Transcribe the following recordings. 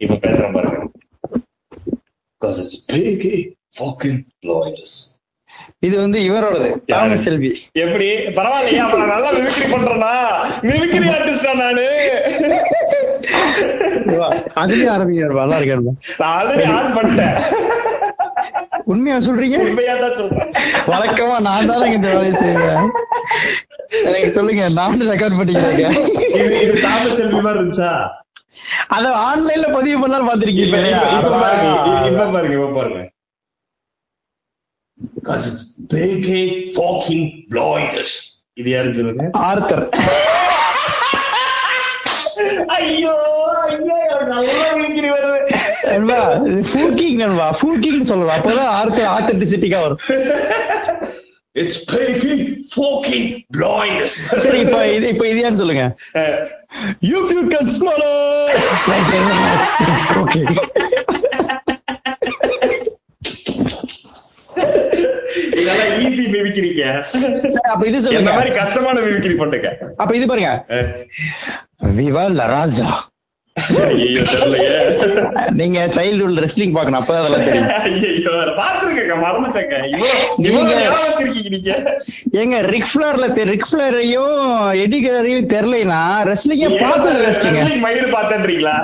இப்ப பேசுறேன் பாருங்க Because it's biggie fucking blinders. இது வந்து இவரோடது தாமஸ் செல்வி. எப்படி? பரவாயில்லையா அப்ப நான் நல்லா மிமிக்ரி பண்றேனா? மிமிக்ரி ஆர்டிஸ்டா நானு? அதுலயும் ஆரம்பிங்க நல்லா இருக்கா நான் ஆல்ரெடி ஆன் பண்ணிட்டேன். உண்மையா சொல்றீங்க? உண்மையா தான் சொல்றேன். வழக்கமா நான் தானே இந்த வேலையை செய்வேன். எனக்கு சொல்லுங்க நானும் ரெக்கார்ட் பண்ணிக்கிறேன் இது தாமஸ் செல்வி மாதிரி இருந்துச்சா? அத ஆன்லைன்ல பதிவு பண்ணாலும் பாத்திருக்கீங்க இப்ப பாருங்க. இப்ப- பாருங்க. இது யாருன்னு சொல்லுங்க ஆர்த்தர். ஐயோ ஐயோ எனக்கு வருது. நண்பா இது ஃபூக்கிங் நண்பா ஃபூக்கிங் சொல்லலாம். அப்பதான் ஆர்த்தர் ஆத்தென்டிசிட்டிக்கா வரும். It's biggie fucking blinders. சரி இப்ப இது இப்ப இது ஏன்னு சொல்லுங்க? you can smell it. Okay. இதெல்லாம் ஈஸி மிமிக்கிறீங்க சரி, அப்ப இது சொல்லுங்க. மாதிரி கஷ்டமான மிமிக்ரி பண்ணுங்க அப்ப இது பாருங்க. விவா லராஜா நீங்க சைல்ட்ஹுட் ரெஸ்லிங் பார்க்கணும் அப்பதான் அதெல்லாம் தெரியும். ஐயோ பாத்துருக்கேங்க மறந்துட்டேங்க. நீங்க- ஏங்க ரிக் ஃபிளார்ல ரிக் ஃபிளாரையும் எடிகரையும் தெரியலைன்னா ரெஸ்லிங்க பார்த்தது wrestling மயிர் பார்த்தேன்றீங்களா?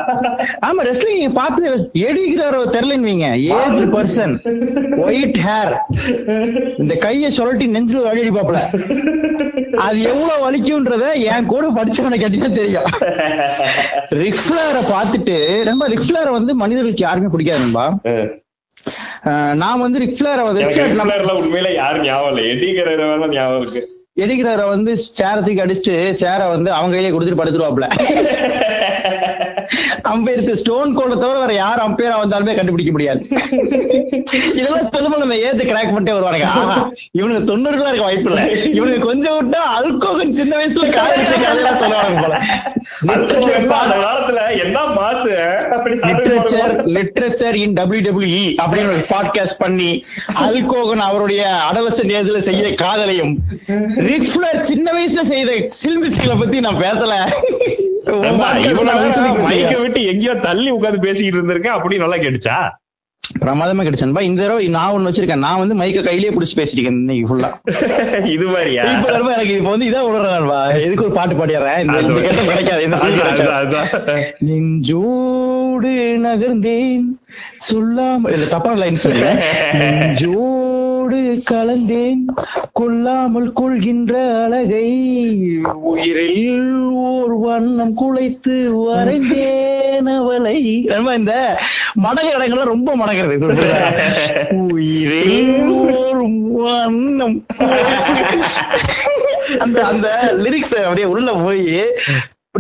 ஆமா ரெஸ்லிங் பார்த்தது எடிகிறாரோ தெரியலன்னு ஏஜ் பர்சன் ஒயிட் ஹேர் இந்த கைய சுழட்டி நெஞ்சில வழி அடிப்பாப்ல அது எவ்வளவு வலிக்கும்ன்றத என் கூட படிச்சவனை கேட்டீங்கன்னா தெரியும். ரிக்ஃபிளாரை பார்த்துட்டு ரொம்ப ரிக்ஃபிளாரை வந்து மனிதர்களுக்கு யாருமே பிடிக்காது நண்பா. அஹ் நான் வந்து ரிக்ஃபிளாரை வந்து உண்மையில யாரும் ஞாபகம் இல்லை. எடிக்கிற ஞாபகம் இருக்கு. எடிகிறாரை வந்து சேரத்துக்கு அடிச்சுட்டு சேரை வந்து அவங்க கையிலே கொடுத்துட்டு படுத்துருவாப்ல அம்பேருக்கு ஸ்டோன் கோல்ட தவிர வேற யார் அம்பேரா வந்தாலுமே கண்டுபிடிக்க முடியாது. இதெல்லாம் சொல்லும்போது நம்ம ஏஜ் கிராக் பண்ணிட்டே வருவானுங்க. இவனுக்கு தொண்ணூறுலாம் இருக்க வாய்ப்பு இல்ல. இவனுக்கு கொஞ்சம் விட்டா அல்கோகன் சின்ன வயசுல காதலிச்ச கதையெல்லாம் சொல்லுவாங்க போல. லிட்ரேச்சர் லிட்ரேச்சர் இன் டபிள்யூ அப்படின்னு ஒரு பாட்காஸ்ட் பண்ணி அல்கோகன் அவருடைய அடலசன் ஏஜ்ல செய்ய காதலையும் ஃபிளர் சின்ன வயசுல செய்த சில்மிசைகளை பத்தி நான் பேசல. மைக்க விட்டு எங்கேயோ தள்ளி உட்கார்ந்து பேசிக்கிட்டு இருந்திருக்கேன் அப்படி நல்லா கேட்டுச்சா பிரமாதமா கிடைச்சன்பா இந்த தடவை நான் ஒண்ணு வச்சிருக்கேன். நான் வந்து மைக்க கையிலேயே புடிச்சு பேசிருக்கேன் இன்னைக்கு ஃபுல்லா இது மாதிரியா? இப்ப எனக்கு இப்ப வந்து இதான் உணர்றேன்பா எதுக்கு ஒரு பாட்டு பாடிடுறேன் இந்த இந்த கட்டம் கிடைக்காது. நெஞ்சோடு நகர்ந்தேன். சொல்லாமல் இல்ல தப்பான லைன் சொல்றேன் நெஞ்சோடு கலந்தேன் கொல்லாமல் கொள்கின்ற அழகை. உயிரில் ஓர் வண்ணம் குலைத்து வரைந்தேன் அவளை. இந்த மடக இடங்கள்ல ரொம்ப மடகிறது உயிரில் ஓர் வண்ணம். அந்த அந்த லிரிக்ஸ் அப்படியே உள்ள போய்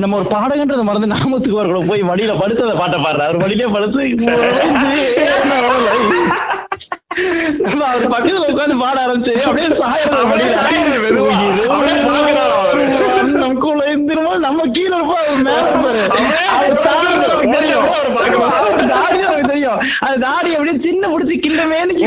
நம்ம ஒரு பாடகன்றத மறந்து நாமத்துக்கு வரக்கூட போய் வழியில படுத்து அந்த பாட்டை பாடுற அவர் வழியிலே படுத்து நம்ம அவர் பக்கத்துல உட்கார்ந்து பாட ஆரம்பிச்சு அப்படியே அவரு. நம்ம கூட இருந்துருமோ நம்ம கீழே இருப்போம். அவர் மேல இருப்பாரு. அவர் தாடி நமக்கு தெரியும். அது தாடி அப்படியே சின்ன பிடிச்சி கிண்டமேனு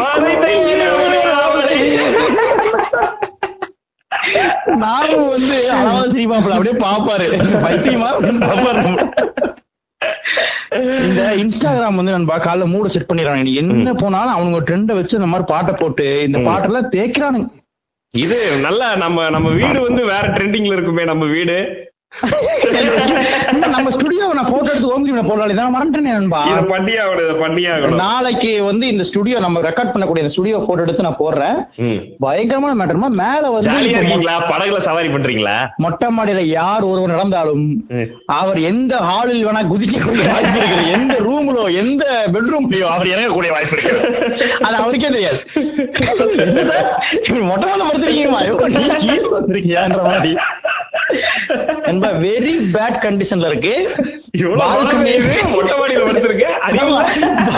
நானும் வந்து அளவா சிரிப்பாப்புல அப்படியே பாப்பாரு பைத்தியமா பாப்பாரு இந்த இன்ஸ்டாகிராம் வந்து நண்பா காலைல மூட செட் பண்ணிடுறாங்க நீ என்ன போனாலும் அவனுங்க ட்ரெண்ட வச்சு இந்த மாதிரி பாட்டை போட்டு இந்த பாட்டெல்லாம் தேய்க்கிறானுங்க. இது நல்லா நம்ம நம்ம வீடு வந்து வேற ட்ரெண்டிங்ல இருக்குமே நம்ம வீடு. நம்ம ஸ்டுடியோ நான் போட்டோ எடுத்து ஓம் போடலாம் இதான் மறந்துட்டேனே நண்பா. இத பண்ணியே ஆகணும் நாளைக்கு வந்து இந்த ஸ்டுடியோ நம்ம ரெக்கார்ட் பண்ணக்கூடிய இந்த ஸ்டுடியோ போட்டோ எடுத்து நான் போடுறேன். பயங்கரமான மேட்டர்மா மேல வந்து படகுல சவாரி பண்றீங்களா? மொட்டை மாடியில யார் ஒருவர் நடந்தாலும். அவர் எந்த ஹாலில் வேணா குதிக்கக்கூடிய வாய்ப்பு இருக்குது. எந்த ரூம்லோ எந்த பெட்ரூம்லயோ அவர் இறங்கக்கூடிய வாய்ப்பு இருக்கு அது அவருக்கே தெரியாது. மொட்டை மாடியில கீழே வந்திருக்கியான்ற மாதிரி. வெரி பேட் கண்டிஷன்ல இருக்கு.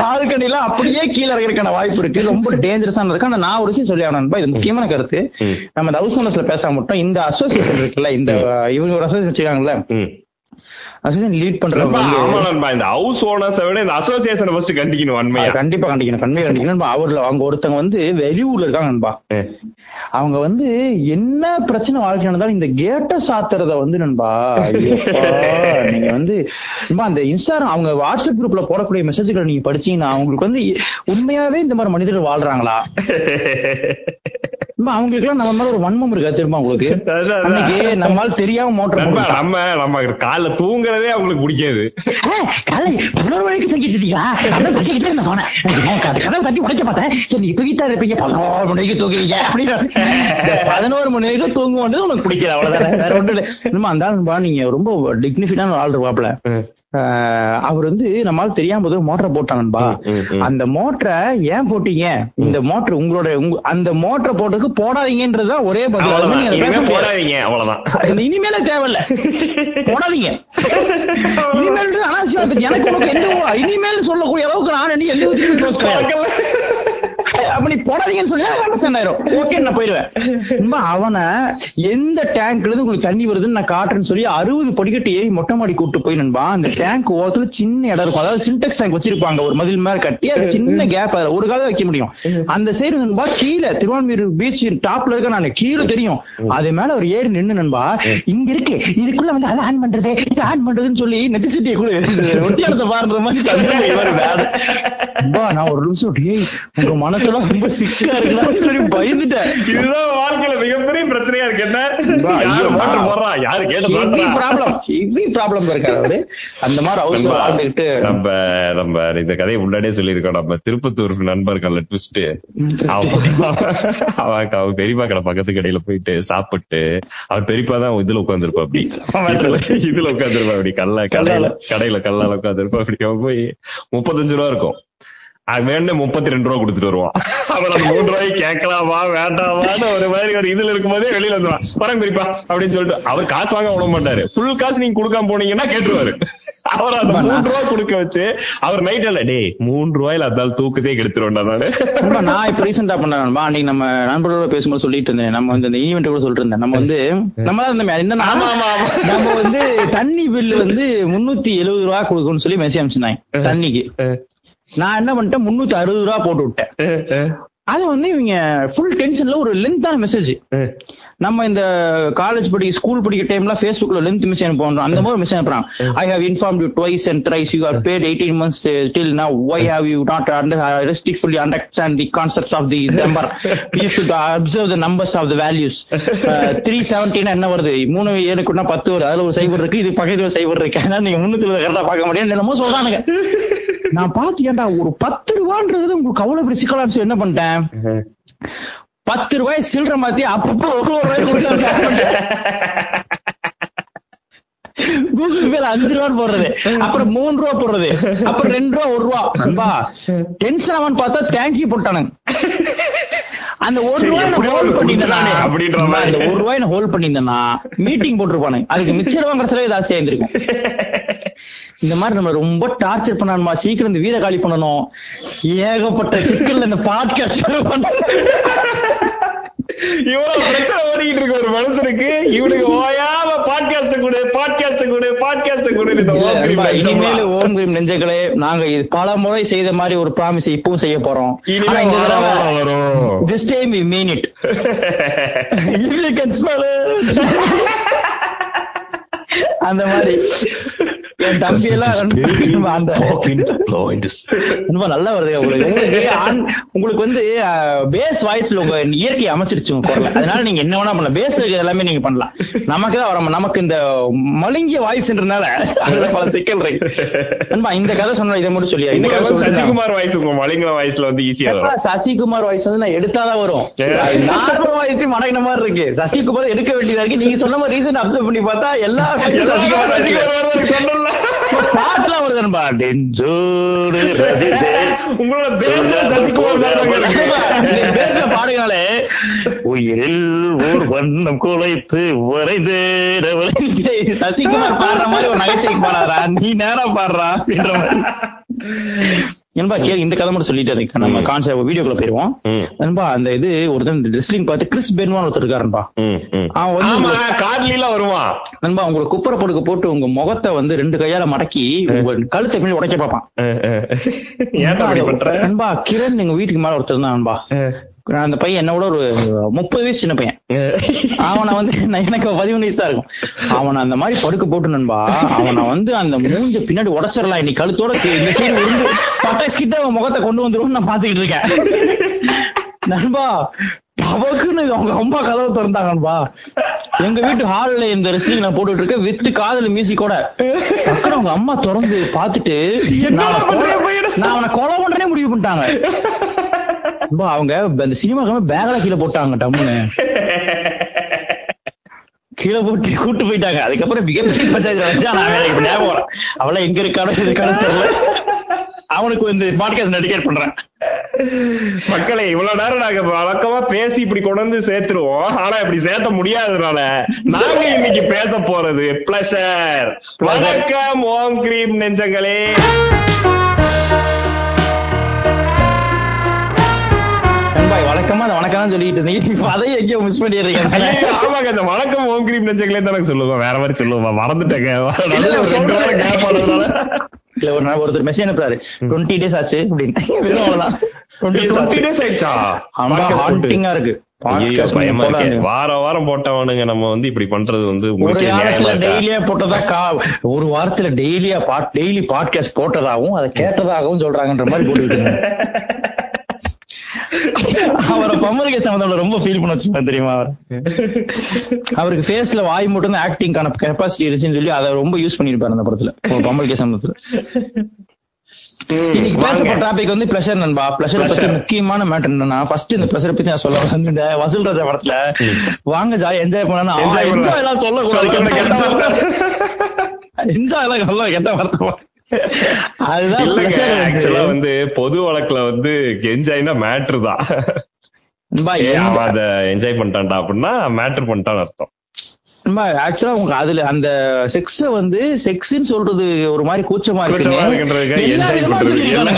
பால்கனில அப்படியே கீழே இறக்கிறதுக்கான வாய்ப்பு இருக்கு. ரொம்ப டேஞ்சரஸான இருக்கு. ஆனா நான் ஒரு விஷயம் சொல்லி நண்பா, இது முக்கியமான கருத்து. நம்ம ஹவுஸ் ஓனர்ஸ்ல பேசாம மட்டும். இந்த அசோசியேஷன் இருக்குல்ல இந்த இவங்க ஒரு அசோசியேஷன் வச்சிருக்காங்கல்ல ம். அசோசியேஷன் லீட் நண்பா இந்த ஹவுஸ் ஓனர்ஸை விட இந்த அசோசியேஷனை ஃபர்ஸ்ட் கண்டிக்கணும் அது உண்மையா கண்டிப்பா கண்டிக்கணும் கண்மையை கண்டிக்கணும். அவர்ல அவங்க ஒருத்தங்க வந்து வெளியூர்ல இருக்காங்க நண்பா. அவங்க வந்து என்ன பிரச்சனை வாழ்க்கை நடந்தாலும் இந்த கேட்ட சாத்துறத வந்து நண்பா நீங்க வந்து அந்த இன்ஸ்டாகிராம் அவங்க வாட்ஸ்அப் குரூப்ல போடக்கூடிய மெசேஜ்களை நீங்க படிச்சீங்கன்னா அவங்களுக்கு வந்து உண்மையாவே இந்த மாதிரி மனிதர்கள் வாழ்றாங்களா அவங்களுக்கு நம்ம மேல ஒரு வன்மம் இருக்கா திரும்ப. அன்னைக்கு நம்மால தெரியாம மோட்டர். நம்ம நம்ம காலைல தூங்குறதே அவங்களுக்கு பிடிக்காது. காலை பதினோரு மணிக்கு தூங்கிட்டு இருந்தீங்களா கதவை தட்டி உடைக்க பார்த்தேன் சரி நீ தூங்கிட்டா இருப்பீங்க. பதினோரு மணிக்கு தூங்குவீங்க. அப்படின்னு. பதினோரு மணி வரைக்கும் தூங்குவோன்றது உனக்கு பிடிக்கல அவ்வளவுதானே. வேற ஒன்றும் இல்லை. இன்னும் அந்த நீங்க ரொம்ப டிக்னிஃபைடான ஆள் இருப்பாப்ல. அவர் வந்து நம்மளால தெரியாம போது மோட்டரை ம். அந்த மோட்டரை ஏன் போட்டீங்க இந்த மோட்டர் உங்களோட உங்க- அந்த மோட்டரை போட்டதுக்கு போடாதீங்கன்றதுதான் ஒரே பதில். போடாதீங்க அவ்வளவுதான் இனிமேல தேவையில்ல போடாதீங்க இனிமேல் அனாவசியமா. எனக்கு உனக்கு எந்த இனிமேல் சொல்லக்கூடிய அளவுக்கு நான் எந்த. அப்ப நீ போடாதீங்கன்னு சொல்லி அண்டர்ஸ்டாண்ட் ஆயிரும் ஓகே நான் போயிடுவேன். அவனை எந்த டேங்க்ல இருந்து உங்களுக்கு தண்ணி வருதுன்னு நான் காட்டுறேன்னு சொல்லி அறுபது படிக்கட்டு ஏறி மொட்டை மாடி கூட்டு போய் நண்பா அந்த டேங்க் ஓரத்துல சின்ன இடம் இருக்கும். அதாவது சின்டெக்ஸ் டேங்க் வச்சிருப்பாங்க ஒரு மதில் மாதிரி கட்டி அது சின்ன கேப் அதுல ஒரு காலம் வைக்க முடியும். அந்த சைடு நண்பா கீழே திருவான்மீர் பீச் டாப்ல இருக்க நான் கீழே தெரியும். அது மேல ஒரு ஏறி நின்று நண்பா இங்க இருக்கு இதுக்குள்ள வந்து அதை ஆன் பண்றது இது ஆன் பண்றதுன்னு சொல்லி நெத்திசிட்டியை கூட. ஒட்டியாரத்தை பாருன்ற மாதிரி நான் ஒரு நிமிஷம் மனசெல்லாம் ரொம்ப சிக்கா இருக்குல்ல சரி பயந்துட்டேன். இதுதான் வாழ்க்கையில மிகப்பெரிய பிரச்சனையா இருக்கு. என்ன? ஐயோ, யாரு மோட்டர் நான் போடுறா? யாரு கேட்டு ஹெவி மாத்துறா? ப்ராப்ளம் ஹெவி ப்ராப்ளம் இருக்காரு அவரு. அந்த மாதிரி வாழ்ந்துகிட்டு நம்ம நம்ம இந்த கதையை முன்னாடியே சொல்லியிருக்கோம். நம்ம திருப்பத்தூர் நண்பர்கள் ட்விஸ்ட் அவன் அவன் பெரியப்பா கடை பக்கத்து கடையில போயிட்டு சாப்பிட்டு அவன் பெரியப்பா தான் இதுல உட்காந்துருப்பா அப்படி. இதுல உட்காந்துருப்பா அப்படி. கல்ல கடையில கடையில கல்லால உட்காந்துருப்பா அப்படி. அவன் போய் முப்பத்தஞ்சு ரூபா இருக்கும். அவன் வேணே முப்பத்தி ரெண்டு ரூபா கொடுத்துட்டு வருவான். அவன் அந்த மூணு ரூபாய் கேட்கலாமா வேண்டாமான்னு ஒரு மாதிரி ஒரு இதுல இருக்கும்போதே வெளியில வந்துருவான். வரேன் பெரியப்பா அப்படின்னு சொல்லிட்டு அவர் காசு வாங்க விட மாட்டாரு. ஃபுல் காசு நீங்க கொடுக்காம போனீங்கன்னா கேட்டுருவாரு. அவர் அந்த மூணு ரூபா கொடுக்க வச்சு அவர் நைட் இல்ல டேய் மூணு ரூபாயில அதால் தூக்கத்தே கெடுத்துருவேன்டா நானு. நான் இப்ப ரீசெண்டா பண்ண நண்பா அன்னைக்கு நம்ம நண்பர்களோட பேசும்போது சொல்லிட்டு இருந்தேன். நம்ம வந்து இந்த ஈவெண்ட் கூட சொல்லிட்டு இருந்தேன். நம்ம வந்து நம்மளா ஆமா, ஆமா, ஆமா. நம்ம வந்து தண்ணி பில்லு வந்து முன்னூத்தி எழுபது ரூபா கொடுக்கணும்னு சொல்லி மெசேஜ் அனுப்பிச்சிருந்தாங்க. தண்ணிக்கு. நான் என்ன பண்ணிட்டேன்? முன்னூத்தி அறுபது ரூபா போட்டு விட்டேன். அது வந்து இவங்க ஃபுல் டென்ஷன்ல ஒரு லென்த்தான மெசேஜ் நம்ம இந்த காலேஜ் படி ஸ்கூல் படிக்கிற டைம்ல Facebookல லென்த் மெசேஜ் அனுப்புவோம் அந்த மாதிரி மெசேஜ் அனுப்புறாங்க I have inform you twice and thrice you are bad eighteen months till now. Why have you not under restrictfully understand the concepts of the number? You should observe the numbers of the values. Three seventeen என்ன வருது? மூணு ஏழுக்குன்னா பத்து வருது? அதுல ஒரு சைபர் இருக்கு இது பக்கத்துல சைபர் இருக்கு. அதனால நீங்க முன்னூத்தி கரெக்டா பார்க்க முடியாது என்னமோ சொல்றானுங்க. நான் பார்த்து ஏன்டா ஒரு பத்து ரூபான்றது உங்களுக்கு அவ்வளவு பெரிய சிக்கலான்னு என்ன பண்ணிட்டேன்? பத்து ரூபாய் சில்லற மாத்தி அப்பப்போ ஒரு ரூபாய் கொடுத்து கூகுள் பேல அஞ்சு ரூபான்னு போடுறது. அப்புறம் மூணு ரூபா போடுறது. அப்புறம் ரெண்டு ரூபா ஒரு ரூபா. டென்ஷன் ஆவான்னு பார்த்தா தேங்க்யூ போட்டானுங்க. அந்த ஒரு ரூபாய் ஹோல்ட் கொடுத்துட்டானே அப்படின்ற மாதிரி. ஒரு ரூபாய் ஹோல்ட் பண்ணியிருந்தேன்னா மீட்டிங் போட்டிருப்பானுங்க அதுக்கு மிச்சர் வாங்குற செலவு ஜாஸ்தியா இருந்திருக்கும் இந்த மாதிரி நம்ம ரொம்ப டார்ச்சர் பண்ணணுமா சீக்கிரம் இந்த வீட காலி பண்ணணும். ஏகப்பட்ட சிக்கல்ல இந்த பாட்காஸ்ட் இவ்வளவு பிரச்சனை ஓடிக்கிட்டு இருக்க ஒரு மனுஷனுக்கு இவனுக்கு ஓயாம பாட்காஸ்ட் கொடு பாட்காஸ்ட் கொடு பாட்காஸ்ட் கொடு இந்த ஓம் கிரீம் இனிமேல் ஓம் கிரீம் நெஞ்சங்களே நாங்க இது பல முறை செய்த மாதிரி ஒரு ப்ராமிஸ் இப்பவும் செய்ய போறோம். This time we mean it you can smell it. அந்த மாதிரி. என் தம்பி எல்லாம் அந்த ரொம்ப நல்லா வருது உங்களுக்கு. உங்களுக்கு வந்து பேஸ் வாய்ஸ்ல உங்க இயற்கை அமைச்சிருச்சு உங்க குரல் அதனால நீங்க என்ன வேணா பண்ணலாம். பேஸ்ல இருக்கிறது எல்லாமே நீங்க பண்ணலாம். நமக்கு தான் வர நமக்கு இந்த மழுங்கிய வாய்ஸ்ன்றனால அதுல பல சிக்கல் இருக்கு. நண்பா இந்த கதை சொன்ன இதை மட்டும் சொல்லியா? இந்த கதை சசிகுமார் வாய்ஸ் உங்க மலிங்கல வாய்ஸ்ல வந்து ஈஸியா வரும். சசிகுமார் வாய்ஸ் வந்து நான் எடுத்தாதான் வரும். நார்மல் வாய்ஸ் மடங்கின மாதிரி இருக்கு. சசிகுமார் எடுக்க வேண்டியதா இருக்கு. நீங்க சொன்ன மாதிரி ரீசன் அப்சர்வ் பண்ணி பார்த்தா எல்லா பாட்டுலாம் வருது நண்பா டெஞ்சோடு ரசித்தேன். உங்களோட பேசுற பாடுகளாலே உயிரில் ஓர் வண்ணம் குலைத்து வரைந்து சசிகுமார் பாடுற மாதிரி ஒரு நகைச்சுவைக்கு பாடாதா நீ நேரா பாடுறா. அப்படின்ற மாதிரி. நண்பா கேளு இந்த கதை மட்டும் சொல்லிட்டு இருக்கேன் நம்ம கான்செப்ட் வீடியோக்குள்ள போயிருவோம். நண்பா அந்த இது ஒருத்தன் ரெஸ்லிங் பார்த்து கிறிஸ் பென்வான் ஒருத்தர் ம். அவன் வந்து வருவான் நண்பா உங்களை குப்புற படுக்க போட்டு உங்க முகத்தை வந்து ரெண்டு கையால மடக்கி உங்க கழுத்தை பின்னாடி உடைக்க பார்ப்பான். நண்பா கிரண் எங்க வீட்டுக்கு மேல ஒருத்தர் தான் நண்பா. அந்த பையன் என்னோட ஒரு முப்பது வயசு சின்ன பையன். அவனை வந்து எனக்கு பதிமூணு வயசு தான் இருக்கும். அவனை அந்த மாதிரி படுக்க போட்டு நண்பா அவனை வந்து அந்த மூஞ்ச பின்னாடி உடைச்சிடலாம். இன்னைக்கு கழுத்தோட இந்த சைடு பட்டாஸ் கிட்ட அவன் முகத்தை கொண்டு வந்துருவோம்னு நான் பாத்துக்கிட்டு இருக்கேன். நண்பா அவக்குன்னு அவங்க அம்மா கதவை திறந்தாங்க நண்பா. எங்க வீட்டு ஹால்ல இந்த ரெஸ்லிங் நான் போட்டுட்டு இருக்கேன். வித்து காதல் மியூசிக்கோட டக்குனு அவங்க அம்மா திறந்து பாத்துட்டு நான் அவனை கொலை- பண்றேனே முடிவு பண்ணிட்டாங்க. அவங்க அந்த சினிமா பேக்ல கீழே போட்டாங்க டம்முன்னு. கீழே போட்டு கூட்டு போயிட்டாங்க. அதுக்கப்புறம் மிகப்பெரிய பஞ்சாயத்து வச்சா நான் வேலைக்கு ஞாபகம். அவள எங்க இருக்கானோ இருக்கானோ தெரியல. அவனுக்கு இந்த பாட்காஸ்ட் டெடிகேட் பண்றேன். மக்களே இவ்வளவு நேரம் நாங்க வழக்கமா பேசி இப்படி கொண்டு வந்து சேர்த்துருவோம். ஆனா இப்படி சேர்த்த முடியாததுனால நாங்க இன்னைக்கு பேச போறது பிளஷர் வணக்கம் ஓம் கிரீம் நெஞ்சங்களே. வழக்கமா அந்த வணக்கம் தான் சொல்லிட்டு இருந்தீங்க. அதையும் எங்கேயோ மிஸ் பண்ணிடுறீங்க. ஆமாங்க இந்த வணக்கம் ஓம் கிரீம் நெஞ்சங்களே தானே சொல்லுவோம். வேற மாதிரி சொல்லுவோம். மறந்துட்டேங்க. இல்ல ஒரு நாள் ஒருத்தர் மெசேஜ் அனுப்புறாரு. டுவெண்ட்டி டேஸ் ஆச்சு அப்படின்னு. அவ்வளவுதான். டுவெண்ட்டி டேஸ் 20 ஆச்சு. days ஆயிடுச்சா? ஆமா Podcast போட்டு. ஹாண்டிங்கா இருக்கு. வாரம் வாரம் போட்டவனுங்க நம்ம வந்து இப்படி பண்றது வந்து? டெய்லியா போட்டதா ஒரு வாரத்துல டெய்லியா டெய்லி பாட்காஸ்ட் போட்டதாகவும் அதை கேட்டதாகவும் சொல்றாங்கன்ற மாதிரி போட்டுக்கிட்டு அவரை பம்மலுக்கு சம்பந்தம் ரொம்ப ஃபீல் பண்ண வச்சிருந்தேன் தெரியுமா அவர்? அவருக்கு ஃபேஸ்ல வாய் மட்டும் தான் ஆக்டிங்கான கெப்பாசிட்டி இருந்துச்சுன்னு சொல்லி அதை ரொம்ப யூஸ் பண்ணிருப்பாரு அந்த படத்துல. பம்மலுக்கு சம்பந்தத்துல இன்னைக்கு. பேசப்பட்ட டாபிக் வந்து பிளஷர் நண்பா. பிளஷர் பத்தி. முக்கியமான மேட்டர் என்னன்னா ஃபர்ஸ்ட் இந்த பிளஷர் பத்தி நான் சொல்ல வசூல் ராஜா படத்துல. வாங்க ஜாலி என்ஜாய் பண்ணலாம். என்ஜாய் எல்லாம் கெட்ட வார்த்தை என்ஜாய் எல்லாம் சொல்ல கெட்ட வார்த்தை அதுதான் வந்து. பொது வழக்குல வந்து என்ஜாய்னா மேட்ரு தான். அவன் அத என்ஜாய் பண்ணிட்டான்டா அப்படின்னா மேட்ரு பண்ணிட்டான்னு அர்த்தம். actually உங்க அதுல அந்த செக்ஸ வந்து செக்ஸ்ன்னு சொல்றது ஒரு மாதிரி கூச்சமா கூச்சமா இருக்குன்றதுக்காக enjoy பண்றது.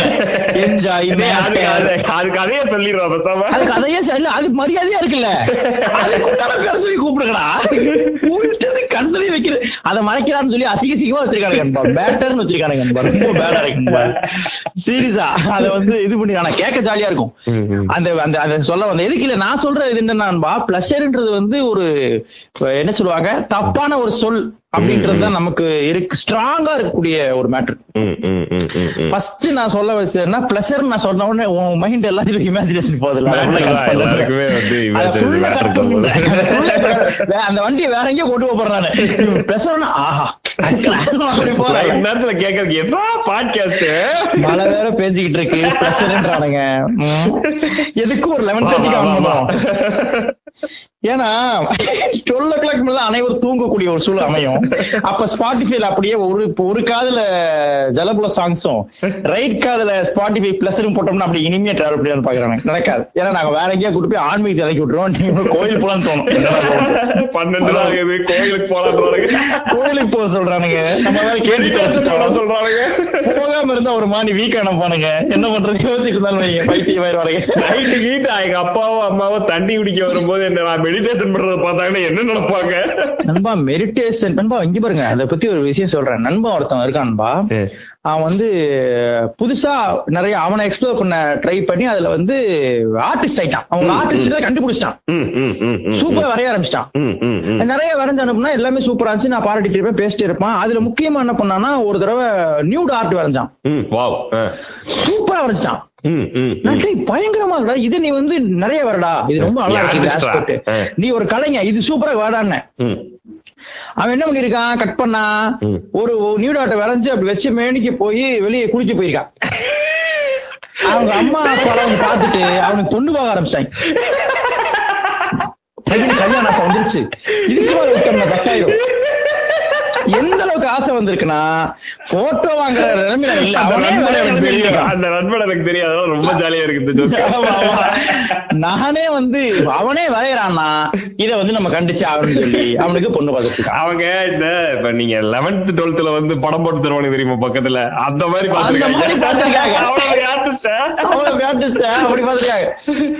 என்ஜாய் டேய், அதுக்கு அது- அதுக்கு அதையே சொல்லிடுறோம் அதையே ச- இல்ல அதுக்கு மரியாதையா இருக்குல்ல. அதுக்கு சொல்லி கூப்பிடுங்கடா. கண்ணதே வைக்கிற அதை மறைக்கிறான்னு சொல்லி அசிங்க அசிங்கமா வச்சிருக்காங்க நண்பா பேட்டர்னு வச்சிருக்காங்க நண்பா ரொம்ப பேடா இருக்கு சீரியஸா அத வந்து இது பண்ணி ஆனா கேட்க ஜாலியா இருக்கும். அந்த அந்த அந்த சொல்ல வந்த எதுக்கு இல்ல நான் சொல்றது இது என்னன்னா பிளஷர்ன்றது வந்து ஒரு என்ன சொல்லுவாங்க? தப்பான ஒரு சொல். அப்படின்றது தான் நமக்கு இருக்கு ஸ்ட்ராங்கா இருக்கக்கூடிய ஒரு மேட்ரு. ஃபர்ஸ்ட் நான் சொல்ல வச்சேன்னா பிளஷர் நான் சொன்ன உடனே உன் மைண்ட் எல்லாத்துக்கும் இமேஜினேஷன் வே- அந்த வண்டியை வேற எங்கேயோ கொண்டு போறேன் நானு. பிளஷர்னா ஆஹா நேரத்துல கேக்குறதுக்கு என்ன பாட்காஸ்ட் மழை வேற பேஞ்சுக்கிட்டு இருக்கு பிரஷர்ன்றானுங்க எதுக்கு ஒரு லெவன் தேர்ட்டிக்கு பண்ணுவோம் ஏன்னா டுவெல் ஓ கிளாக் மேல அனைவரும் தூங்கக்கூடிய ஒரு சூழல் அமையும். அப்ப ஸ்பாட்டிஃபைல அப்படியே ஒரு ஒரு காதுல ஜலபுல சாங்ஸும் ரைட் காதுல ஸ்பாட்டிஃபை பிளஸரும் போட்டோம்னா அப்படி இனிமையா டிராவல் பண்ணி பாக்குறாங்க. நடக்காது. ஏன்னா நாங்க வேற எங்கேயா கூட்டு போய் ஆன்மீகத்தை இறக்கி விட்டுருவோம். நீங்க கோயில் போலான்னு தோணும்? பன்னெண்டு ஆகுது. கோயிலுக்கு போலான்றானுங்க கோயிலுக்கு போக சொல்றானுங்க. நம்ம வேற கேட்டு. சொல்றானுங்க. போகாம இருந்தா ஒரு மாணி வீக் அனுப்பானுங்க என்ன பண்றது? யோசிச்சுட்டு இருந்தாலும் வைங்க பைத்தியம் ஆயிடுவாங்க நைட்டு கீட்டு எங்க அப்பாவும் அம்மாவும் தண்ணி குடிக்க வரும்போது என்ன நான் மெடிடேஷன் பண்றத பார்த்தாங்கன்னா என்ன நினைப்பாங்க? நண்பா மெடிடேஷன் நண்பா இங்க பாருங்க அதை பத்தி ஒரு விஷயம் சொல்றேன். நண்பா ஒருத்தன் இருக்கான் நண்பா. அவன் வந்து புதுசா நிறைய அவனை எக்ஸ்ப்ளோர் பண்ண ட்ரை பண்ணி அதுல வந்து ஆர்டிஸ்ட் ஆயிட்டான். அவன் ஆர்டிஸ்ட் கண்டுபிடிச்சிட்டான். சூப்பரா வரைய ஆரம்பிச்சிட்டான். நிறைய வரைஞ்சு அனுப்புனா எல்லாமே சூப்பரா இருந்துச்சு. நான் பாராட்டிட்டு இருப்பேன் பேசிட்டு இருப்பான் அதுல முக்கியமா என்ன பண்ணானா ஒரு தடவை நியூட் ஆர்ட் வரைஞ்சான். சூப்பரா வரைஞ்சிட்டான். பயங்கரமா இருக்குடா. இது நீ வந்து நிறைய வரடா. இது ரொம்ப நல்லா நீ இருக்கு ஒரு கலைஞன் இது சூப்பரா வாடான்னு. அவன் என்ன பண்ணிருக்கான்? கட் பண்ணா. ஒரு நியூ டாட்டை வரைஞ்சு அப்படி வச்சு மேனிக்கு போய் வெளியே குளிச்சு போயிருக்கான் அவங்க அம்மா அவங்க பார்த்துட்டு அவனுக்கு பொண்ணு பார்க்க ஆரம்பிச்சாங்க கல்யாணம் வந்துருச்சு. இதுக்கு மேல விட்டோம்னா பத்தாயிரம் எந்த ஆசை வந்திருக்குன்னா போட்டோ வாங்குற நிலைமையில இல்ல. அந்த நண்பன் எனக்கு அதான் ரொம்ப ஜாலியா இருக்கு இந்த joke. ஆமா, ஆமா. நானே வந்து அவனே வரையறான்னா இத வந்து நம்ம கண்டிச்சு ஆகணும்னு சொல்லி அவனுக்கு பொண்ணு பார்த்துட்டு அவங்க இந்த இப்ப நீங்க லெவன்த் டுவெல்த்ல வந்து படம் போட்டு தருவானு தெரியுமா பக்கத்துல? அந்த மாதிரி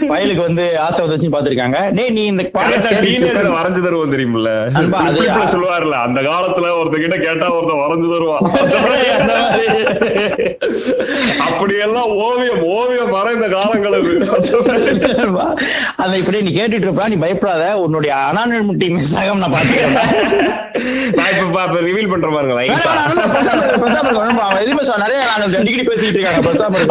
வயலுக்கு வந்து ஆசை வந்துச்சு பாத்துருக்காங்க டேய் நீ இந்த வரைஞ்சு தருவோம் தெரியுமில்ல. சொல்லுவார்ல அந்த காலத்துல ஒருத்த கிட்ட கேட்டா ஒருத்த வரைஞ்சு தருவான். அப்படியெல்லாம் ஓவியம் ஓவியம் வரைந்த காலங்கள் அது. இப்படி நீ கேட்டுட்டு இருப்பா நீ பயப்படாத. உன்னுடைய அனானிமிட்டி மிஸ் ஆகாம நான் பாத்துக்கிறேன் நான் இப்ப இப்ப ரிவீல் பண்ற பாருங்க பேசிட்டு இருக்காங்க.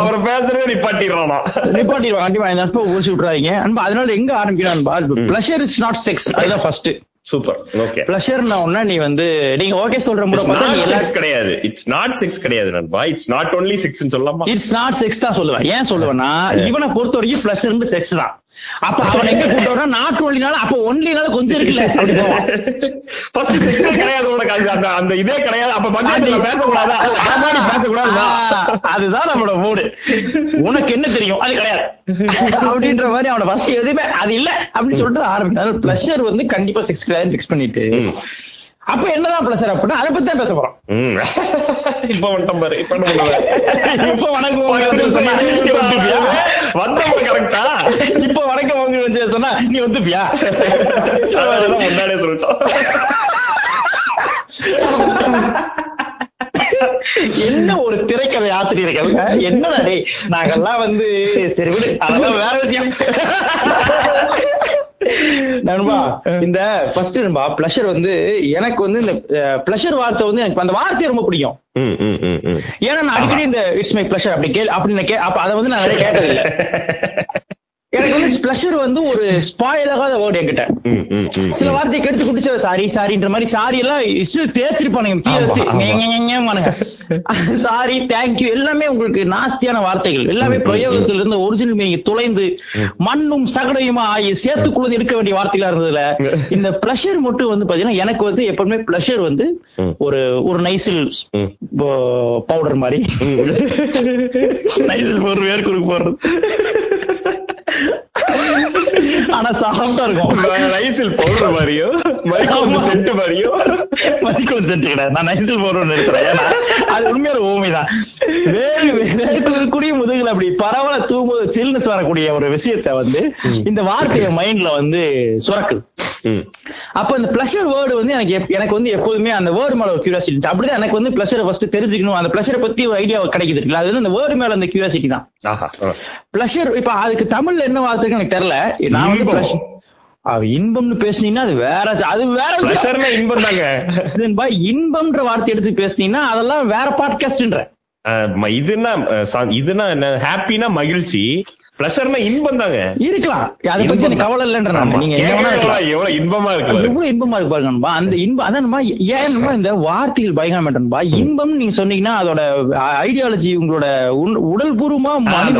அவர் பேசுறதே நிப்பாட்டிடுறானா நிப்பாட்டிடுவாங்க கண்டிப்பா. நட்பை ஊசி விட்டுறாதீங்க. அன்பா அதனால எங்க ஆரம்பிக்கிறான் பிளஷர் இஸ் நாட் செக்ஸ் அதுதான் ஃபர்ஸ்ட் சூப்பர் ஓகே பிளஷர்னா ஒன்னா நீ வந்து நீங்க ஓகே சொல்ற எல்லா செக்ஸ் கிடையாது. இட்ஸ் நாட் செக்ஸ் கிடையாது நண்பா. இட்ஸ் நாட் ஒன்லி செக்ஸ் சொல்லலாமா? இட்ஸ் நாட் செக்ஸ் தான் சொல்லுவேன். ஏன் சொல்லுவேன்னா இவனை பொறுத்த வரைக்கும் இருந்து செக்ஸ் தான். அப்ப அவன் எங்க கூட்டு வரா நாட் ஒன்லினால அப்ப ஒன்லினால கொஞ்சம் இருக்குல்ல? ஃபர்ஸ்ட் செக்ஸே கிடையாது உனக்கு. அந்த அந்த இதே கிடையாது. அப்ப பஞ்சாயத்துல பேசக்கூடாதா? பேசக்கூடாது. அதுதான் நம்மளோட மூடு உனக்கு என்ன தெரியும்? அது கிடையாது. அப்படின்ற மாதிரி அவன ஃபர்ஸ்ட் எதுவுமே அது இல்ல அப்படின்னு சொல்லிட்டு ஆரம்பிச்சாரு பிளஷர் வந்து கண்டிப்பா செக்ஸ் கிடையாது ஃபிக்ஸ் பண்ணிட்டு. அப்ப என்னதான் பிளஷர் அப்படின்னா அதை பத்தி தான் பேச போறோம். இப்ப வந்துட்டோம் பாரு இப்ப? இப்ப வணக்கம் வந்தவங்க கரெக்டா? இப்ப வணக்கம் வாங்க வந்து சொன்னா நீ வந்துப்பியா அதெல்லாம் முன்னாடியே சொல்லிட்டோம். என்ன ஒரு திரைக்கதை ஆசிரியர்கள்? என்னடா டேய் நாங்கெல்லாம் வந்து சரி விடு அதெல்லாம் வேற விஷயம். நண்பா இந்த ஃபர்ஸ்ட் நண்பா பிளஷர் வந்து எனக்கு வந்து இந்த பிளஷர் வார்த்தை வந்து எனக்கு அந்த வார்த்தை ரொம்ப பிடிக்கும். ஏன்னா நான் அடிக்கடி இந்த இட்ஸ் மை பிளஷர் அப்படி கேள் அப்படின்னு கே அப்ப அதை வந்து நான் நிறைய கேட்டது இல்ல எனக்கு வந்து பிளஷர் வந்து ஒரு ஸ்பாயில் ஆகாத வேர்டு என்கிட்ட சில. வார்த்தையை கெடுத்து குடிச்ச சாரி சாரின்ற மாதிரி சாரி எல்லாம் ஸ்டில் தேய்ச்சிருப்பானுங்க கீழே வச்சு. சாரி தேங்க்யூ எல்லாமே உங்களுக்கு நாஸ்தியான வார்த்தைகள். எல்லாமே பிரயோகத்துல இருந்து ஒரிஜினல் மீனிங் துளைந்து மண்ணும் சகடையுமா ஆகி சேர்த்துக்குள்ளது எடுக்க வேண்டிய வார்த்தைகளா இருந்ததுல இந்த பிளஷர் மட்டும் வந்து பாத்தீங்கன்னா எனக்கு வந்து எப்பவுமே பிளஷர் வந்து. ஒரு ஒரு நைசில். பவுடர் மாதிரி. நைசில் ஒரு வேர்க்குருக்கு போடுறது. ஆனா சாஃப்டா இருக்கும். ரைசில் பவுடர் மாதிரியோ மரிக்கொண்டு செட்டு மாதிரியோ. மதிக்கும் சென்றுக்கிறேன் நான் நைசில் நிறுத்துறேன் ஏன்னா அது உண்மையான ஊமைதான் வேறு வேறு முதுகுல அப்படி பரவல தூங்கும்போது சில்னஸ் வரக்கூடிய ஒரு விஷயத்த வந்து இந்த வார்த்தைய மைண்ட்ல வந்து சுரக்குது. அப்ப இந்த பிளஷர் வேர்டு வந்து எனக்கு எனக்கு வந்து எப்போதுமே அந்த வேர்டு மேல ஒரு கியூரியாசிட்டி அப்படிதான் எனக்கு வந்து பிளஷரை ஃபர்ஸ்ட் தெரிஞ்சுக்கணும். அந்த பிளஷரை பத்தி ஒரு ஐடியா கிடைக்குது. அது வந்து அந்த வேர்டு மேல அந்த கியூரியாசிட்டி தான். பிளஷர் இப்ப அதுக்கு தமிழ்ல என்ன எனக்கு தெரியல. நான் வந்து இன்பம்னு பேசுனீங்கன்னா அது வேற அது வேற இன்பம் தாங்க. இன்பம்ன்ற வார்த்தை எடுத்து பேசுனீங்கன்னா அதெல்லாம் வேற பாட்காஸ்ட்ன்ற இதுன்னா இதுனா என்ன? ஹாப்பினா மகிழ்ச்சி. பிளஷர்னா இன்பம் தாங்க. இருக்கலாம். அதை பத்தி எனக்கு கவலை இல்லைன்ற நான் நீங்க. எவ்வளவு இன்பமா இருக்கு. எவ்வளவு இன்பமா இருக்கு பாருங்க நண்பா. அந்த இன்பம் அதான் நண்பா, ஏன் நண்பா இந்த வார்த்தைகள் பயங்கரமாட்டா இன்பம் நீங்க சொன்னீங்கன்னா அதோட ஐடியாலஜி உங்களோட உடல் பூர்வமா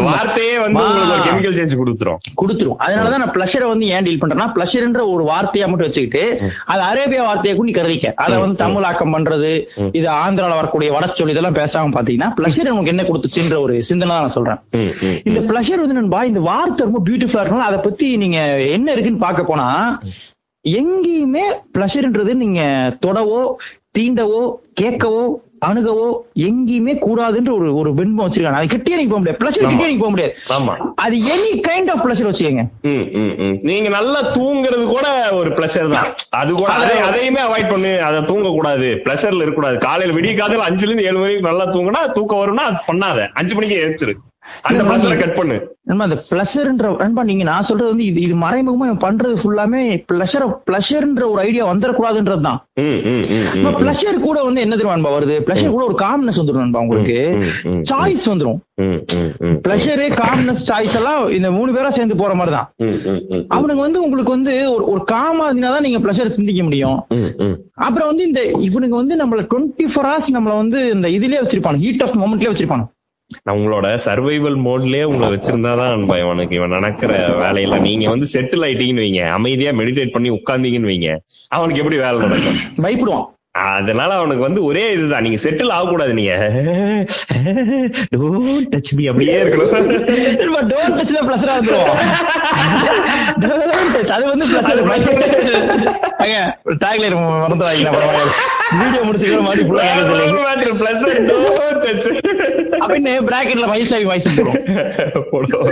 வார்த்தையே வந்து உங்களுக்கு கெமிக்கல் சேஞ்ச் கொடுத்துரும். கொடுத்துரும். அதனாலதான் நான் பிளஷரை வந்து ஏன் டீல் பண்றேன்னா பிளஷர்ன்ற ஒரு வார்த்தையா மட்டும் வச்சுக்கிட்டு அது அரேபியா வார்த்தையை கூட நீ கருதிக்க. அதை வந்து தமிழாக்கம் பண்றது இது ஆந்திரால வரக்கூடிய வடச்சொல் இதெல்லாம் பேசாம பாத்தீங்கன்னா பிளஷர் நமக்கு என்ன கொடுத்துச்சுன்ற ஒரு சிந்தனை தான் நான் சொல்றேன். இந்த பிளஷர் வந்து நண்பா இந்த வார்த்தை ரொம்ப பியூட்டிஃபுல்லா இருக்கணும். அதை பத்தி நீங்க என்ன இருக்குன்னு பார்க்க போனா எங்கேயுமே பிளஷர்ன்றது நீங்க தொடவோ தீண்டவோ கேட்கவோ அணுகவோ எங்கேயுமே கூடாதுன்ற ஒரு ஒரு பின்பம் வச்சிருக்காங்க. அது கிட்டே நீங்க போக முடியாது. பிளஷர். கிட்டே நீங்க போக முடியாது. ஆமா. அது எனி கைண்ட் ஆஃப் பிளஷர் வச்சுக்கோங்க. நீங்க நல்லா தூங்குறது கூட ஒரு பிளஷர் தான். அது கூட அதை- அதையுமே அவாய்ட் பண்ணு. அதை தூங்க கூடாது பிளஷர்ல இருக்க கூடாது காலையில விடிய காலையில அஞ்சுல இருந்து ஏழு வரைக்கும் நல்லா தூங்கினா தூக்கம் வரும்னா அது பண்ணாத. அஞ்சு மணிக்கு எழுத்துரு அந்த பிளஷரை கட் பண்ணு அந்த பிளஷர்ன்ற நண்பா நீங்க நான் சொல்றது வந்து இது இது மறைமுகமா பண்றது ஃபுல்லாமே பிளஷர் பிளஷர்ன்ற ஒரு ஐடியா வந்துடக்கூடாதுன்றது தான். பிளஷர் கூட வந்து என்ன தெரியுமா நண்பா வருது பிளஷர் கூட ஒரு காம்னஸ் வந்துடும் நண்பா உங்களுக்கு சாய்ஸ் வந்துரும் ம், ம், ம். பிளஷரு காம்னஸ் சாய்ஸ் எல்லாம் இந்த மூணு பேரா சேர்ந்து போற மாதிரி தான் அவனுக்கு வந்து உங்களுக்கு வந்து ஒரு ஒரு காமா தான் நீங்க பிளஷர் சிந்திக்க முடியும். அப்புறம் வந்து இந்த இவனுங்க வந்து நம்மள டுவெண்ட்டி ஃபோர் ஹவர்ஸ் நம்மள வந்து இந்த இதுலயே வச்சிருப்பானு ஹீட் ஆஃப் மொமெண்ட்லயே வச்சிருப்பானு உங்களோட சர்வைவல் மோட்லயே உங்களை வச்சிருந்தாதான் அன்பா இவனுக்கு. இவன் நடக்கிற வேலையில நீங்க வந்து செட்டில் ஆயிட்டீங்கன்னு வைங்க. அமைதியா மெடிடேட் பண்ணி உட்கார்ந்தீங்கன்னு வைங்க. அவனுக்கு எப்படி வேலை நடக்கும்? பயப்படுவான். அதனால அவனுக்கு வந்து ஒரே இதுதான். நீங்க செட்டில் ஆகக்கூடாது நீங்க. டோன்ட் டச் மீ அப்படியே இருக்கணும். டோன்ட் டச்ல பிளஸரா வந்துரும். Touch. அது வந்து டாக்லைன் மறந்து வாங்கிக்கலாம் வீடியோ முடிச்சுக்கிற மாதிரி full ஆ கேட்க சொல்லி பிளஸ் டோன்ட் டச் அப்படின்னு பிராக்கெட்ல வயசாகி வயசு போடும்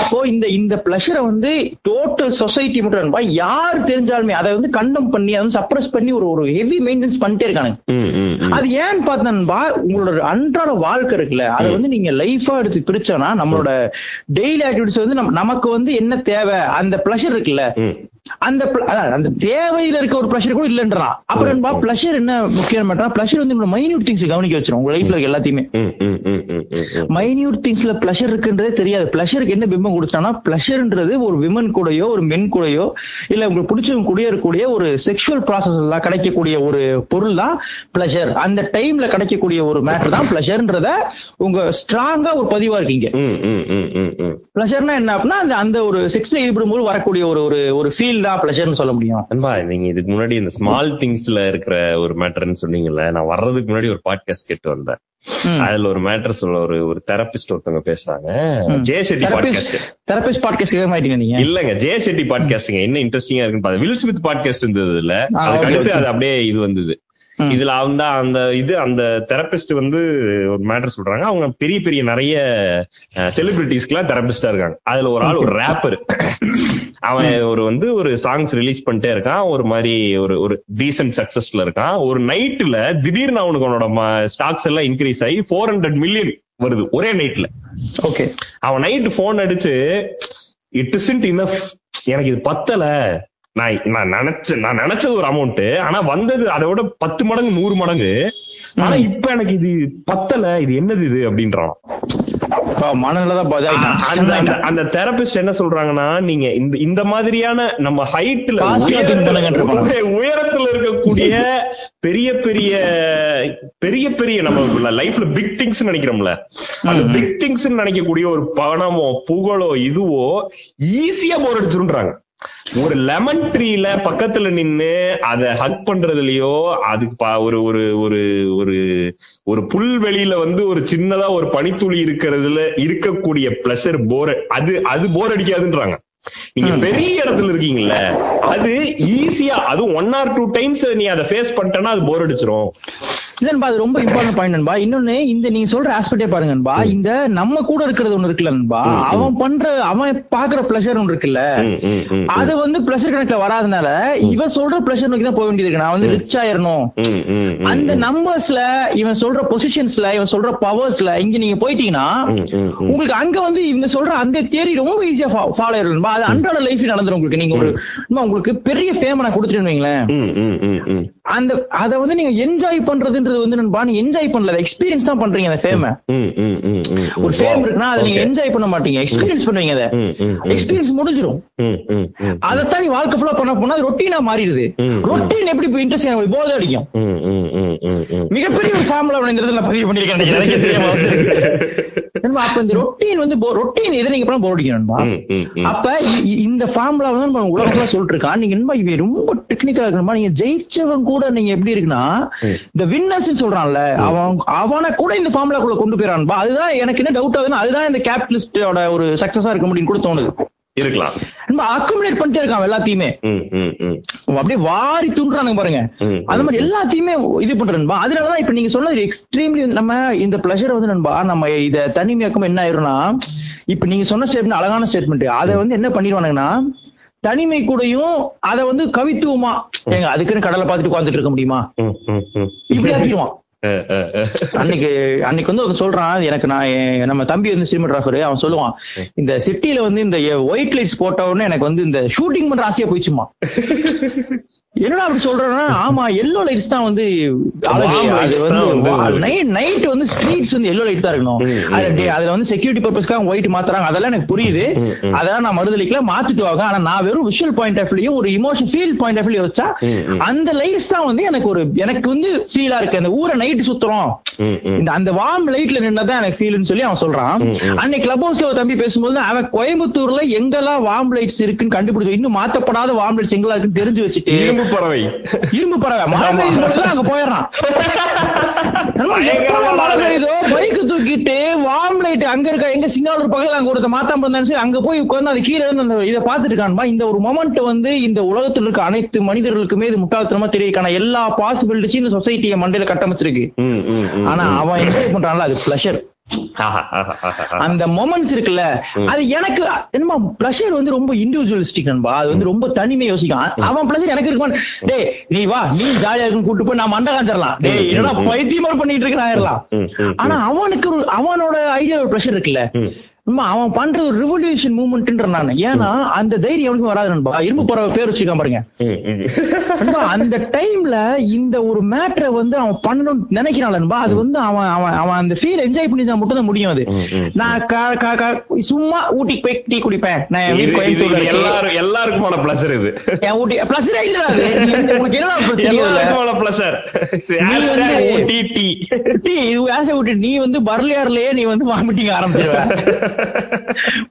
அப்போ இந்த இந்த பிளஷரை வந்து டோட்டல் சொசைட்டி மட்டும் யார் தெரிஞ்சாலுமே அதை வந்து கண்டம் பண்ணி அதை சப்ரஸ் பண்ணி ஒரு ஒரு ஹெவி மெயின்டெனன்ஸ் பண்ணிட்டே இருக்கானுங்க. அது ஏன்னு பார்த்தா உங்களோட அன்றாட வாழ்க்கை இருக்குல்ல அதை வந்து நீங்க லைஃபா எடுத்து பிரிச்சோம்னா நம்மளோட டெய்லி ஆக்டிவிட்டிஸ் வந்து நமக்கு வந்து என்ன தேவை அந்த பிளஷர் இருக்குல்ல அந்த அந்த தேவையில இருக்க ஒரு பிளஷர் கூட இல்லன்றான் அப்புறம் பிளஷர் என்ன முக்கியம் பிளஷர் வந்து மைன்யூட் திங்ஸ் கவனிக்க வச்சிரும். உங்க லைஃப்ல இருக்க எல்லாத்தையுமே. மைன்யூட் திங்ஸ்ல பிளஷர் இருக்குன்றதே தெரியாது. பிளஷருக்கு என்ன பிம்பம் கொடுத்தானா பிளஷர்ன்றது ஒரு விமன் கூடயோ ஒரு மென் கூடயோ இல்ல உங்களுக்கு பிடிச்சவங்க கூடயோ இருக்கக்கூடிய ஒரு செக்ஷுவல் ப்ராசஸ் எல்லாம் கிடைக்கக்கூடிய ஒரு பொருள் தான் பிளஷர் அந்த டைம்ல கிடைக்கக்கூடிய ஒரு மேட்டர் தான் பிளஷர்ன்றத உங்க ஸ்ட்ராங்கா ஒரு பதிவா இருக்கீங்க. பிளஷர்னா என்ன அப்படின்னா அந்த ஒரு செக்ஸ்ல ஈடுபடும் போது வரக்கூடிய ஒரு ஒரு ஒரு ஃபீல் தான் பிளஷர்னு சொல்ல முடியும். அன்பா நீங்க இதுக்கு முன்னாடி இந்த ஸ்மால் திங்ஸ்ல இருக்கிற ஒரு மேட்டர்னு சொன்னீங்கல்ல நான் வர்றதுக்கு முன்னாடி ஒரு பாட்காஸ்ட் கேட்டு வந்தேன். அதுல ஒரு மேட்டர் சொல்ல ஒரு ஒரு தெரபிஸ்ட் ஒருத்தவங்க பேசுறாங்க. Jay Shetty podcast therapist podcast கேட்க மாட்டீங்க நீங்க? இல்லங்க ஜே செட்டி பாட்காஸ்ட்ங்க என்ன இன்ட்ரெஸ்டிங்கா இருக்குன்னு பாத்து வில் ஸ்மித் பாட்காஸ்ட் இருந்தது இல்ல அதுக்கு அடுத்து. அது அப்படியே இது வந்தது. இதுல அந்த அந்த இது அந்த தெரபிஸ்ட் வந்து ஒரு மேட்டர் சொல்றாங்க. அவங்க பெரிய பெரிய நிறைய செலிபிரிட்டிஸ்க்கு எல்லாம் தெரபிஸ்டா இருக்காங்க. அதுல ஒரு ஆள் ஒரு ரேப்பர் அவன் ஒரு வந்து ஒரு சாங்ஸ் ரிலீஸ் பண்ணிட்டே இருக்கான். ஒரு மாதிரி ஒரு ஒரு டீசென்ட் சக்சஸ்ல இருக்கான். ஒரு நைட்ல திடீர்னு அவனுக்கு அவனோட ஸ்டாக்ஸ் எல்லாம் இன்க்ரீஸ் ஆகி ஃபோர் ஹண்ட்ரட் மில்லியன் வருது ஒரே நைட்ல ஓகே. அவன் நைட்டு போன் அடிச்சு இட் இஸ்ன்ட் இனஃப் எனக்கு இது பத்தல. நான் நான் நினைச்ச நான் நினைச்சது ஒரு அமௌண்ட் ஆனா வந்தது அதை விட பத்து மடங்கு நூறு மடங்கு. ஆனா இப்ப எனக்கு இது பத்தல. இது என்னது இது? அப்படின்றான். அந்த தெரபிஸ்ட் என்ன சொல்றாங்கன்னா நீங்க இந்த இந்த மாதிரியான நம்ம ஹைட்ல உயரத்துல இருக்கக்கூடிய பெரிய பெரிய பெரிய பெரிய நம்ம லைஃப்ல பிக் திங்ஸ் நினைக்கிறோம்ல. அந்த. பிக் திங்ஸ் நினைக்கக்கூடிய ஒரு பணமோ புகழோ இதுவோ ஈஸியா போர் அடிச்சிருன்றாங்க ஒரு லெமன் ட்ரீல பக்கத்துல நின்னு அத ஹக் பண்றதுலயோ அதுக்கு ஒரு ஒரு ஒரு ஒரு ஒரு புல்வெளியில வந்து ஒரு சின்னதா ஒரு பனித்துளி இருக்கிறதுல இருக்கக்கூடிய பிளஷர் போர் அது அது போர் அடிக்காதுன்றாங்க நீங்க. பெரிய இடத்துல இருக்கீங்கல்ல அது ஈஸியா அது ஒன் ஆர் டூ டைம்ஸ் நீ அதை ஃபேஸ் பண்ணிட்டேன்னா அது போர் அடிச்சிரும் இல்லன்பா அது ரொம்ப இம்பார்ட்டன்ட் பாயிண்ட் நண்பா. இன்னொன்னு இந்த நீங்க சொல்ற ஆஸ்பெக்டே பாருங்க நண்பா. இந்த நம்ம கூட இருக்கிறது ஒண்ணு இருக்குல்ல நண்பா. அவன் பண்ற அவன் பாக்குற பிளஷர் ஒண்ணு இருக்குல்ல. அது வந்து பிளஷர் கணக்குல வராதனால இவன் சொல்ற பிளஷர் நோக்கி தான் போக வேண்டியது இருக்கு. நான் வந்து ரிச் ஆயிரணும். அந்த. நம்பர்ஸ்ல இவன் சொல்ற பொசிஷன்ஸ்ல இவன் சொல்ற பவர்ஸ்ல இங்க நீங்க போயிட்டீங்கன்னா. உங்களுக்கு அங்க வந்து இவங்க சொல்ற அந்த தேரி ரொம்ப ஈஸியா ஃபாலோ ஆயிரும் அது அன்றாட லைஃப் நடந்துரும் உங்களுக்கு. நீங்க ஒரு உங்களுக்கு பெரிய ஃபேம் நான் ம். அந்த அத வந்து நீங்க என்ஜாய் பண்றது வந்து நண்பா என்ஜாய் பண்ணல. எக்ஸ்பீரியன்ஸ் தான் பண்றீங்க அந்த ஃபேம ஒரு. ஃபேம் இருக்குன்னா அதை நீங்க. என்ஜாய் பண்ண மாட்டீங்க எக்ஸ்பீரியன்ஸ் பண்ணுவீங்க அதை. எக்ஸ்பீரியன்ஸ் முடிஞ்சிரும் ம், ம், ம். அதைத்தான் நீ வாழ்க்கை ஃபுல்லா பண்ண போனா அது ரொட்டீனா மாறிடுது. ரொட்டீன் எப்படி இப்போ இன்ட்ரெஸ்ட் எனக்கு போதை அடிக்கும். மிகப்பெரிய ஒரு ஃபார்முலா இந்த இடத்துல நான் பதிவு பண்ணிருக்கேன் அப்ப இந்த ரொட்டீன் வந்து ரொட்டீன் இதை நீங்க போர் அடிக்கணும். அப்ப இந்த ஃபார்முலா வந்து நம்ம உலகத்துல சொல்லிட்டு இருக்கான் நீங்க என்ன இவன் ரொம்ப டெக்னிக்கலா இருக்கணுமா நீங்க ஜெயிச்சவன் கூட நீங்க எப்படி இருக்குன்னா. இந்த வின்னர்ஸ் சொல்றான்ல அவன் அவனை கூட இந்த ஃபார்முலாக்குள்ள கொண்டு போயிடறான்பா அதுதான் எனக்கு என்ன டவுட் ஆகுதுன்னா அதுதான் இந்த கேபிட்டலிஸ்டோட ஒரு சக்சஸா இருக்க முடியும்னு கூட தோணுது. இருக்கலாம். நம்ம அக்குமுலேட் பண்ணிட்டே இருக்கான் எல்லாத்தையுமே. அப்படியே வாரி துண்டுறானுங்க பாருங்க. அந்த மாதிரி எல்லாத்தையுமே இது பண்றேன்பா அதனாலதான் இப்ப நீங்க சொன்னது எக்ஸ்ட்ரீம்லி நம்ம இந்த பிளஷர் வந்து நண்பா நம்ம இத தனிமையாக்கம் என்ன ஆயிரும்னா இப்ப நீங்க சொன்ன ஸ்டேட்மெண்ட் அழகான ஸ்டேட்மெண்ட் அதை வந்து என்ன பண்ணிடுவானுங்கன்னா தனிமை கூடயும் அதை வந்து கவித்துவமா ஏங்க அதுக்குன்னு கடலை பார்த்துட்டு உட்காந்துட்டு இருக்க முடியுமா. இப்படி ஆக்கிடுவான். அன்னைக்கு அன்னைக்கு வந்து அவன் சொல்றான் எனக்கு நான் நம்ம தம்பி வந்து சினிமாட்டோகிராஃபர் அவன் சொல்லுவான் இந்த சிட்டில வந்து இந்த ஒயிட் லைட்ஸ் போட்ட உடனே எனக்கு வந்து இந்த ஷூட்டிங் பண்ற ஆசையா போயிடுச்சுமா. என்னடா அப்படி சொல்றேன்னா ஆமா எல்லோ லைட்ஸ் தான் வந்து அது வந்து நைட் வந்து ஸ்ட்ரீட்ஸ் வந்து எல்லோ லைட் தான் இருக்கணும். அதுல வந்து செக்யூரிட்டி பர்பஸ்க்காக ஒயிட் மாத்துறாங்க. அதெல்லாம் எனக்கு புரியுது. அதெல்லாம் நான் மறுதளிக்கல மாத்திட்டு வாங்க. ஆனா நான் வெறும் விஷுவல் பாயிண்ட் ஆஃப் வியூ ஒரு emotion feel point of view வச்சா. அந்த லைட்ஸ் தான் வந்து எனக்கு ஒரு எனக்கு வந்து ஃபீலா இருக்கு. அந்த ஊரை நைட் லைட் சுத்துறோம். இந்த அந்த வார்ம் லைட்ல நின்னதான் எனக்கு ஃபீல்னு சொல்லி அவன் சொல்றான். அன்னைக்கு கிளப் ஹவுஸ்ல ஒரு தம்பி பேசும்போது அவன் கோயம்புத்தூர்ல எங்கெல்லாம் வார்ம் லைட்ஸ் இருக்குன்னு கண்டுபிடிச்சு இன்னும் மாத்தப்படாத வார்ம் லைட்ஸ் எங்கெல்லாம் இருக்குன்னு தெரிஞ்சு வச்சுட்டு இரும்பு பறவை. இரும்பு பறவை. அங்க போயிடுறான். மழை பெய்யுதோ பைக் தூக்கிட்டு வார்ம் லைட் அங்க இருக்க எங்க சிங்காலூர் பக்கத்துல அங்க ஒருத்த மாத்தாம சொல்லி அங்க போய் உட்கார்ந்து அது கீழே இருந்து அந்த இதை பார்த்துட்டு இருக்கான்பா இந்த ஒரு மொமெண்ட் வந்து இந்த உலகத்துல இருக்க அனைத்து மனிதர்களுக்குமே இது முட்டாள்தனமா தெரியக்கான எல்லா பாசிபிலிட்டிஸும் இந்த சொசைட்டியை மண்டையில கட்டமைச்சிருக்கு. ஆனா அவன் என்ஜாய் பண்றான்ல அது பிளஷர். அந்த மொமெண்ட்ஸ் இருக்குல்ல அது எனக்கு என்னமா பிளஷர் வந்து ரொம்ப இண்டிவிஜுவலிஸ்டிக் நண்பா. அது வந்து ரொம்ப தனிமை யோசிக்கும். அவன் பிளஷர் எனக்கு இருக்குமா டேய் நீ வா நீ ஜாலியா இருக்குன்னு கூட்டு போய் நான் மண்டை காஞ்சிடலாம் டேய் என்னடா பைத்தியமா பண்ணிட்டு இருக்கேன் ஆயிரலாம் ம், ம், ஆனா அவனுக்கு அவனோட ஐடியா ஒரு ப்ரெஷர் இருக்குல்ல. அவன் பண்ற ஒரு ரிவல்யூஷன் மூவ்மெண்ட்ன்ற நான். ஏன்னா அந்த தைரியம் அவனுக்கு வராது நண்பா. இரும்பு பறவை பேர் வச்சுக்காம பாருங்க. அந்த டைம்ல இந்த ஒரு மேட்டரை வந்து அவன் பண்ணணும்னு நினைக்கிறான் நண்பா. அது வந்து அவன் அவன் அவன் அந்த ஃபீல் என்ஜாய் பண்ணி தான் மட்டும் தான் முடியும் அது. நான் சும்மா ஊட்டிக்கு போய் டீ குடிப்பேன். நான். எல்லாரும் எல்லாருக்குமான பிளஸர் இது. என் ஊட்டி பிளஸ் இல்லடா அது. உனக்கு எல்லாருக்குமான பிளஸர் ஊட்டி டீ டீ இது ஆசை விட்டு நீ வந்து பர்லியார்லயே நீ வந்து வாமிட்டிங் ஆரம்பிச்சிருவ.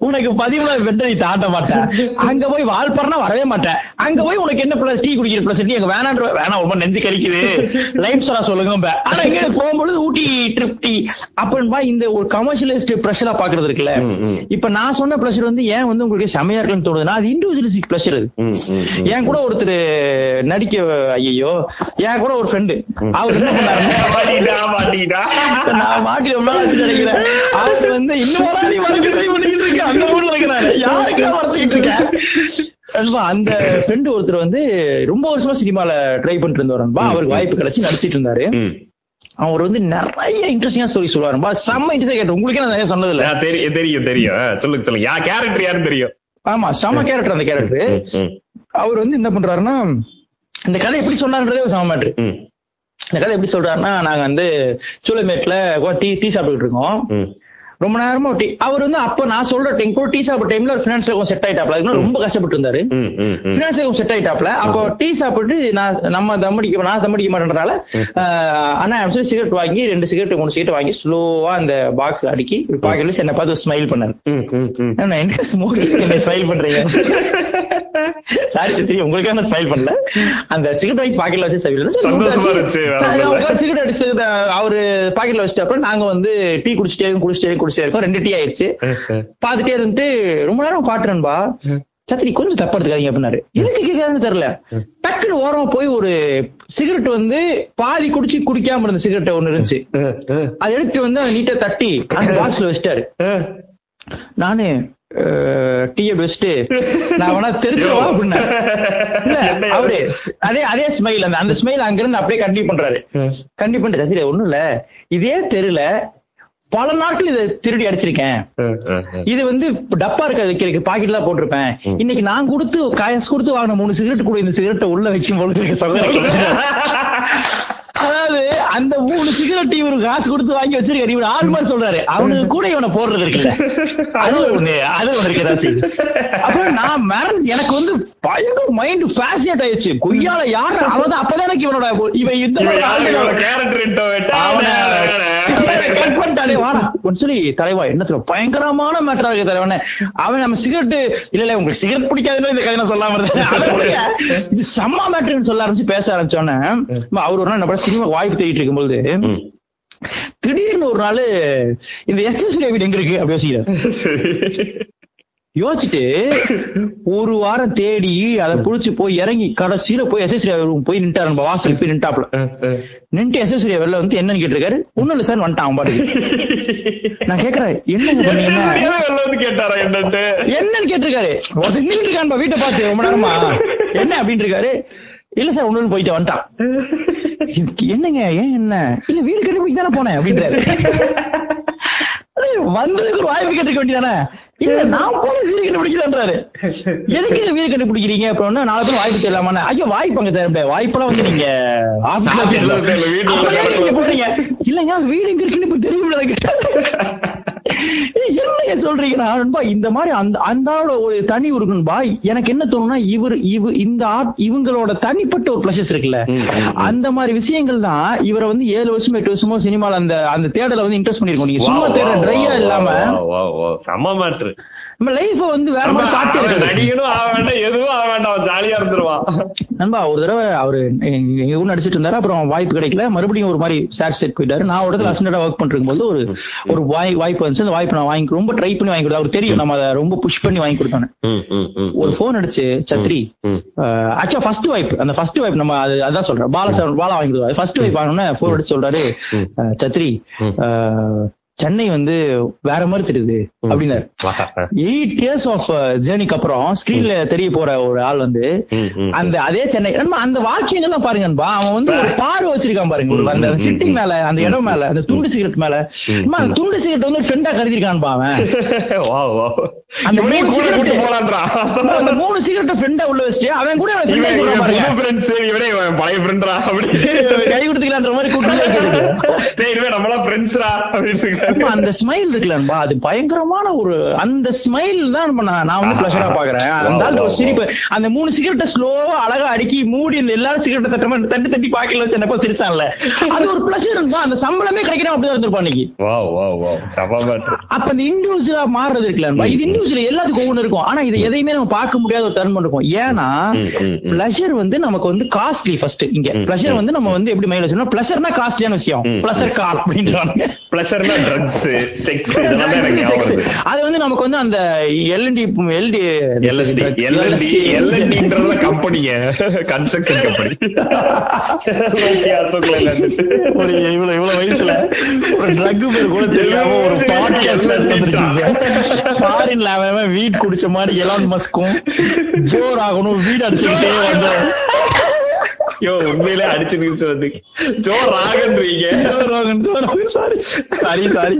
உனக்கு பதிவுல நீ தாண்ட மாட்ட. அங்க போய் வால்பறனா வரவே மாட்டேன் அங்க போய் உனக்கு என்ன பிளஸ் டீ குடிக்கிற பிளஸ் நீ அங்க வேணான்ற வேணாம் ரொம்ப நெஞ்சு கறிக்குது லைம் சரா சொல்லுங்க ஆனா எங்க போகும்பொழுது ஊட்டி ட்ரிப் டீ அப்படின்பா இந்த ஒரு கமர்ஷியலிஸ்ட் ப்ரெஷரா பாக்குறது இருக்குல்ல. இப்ப நான் சொன்ன ப்ளஷர் வந்து ஏன் வந்து உங்களுக்கு செமையா இருக்குன்னு தோணுதுன்னா அது இண்டிவிஜுவலிஸ்டிக் ப்ளஷர் அது. என் கூட ஒருத்தர் நடிக்க ஐயோ என் கூட ஒரு ஃப்ரெண்டு அவர் என்ன. நான் மாட்டி ரொம்ப நினைக்கிறேன் அவர் வந்து இன்னும் ட்ரை பண்ணிக்கிட்டு இருக்கேன். அந்த யாருக்கு இருக்கேன் ஃப்ரெண்டு ஒருத்தர் வந்து ரொம்ப வருஷமா சினிமால ட்ரை பண்ணிட்டு இருந்தவர் அவருக்கு வாய்ப்பு கிடைச்சு நடிச்சிட்டு இருந்தாரு. அவர் வந்து நிறைய இன்ட்ரெஸ்டிங்கா ஸ்டோரி சொல்லுவாருப்பா செம்ம இன்ட்ரெஸ்ட் கேட்டு உங்களுக்கே நான் நிறைய சொன்னது இல்ல தெரியும் தெரியும். தெரியும் சொல்லுங்க சொல்லுங்க. யா கேரக்டர் யாருன்னு தெரியும்? ஆமா செம்ம கேரக்டர் அந்த கேரக்டர் அவர் வந்து என்ன பண்றாருன்னா இந்த கதை எப்படி சொன்னாருன்றதே ஒரு செம மேட்ரு இந்த கதை எப்படி சொல்றாருன்னா நாங்க வந்து சூளமேட்ல டீ டீ சாப்பிட்டுட்டு இருக்கோம். ரொம்ப நேரமா டீ அவர் வந்து அப்ப நான் சொல்ற டைம் கூட டீ சாப்பிட்ட டைம்ல ஒரு பினான்ஸ் கொஞ்சம் செட் ஆயிட்டாப்ல. அதுக்கு ரொம்ப கஷ்டப்பட்டு இருந்தாரு ம், ம், ம். பினான்ஸ் கொஞ்சம் செட் ஆயிட்டாப்ல. அப்போ டீ சாப்பிட்டு நான் நம்ம தம்மடிக்க நான் தம்மடிக்க மாட்டேன்றனால அண்ணா சொல்லி சிகரெட் வாங்கி ரெண்டு சிகரெட் மூணு சிகரெட் வாங்கி ஸ்லோவா அந்த பாக்ஸ் அடுக்கி பாக்கெட்ல என்ன பார்த்து ஸ்மைல் பண்ணாரு. என்ன ஸ்மோக்கிங் என்ன ஸ்மைல் பண்றீங்க? சாரி சித்திரி உங்களுக்காக நான் ஸ்மைல் பண்ணல. அந்த சிகரெட் வாங்கி பாக்கெட்ல வச்சு இல்ல. சிகரெட் அடிச்சு அவரு பாக்கெட்ல வச்சுட்டு அப்புறம் நாங்க வந்து டீ குடிச்சிட்டே குடிச்சிட்டே குடிச்சிட்டே இருக்கோம். ரெண்டு டீ ஆயிடுச்சு பாத்துட்டே இருந்துட்டு ரொம்ப நேரம் பாட்டுறேன்பா சத்திரி கொஞ்சம் தப்பா எடுத்துக்காதீங்க அப்படின்னாரு. எதுக்கு கேட்காதுன்னு தெரியல. டக்குனு ஓரமா போய் ஒரு சிகரெட் வந்து பாதி குடிச்சு குடிக்காம இருந்த சிகரெட் ஒண்ணு இருந்துச்சு. அதை எடுத்துட்டு வந்து அதை நீட்டா தட்டி அந்த பாக்ஸ்ல வச்சிட்டாரு. நானு டீய பெஸ்ட் நான் வேணா தெரிச்சுவா அப்படின்னா. அவரு அதே அதே ஸ்மைல் அந்த அந்த ஸ்மைல் அங்க இருந்து அப்படியே கண்டினியூ பண்றாரு. கண்டினியூ பண்ணிட்டு சத்திரி ஒண்ணும் இல்ல. இதே தெருல பல நாட்கள் இதை திருடி அடிச்சிருக்கேன். இது வந்து டப்பா இருக்க வைக்கிறதுக்கு பாக்கெட்ல போட்டிருப்பேன். இன்னைக்கு நான் கொடுத்து காசு கொடுத்து வாங்கின மூணு சிகரெட் கூட இந்த சிகரெட்டை உள்ள வைக்கும் பொழுது சகோதரர்கள் அதாவது அந்த மூணு சிகரெட் இவரு காசு கொடுத்து வாங்கி வச்சிருக்காரு. இவரு ஆள் மாதிரி சொல்றாரு. அவனுக்கு கூட இவனை போடுறது இருக்குல்ல. அது ஒண்ணு அது ஒண்ணு இருக்கதான் செய்யுது அப்புறம் நான் மேரன் எனக்கு வந்து பயங்கர மைண்ட் ஃபேசினேட் ஆயிடுச்சு. கொய்யால யாரு அவன் அப்பதான் எனக்கு இவனோட இவன் இந்த பண்ணிட்டாலே வாடா. சொல்லி தலைவா பயங்கரமான மேட்டரா இருக்கு தலைவனே. அவன் நம்ம சிகரெட் இல்ல இல்ல உங்களுக்கு சிகரெட் பிடிக்காதுன்னு இந்த கதை சொல்லாம இருந்தேன். இது செம்ம மேட்டர்னு சொல்ல ஆரம்பிச்சு பேச ஆரம்பிச்சோன்னே அவர் ஒரு நாள் சினிமா வாய்ப்பு தேடிட்டு இருக்கும்போது திடீர்னு ஒரு நாள் இந்த எஸ் எஸ் வீடு எங்க இருக்கு? அப்படி யோசிக்கிறார். யோசிச்சுட்டு ஒரு வாரம் தேடி அதை புடிச்சு போய் இறங்கி கடைசியில போய் எஸ்எஸ்ரி போய் நின்ட்டாரு நம்ம வாசல் போய் நின்ட்டாப்ல நின்ட்டு எஸ்எஸ்ரி வெளில வந்து என்னன்னு கேட்டிருக்காரு. ஒண்ணும் இல்ல சார் வந்துட்டான் பாட்டுக்கு. நான் கேக்குறேன் என்னங்க பண்ணீங்க? கேட்டாரா என்னன்னு கேட்டிருக்காரு. ஒருத்தர் நின்னுட்டு இருக்கான்பா வீட்டை பார்த்து ரொம்ப நேரமா. என்ன அப்படின்னு இருக்காரு இல்ல சார் ஒண்ணு போயிட்டு வந்துட்டான். என்னங்க ஏன் என்ன? இல்ல வீடு கட்டி போய் தானே போனேன் அப்படின்றாரு. வந்ததுக்கு ஒரு வாய்ப்பு கேட்டுக்க வேண்டியதானே இல்ல நான் போன வீடு கண்டுபிடிக்கிறான்றாரு எதுக்கு இந்த வீடு கண்டுபிடிக்கிறீங்க அப்புறம் நாலு பேர் வாய்ப்பு தெரியலாமா ஐயோ வாய்ப்பு அங்க முடியாது வாய்ப்பெல்லாம் வந்து நீங்க ஆபீஸ்ல. தேவை, தேவை. நீங்க போறீங்க இல்லங்க வீடு எங்க இருக்குன்னு இப்ப. ஏய், என்னங்க சொல்றீங்கன்னா நண்பா? இந்த மாதிரி அந்த அந்த ஆளோட ஒரு தனி ஒரு நண்பா எனக்கு என்ன தோணும்னா இவர் இவ இந்த இவங்களோட தனிப்பட்ட ஒரு பிளஷஸ் இருக்குல்ல. அந்த மாதிரி விஷயங்கள் தான் இவரை வந்து ஏழு வருஷமோ எட்டு வருஷமோ சினிமால அந்த அந்த தேடல வந்து இன்ட்ரெஸ்ட் பண்ணிருக்கோம் நீங்க சும்மா தேட ட்ரையா இல்லாம செம்ம மேட்ரு நம்ம லைஃப வந்து வேற மாதிரி காட்டி நடிகனும் ஆக வேண்டாம் எதுவும் ஆக வேண்டாம் ஜாலியா இருந்துருவான். நண்பா ஒரு தடவை அவரு எங்க நடிச்சிட்டு இருந்தாரு அப்புறம் வாய்ப்பு கிடைக்கல. மறுபடியும் ஒரு மாதிரி சேட் செட் போயிட்டாரு. நான் ஒரு இடத்துல ஒர்க் பண்ணிருக்கும் போது ஒரு ஒரு வாய் வாய்ப்பு வந்துச்சு. அந்த வாய்ப்பு நான் வாங்கி ரொம்ப ட்ரை பண்ணி வாங்கி கொடுத்தேன். அவருக்கு தெரியும் நம்ம அதை ரொம்ப புஷ் பண்ணி வாங்கி கொடுத்தோன்னு. ஒரு போன் அடிச்சு சத்ரி ம். ஆக்சுவலா ஃபர்ஸ்ட் வாய்ப்பு அந்த ஃபர்ஸ்ட் வாய்ப்பு நம்ம அது அதான் சொல்றேன். பால சார் பாலா வாங்கி கொடுத்தாரு ஃபர்ஸ்ட் வாய்ப்பு வாங்கினோன்னே போன் அடிச்சு சொல்றாரு சத்ரி சென்னை வந்து வேற மாதிரி தெரியுது அப்படின்னாரு வா. எயிட் இயர்ஸ் ஆஃப் ஜேர்னிக்கு அப்புறம் ஸ்கிரீன்ல தெரிய போற ஒரு ஆள் வந்து. அந்த அதே சென்னை நண்பா, அந்த வாக்கியங்கள்லாம் பாருங்க நண்பா. அவன் வந்து ஒரு பார்வை வச்சிருக்கான் பாருங்க அந்த சிட்டிங் மேல அந்த இடம் மேல அந்த துண்டு சிகரெட் மேல அந்த துண்டு சிகரெட் வந்து ஃப்ரெண்டா கருதிருக்கான்பா அவன். அந்த மூணு போலான்றான். அந்த மூணு சிகரெட் ஃப்ரெண்டா உள்ள வச்சுட்டு அவன் கூட பழைய friend-ரா, அப்படி. கை கொடுத்துக்கலான்ற மாதிரி இனிமே நம்மளாம் friends-ரா, அப்படின்னு அந்த ஸ்மைல் இருக்குல்ல அது பயங்கரமான ஒரு அந்த ஸ்மைல் தான் நான் நான் வந்து பிளஷரா பாக்குறேன் அந்த ஆள் ஒரு சிரிப்பு. அந்த மூணு சிகரெட்டை ஸ்லோவா அழகா அடுக்கி மூடி இந்த எல்லாரும் சிகரெட்டை தட்டுற மாதிரி தட்டி தட்டி பாக்கெட்ல வச்சு என்னப்பா சிரிச்சான்ல. அது ஒரு பிளஷர் நண்பா. அந்த சம்பளமே கிடைக்கிறோம் அப்படிதான் இருந்திருப்பான் இன்னைக்கு. அப்ப இந்த இண்டிவிஜுவலா மாறுறது இருக்குல்ல இது இண்டிவிஜுவல் எல்லாத்துக்கும் ஒவ்வொன்று இருக்கும். ஆனா இதை எதையுமே நம்ம பார்க்க முடியாத ஒரு தருணம் இருக்கும். ஏன்னா. பிளஷர் வந்து நமக்கு வந்து காஸ்ட்லி ஃபர்ஸ்ட் இங்க. பிளஷர் வந்து நம்ம வந்து எப்படி மைண்ட் வச்சோம்னா பிளஷர்னா காஸ்ட்லியான விஷயம். பிளஷர் கால் அப்படின்றாங்க Pleasure-னா drugs, sex, இதெல்லாம் எனக்கு ஞாபகம். அது வந்து நமக்கு வந்து அந்த எல்என்டி எல்டி company-ங்க. construction company. Nokia, Ashok Leyland. ஒரு இவ்வளவு இவ்வளவு வயசுல ஒரு ட்ரக் பேர் கூட தெரியாம ஒரு பாட்காஸ்ட் ஃபாரின்ல அவன் வீட் குடிச்ச மாதிரி எலான் மஸ்கும் ஜோர் ஆகணும் வீடு அடிச்சுக்கிட்டே வந்து ஐயோ, உண்மையிலே அடிச்சு நிறுத்து வந்து. Joe ராகன்றீங்க Joe Rogan Joe Rogan sorry sorry sorry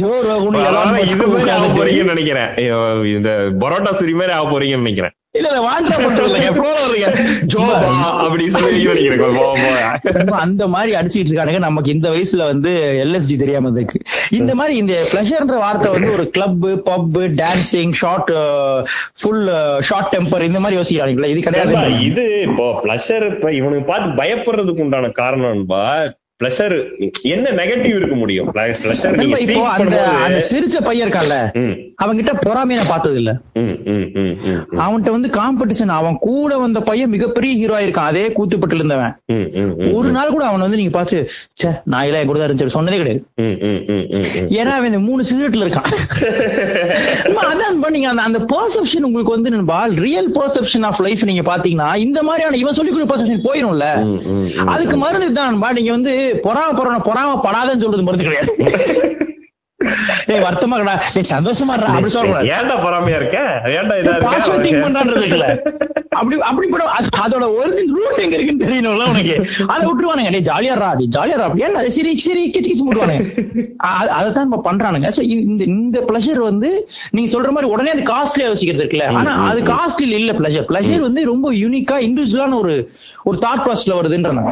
Joe Rogan இது மாதிரி ஆக போறீங்கன்னு நினைக்கிறேன். ஐயோ, இந்த பரோட்டா சுரி மாதிரி ஆக போறீங்கன்னு நினைக்கிறேன். இல்ல இல்ல வாண்டா பண்றது இல்லைங்க. ஃப்ளோல வரீங்க ஜோபா அப்படி சொல்லி நினைக்கிறேன் போ, போ. ரொம்ப அந்த மாதிரி அடிச்சிட்டு இருக்கானுங்க. நமக்கு இந்த வயசுல வந்து எல்எஸ்டி தெரியாம இருக்கு. இந்த மாதிரி இந்த பிளஷர்ன்ற வார்த்தை வந்து ஒரு club pub dancing short full short temper இந்த மாதிரி யோசிக்கிறாங்களா இது கிடையாது. இது இப்போ பிளஷர் இப்ப இவனுக்கு பார்த்து பயப்படுறதுக்கு உண்டான காரணம்பா பிளஷர் என்ன நெகட்டிவ் இருக்க முடியும் பிளஷர் நீங்க இப்போ அந்த அந்த சிரிச்ச பையன் இருக்கான்ல அவன்கிட்ட பொறாமையை நான் பார்த்தது இல்ல அவன்கிட்ட வந்து காம்படிஷன் அவன் கூட வந்த பையன் மிகப்பெரிய ஹீரோ ஆயிருக்கான் அதே கூத்துப்பட்டு இருந்தவன் ஒரு நாள் கூட அவன் வந்து நீங்க பார்த்து ச்சே நான் என் கூட இருந்துச்சு சொன்னதே கிடையாது. ஏன்னா அவன் இந்த மூணு சிகரெட்ல இருக்கான் அதான் பண்ணீங்க அந்த அந்த பெர்செப்ஷன் உங்களுக்கு வந்து நண்பா ரியல் பெர்செப்ஷன் ஆஃப் லைஃப் நீங்க பாத்தீங்கன்னா இந்த மாதிரியான இவன் சொல்லி கொடுத்த பெர்செப்ஷன் போயிரும்ல. அதுக்கு மருந்து தான் நீங்க வந்து பொறாம பொறாம பொறாம படாதன்னு சொல்றது மருந்து கிடையாது. ஏய் வருத்தமா கடா ஏய் சந்தோஷமா இருடா, அப்படி சொல்லக்கூடாது ஏன்டா பொறாமையா இருக்க? ஏன்டா இதா பாசிட்டிவ் திங்க் இருக்க பண்றான்றது அப்படி அப்படி கூட அது- அதோட ஒரிஜினல் ரூட் எங்க இருக்குன்னு தெரியணும்ல உனக்கு. அதை விட்டுருவானுங்க. டேய் ஜாலியாரா அப்படி ஜாலியாரா அப்படி ஏன்டா சரி சரி கிச்சு கிச்சு முட்டுவானுங்க அதை தான் நம்ம பண்றானுங்க. சோ இந்த இந்த பிளஷர் வந்து நீங்க சொல்ற மாதிரி உடனே அது காஸ்ட்லியா யோசிக்கிறது இருக்குல்ல. ஆனா அது காஸ்ட்லி இல்ல பிளஷர் பிளஷர் வந்து ரொம்ப யூனிக்கா இண்டிவிஜுவலான ஒரு ஒரு தாட் ப்ராசஸ்ல வருதுன்றாங்க.